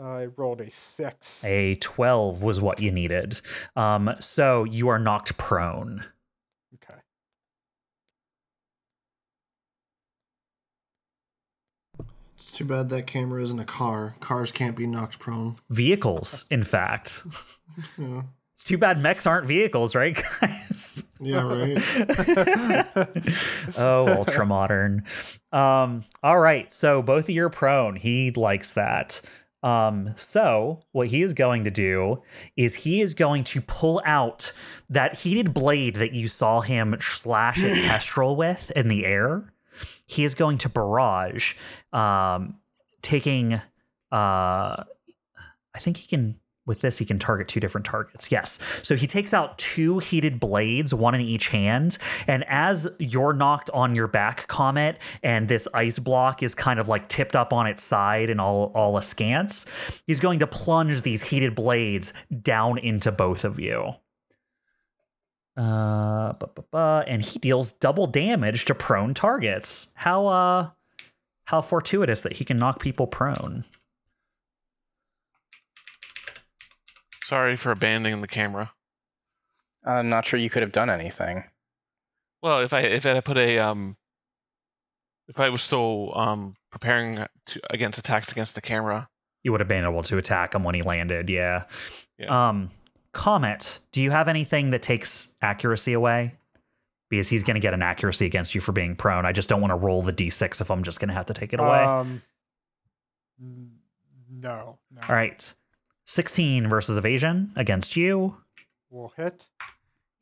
I rolled a six. a 12 was what you needed. Um, so you are knocked prone. Okay. It's too bad that camera isn't a car. Cars can't be knocked prone. Vehicles, in fact. <laughs> Yeah, It's too bad mechs aren't vehicles, right, guys? yeah right. <laughs> oh, ultra modern. Um, all right, so both of you are prone. He likes that. Um, so what he is going to do is he is going to pull out that heated blade that you saw him slash at <gasps> Kestrel with in the air. He is going to barrage, um, taking uh I think he can with this he can target two different targets. Yes. So he takes out two heated blades, one in each hand, and as you're knocked on your back, Comet, and this ice block is kind of like tipped up on its side and all all askance, he's going to plunge these heated blades down into both of you. Uh, bu- bu- bu- and he deals double damage to prone targets. How uh, how fortuitous that he can knock people prone. Sorry for abandoning the camera. I'm not sure you could have done anything. Well, if I if I put a um, if I was still um preparing to against attacks against the camera, You would have been able to attack him when he landed. Yeah. Yeah. Um, Comet, do you have anything that takes accuracy away? Because he's going to get an accuracy against you for being prone. I just don't want to roll the d6 if I'm just going to have to take it away. Um, no, no. All right. 16 versus evasion against you, We'll hit.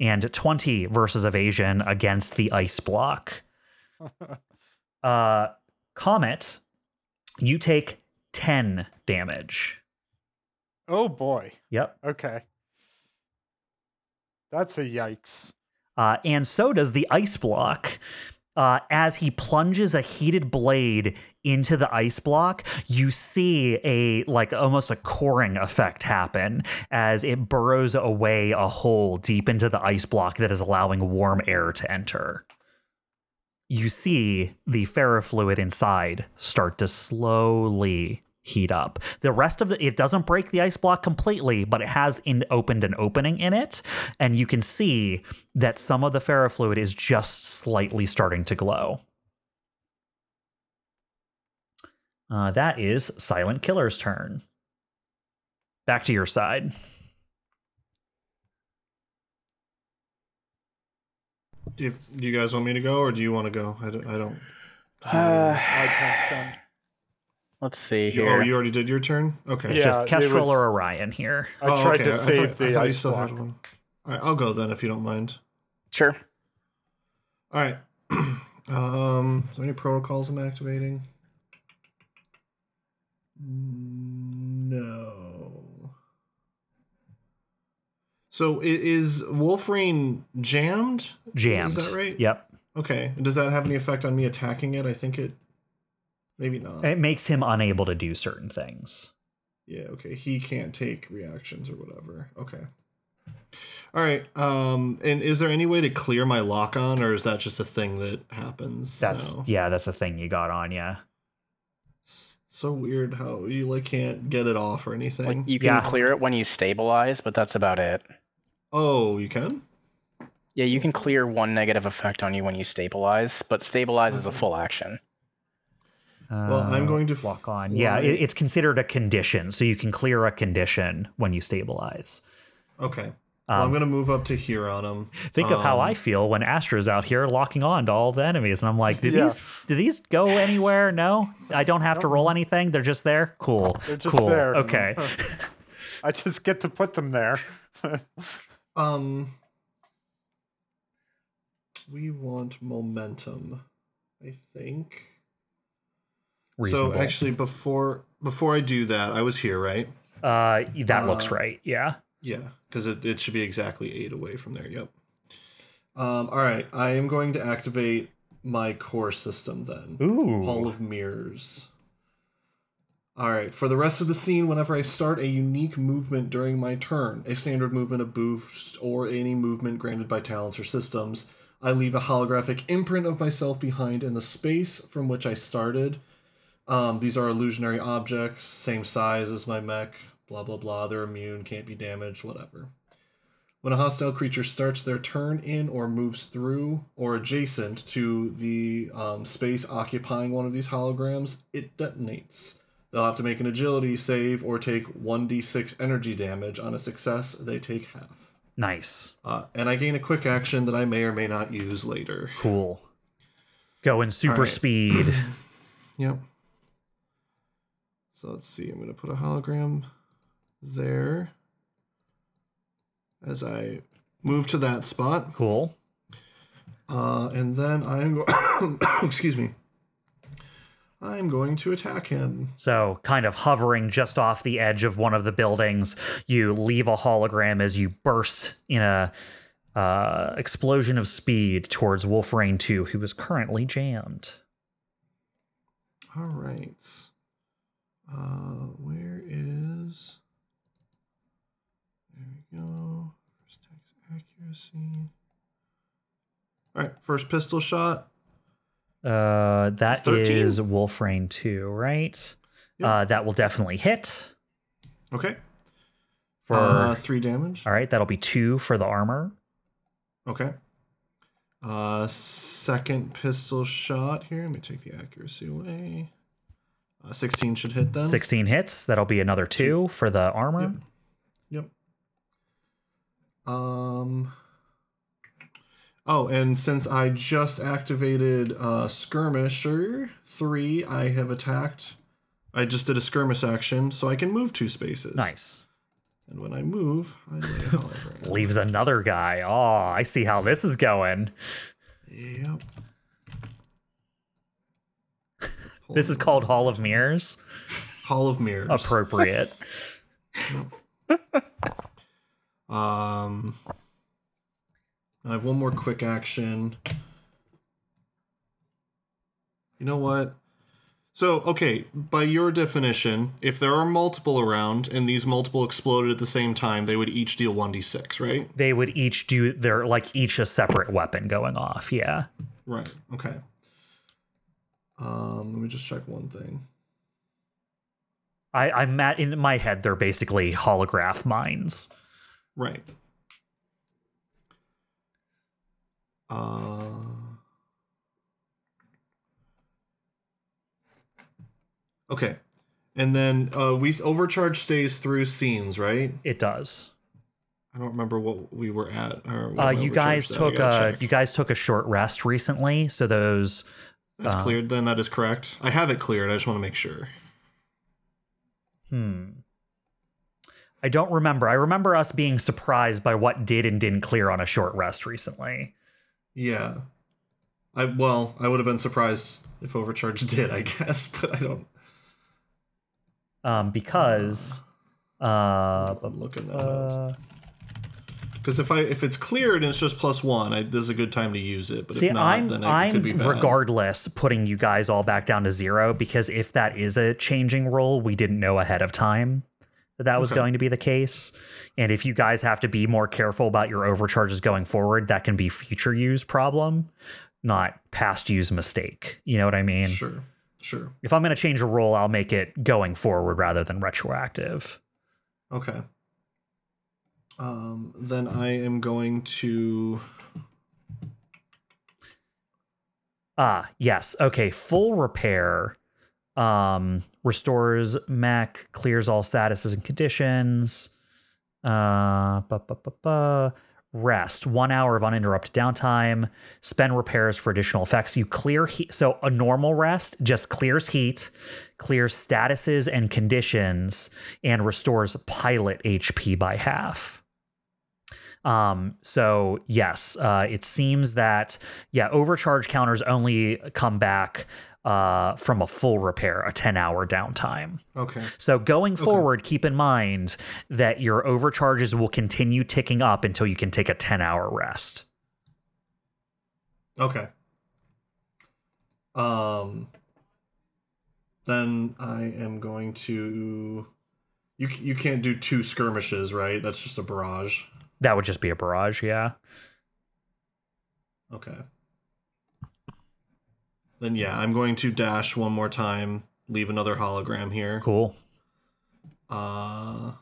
and 20 versus evasion against the ice block. <laughs> Uh, Comet, you take 10 damage. oh boy. Yep. Okay. That's a yikes. Uh, and so does the ice block. Uh, as he plunges a heated blade into the ice block, you see a like almost a coring effect happen as it burrows away a hole deep into the ice block that is allowing warm air to enter. You see the ferrofluid inside start to slowly heat up. The rest of the it doesn't break the ice block completely, but it has in, opened an opening in it, and you can see that some of the ferrofluid is just slightly starting to glow. Uh, that is Silent Killer's turn. Back to your side. Do you, do you guys want me to go, or do you want to go? I don't. I don't Uh, My turn's done. Let's see You- here. oh, you already did your turn. Okay. Yeah, just it Kestrel was- or Orion here. I Oh, tried okay. to I save thought- I the thought you ice still had one. All right, I'll go then if you don't mind. Sure. All right. <clears throat> um, is there any protocols I'm activating? No. So is Wolfrain jammed? Jammed. Is that right? Yep. Okay. Does that have any effect on me attacking it? I think it. Maybe not. It makes him unable to do certain things. Yeah, okay. He can't take reactions or whatever. Okay. All right. Um and is there any way to clear my lock on or is that just a thing that happens? That's now? yeah, that's a thing you got on, yeah. S- so weird how you like can't get it off or anything. Like you can Yeah. clear it when you stabilize, but that's about it. oh, you can? Yeah, you can clear one negative effect on you when you stabilize, but stabilize is a full action. Well, I'm going to walk on. Yeah, it, it's considered a condition, so you can clear a condition when you stabilize. Okay. Well, I'm Um, going to move up to here on them. Think of how Um, I feel when Astra's out here locking on to all the enemies, and I'm like, do Yeah. these do these go anywhere? No, I don't have to roll anything. They're just there. Cool. They're just cool. there. Okay. <laughs> I just get to put them there. <laughs> Um we want momentum, I think. Reasonable. So actually before before I do that, I was here, right? uh, that looks uh, right. Yeah. Yeah, because it, it should be exactly eight away from there. Yep. Um, all right, I am going to activate my core system then. Ooh. Hall of Mirrors. All right, for the rest of the scene, whenever I start a unique movement during my turn, a standard movement, a boost, or any movement granted by talents or systems, I leave a holographic imprint of myself behind in the space from which I started. Um, these are illusionary objects, same size as my mech, blah blah blah. They're immune, can't be damaged, whatever. When a hostile creature starts their turn in or moves through or adjacent to the um, space occupying one of these holograms, it detonates. They'll have to make an agility save or take 1d6 energy damage. On a success, they take half. Nice. Uh, and I gain a quick action that I may or may not use later. Cool. Going super right. speed. <clears throat> Yep. So let's see. I'm going to put a hologram there as I move to that spot. cool. Uh, and then I'm going. <coughs> excuse me. I'm going to attack him. So, kind of hovering just off the edge of one of the buildings, you leave a hologram as you burst in a uh, explosion of speed towards Wolfrain 2, who is currently jammed. All right. Uh, where is? There we go. First text accuracy. All right, first pistol shot. Uh, that 13? is Wolfrain 2, right? Yep. Uh, that will definitely hit. Okay. For uh, three damage. all right, that'll be two for the armor. Okay. Uh, second pistol shot here. Let me take the accuracy away. Uh, 16 should hit then. 16 hits. That'll be another two for the armor. Yep. Yep. Um. Oh, and since I just activated uh, Skirmisher 3, I have attacked. I just did a skirmish action, so I can move two spaces. Nice. And when I move, I. <laughs> Leaves another guy. Oh, I see how this is going. yep. This is called Hall of Mirrors. Hall of Mirrors. Appropriate. <laughs> Um, I have one more quick action. You know what? So, okay, by your definition, if there are multiple around and these multiple exploded at the same time, they would each deal 1d6, right? they would each do their like each a separate weapon going off. Yeah. Right. Okay. Um, let me just check one thing. I, I'm at in my head they're basically holograph mines. Right. Uh Okay. And then uh we overcharge stays through scenes, right? It does. I don't remember what we were at Uh, you guys overcharge stat- I took a check. you guys took a short rest recently, so those That's uh, cleared then, that is correct. I have it cleared, I just want to make sure. hmm. I don't remember. I remember us being surprised by what did and didn't clear on a short rest recently. Yeah. I well, I would have been surprised if overcharge <laughs> did, I guess, but I don't Um, because uh, I'm looking that up. Because if I if it's cleared and it's just plus one, I, this is a good time to use it. But See, if not, I'm then it I'm could be bad. regardless putting you guys all back down to zero because if that is a changing role, we didn't know ahead of time that that was Okay. going to be the case. And if you guys have to be more careful about your overcharges going forward, that can be future use problem, not past use mistake. You know what I mean? Sure, sure. If I'm going to change a role, I'll make it going forward rather than retroactive. Okay. Um, then I am going to. Ah, yes. Okay, full repair um restores mech, clears all statuses and conditions. Uh rest, 1 hour of uninterrupted downtime, spend repairs for additional effects. You clear heat so a normal rest just clears heat, clears statuses and conditions and restores pilot HP by half. Um, so yes, uh, it seems that yeah, overcharge counters only come back uh, from a full repair, a 10 hour downtime. Okay. So going forward, keep in mind that your overcharges will continue ticking up until you can take a 10 hour rest. Okay. Um. Then I am going to. You you can't do two skirmishes, right? That's just a barrage. That would just be a barrage, yeah. Okay. Then yeah, I'm going to dash one more time. Leave another hologram here. Cool. Uh.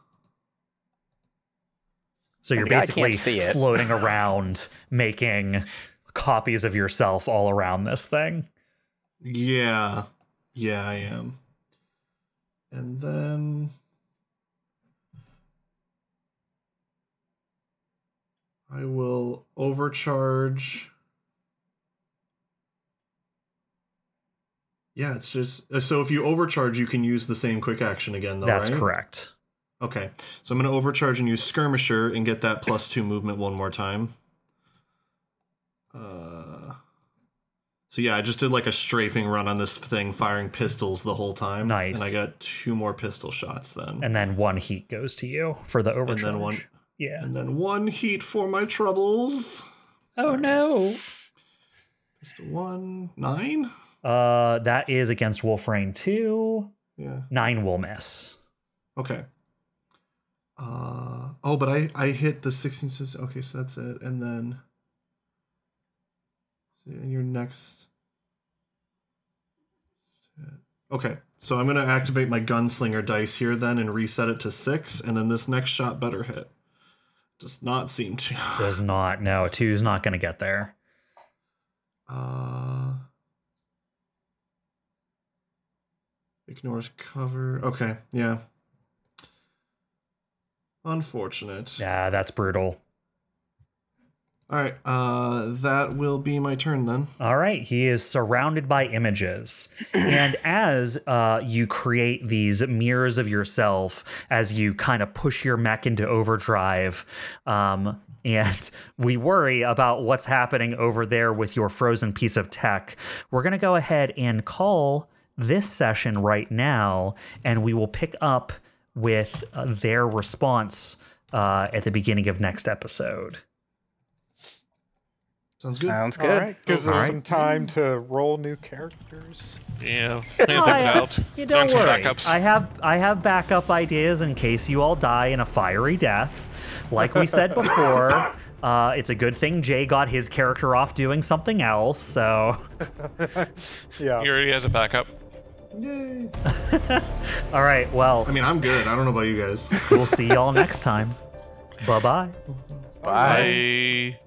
So you're The guy basically floating around <laughs> making copies of yourself all around this thing. Yeah. Yeah, I am. And then I will overcharge. Yeah, it's just uh, so if you overcharge, you can use the same quick action again, though. That's right? correct. Okay, so I'm going to overcharge and use skirmisher and get that plus two movement one more time. Uh, so yeah, I just did like a strafing run on this thing, firing pistols the whole time. Nice. And I got two more pistol shots then, And then one heat goes to you for the and overcharge. then one, Yeah. and then one heat for my troubles. Oh no. Pistol one nine. Uh, that is against Wolfrain two. Yeah. Nine will miss. Okay. Uh oh, but I I hit the 16 Okay, so that's it. And then see, and your next Okay, so I'm gonna activate my gunslinger dice here then and reset it to six, and then this next shot better hit. Does not seem to. Does not. No, two's not going to get there. Uh ignores cover. Okay, yeah. Unfortunate. Yeah, that's brutal. All right, uh, that will be my turn then. All right, he is surrounded by images. <clears throat> and as uh, you create these mirrors of yourself, as you kind of push your mech into overdrive, um, and <laughs> we worry about what's happening over there with your frozen piece of tech, we're going to go ahead and call this session right now, and we will pick up with uh, their response uh, at the beginning of next episode. Sounds good. Sounds good. right, gives us All right. some time to roll new characters. Yeah, <laughs> plan I- things out. You don't some worry. backups. I have I have backup ideas in case you all die in a fiery death. Like we said <laughs> before, uh, it's a good thing Jay got his character off doing something else. So, <laughs> Yeah. He already has a backup. Yay. all right. Well, I mean, I'm good. I don't know about you guys. we'll see y'all next time. Bye bye. Bye. Bye.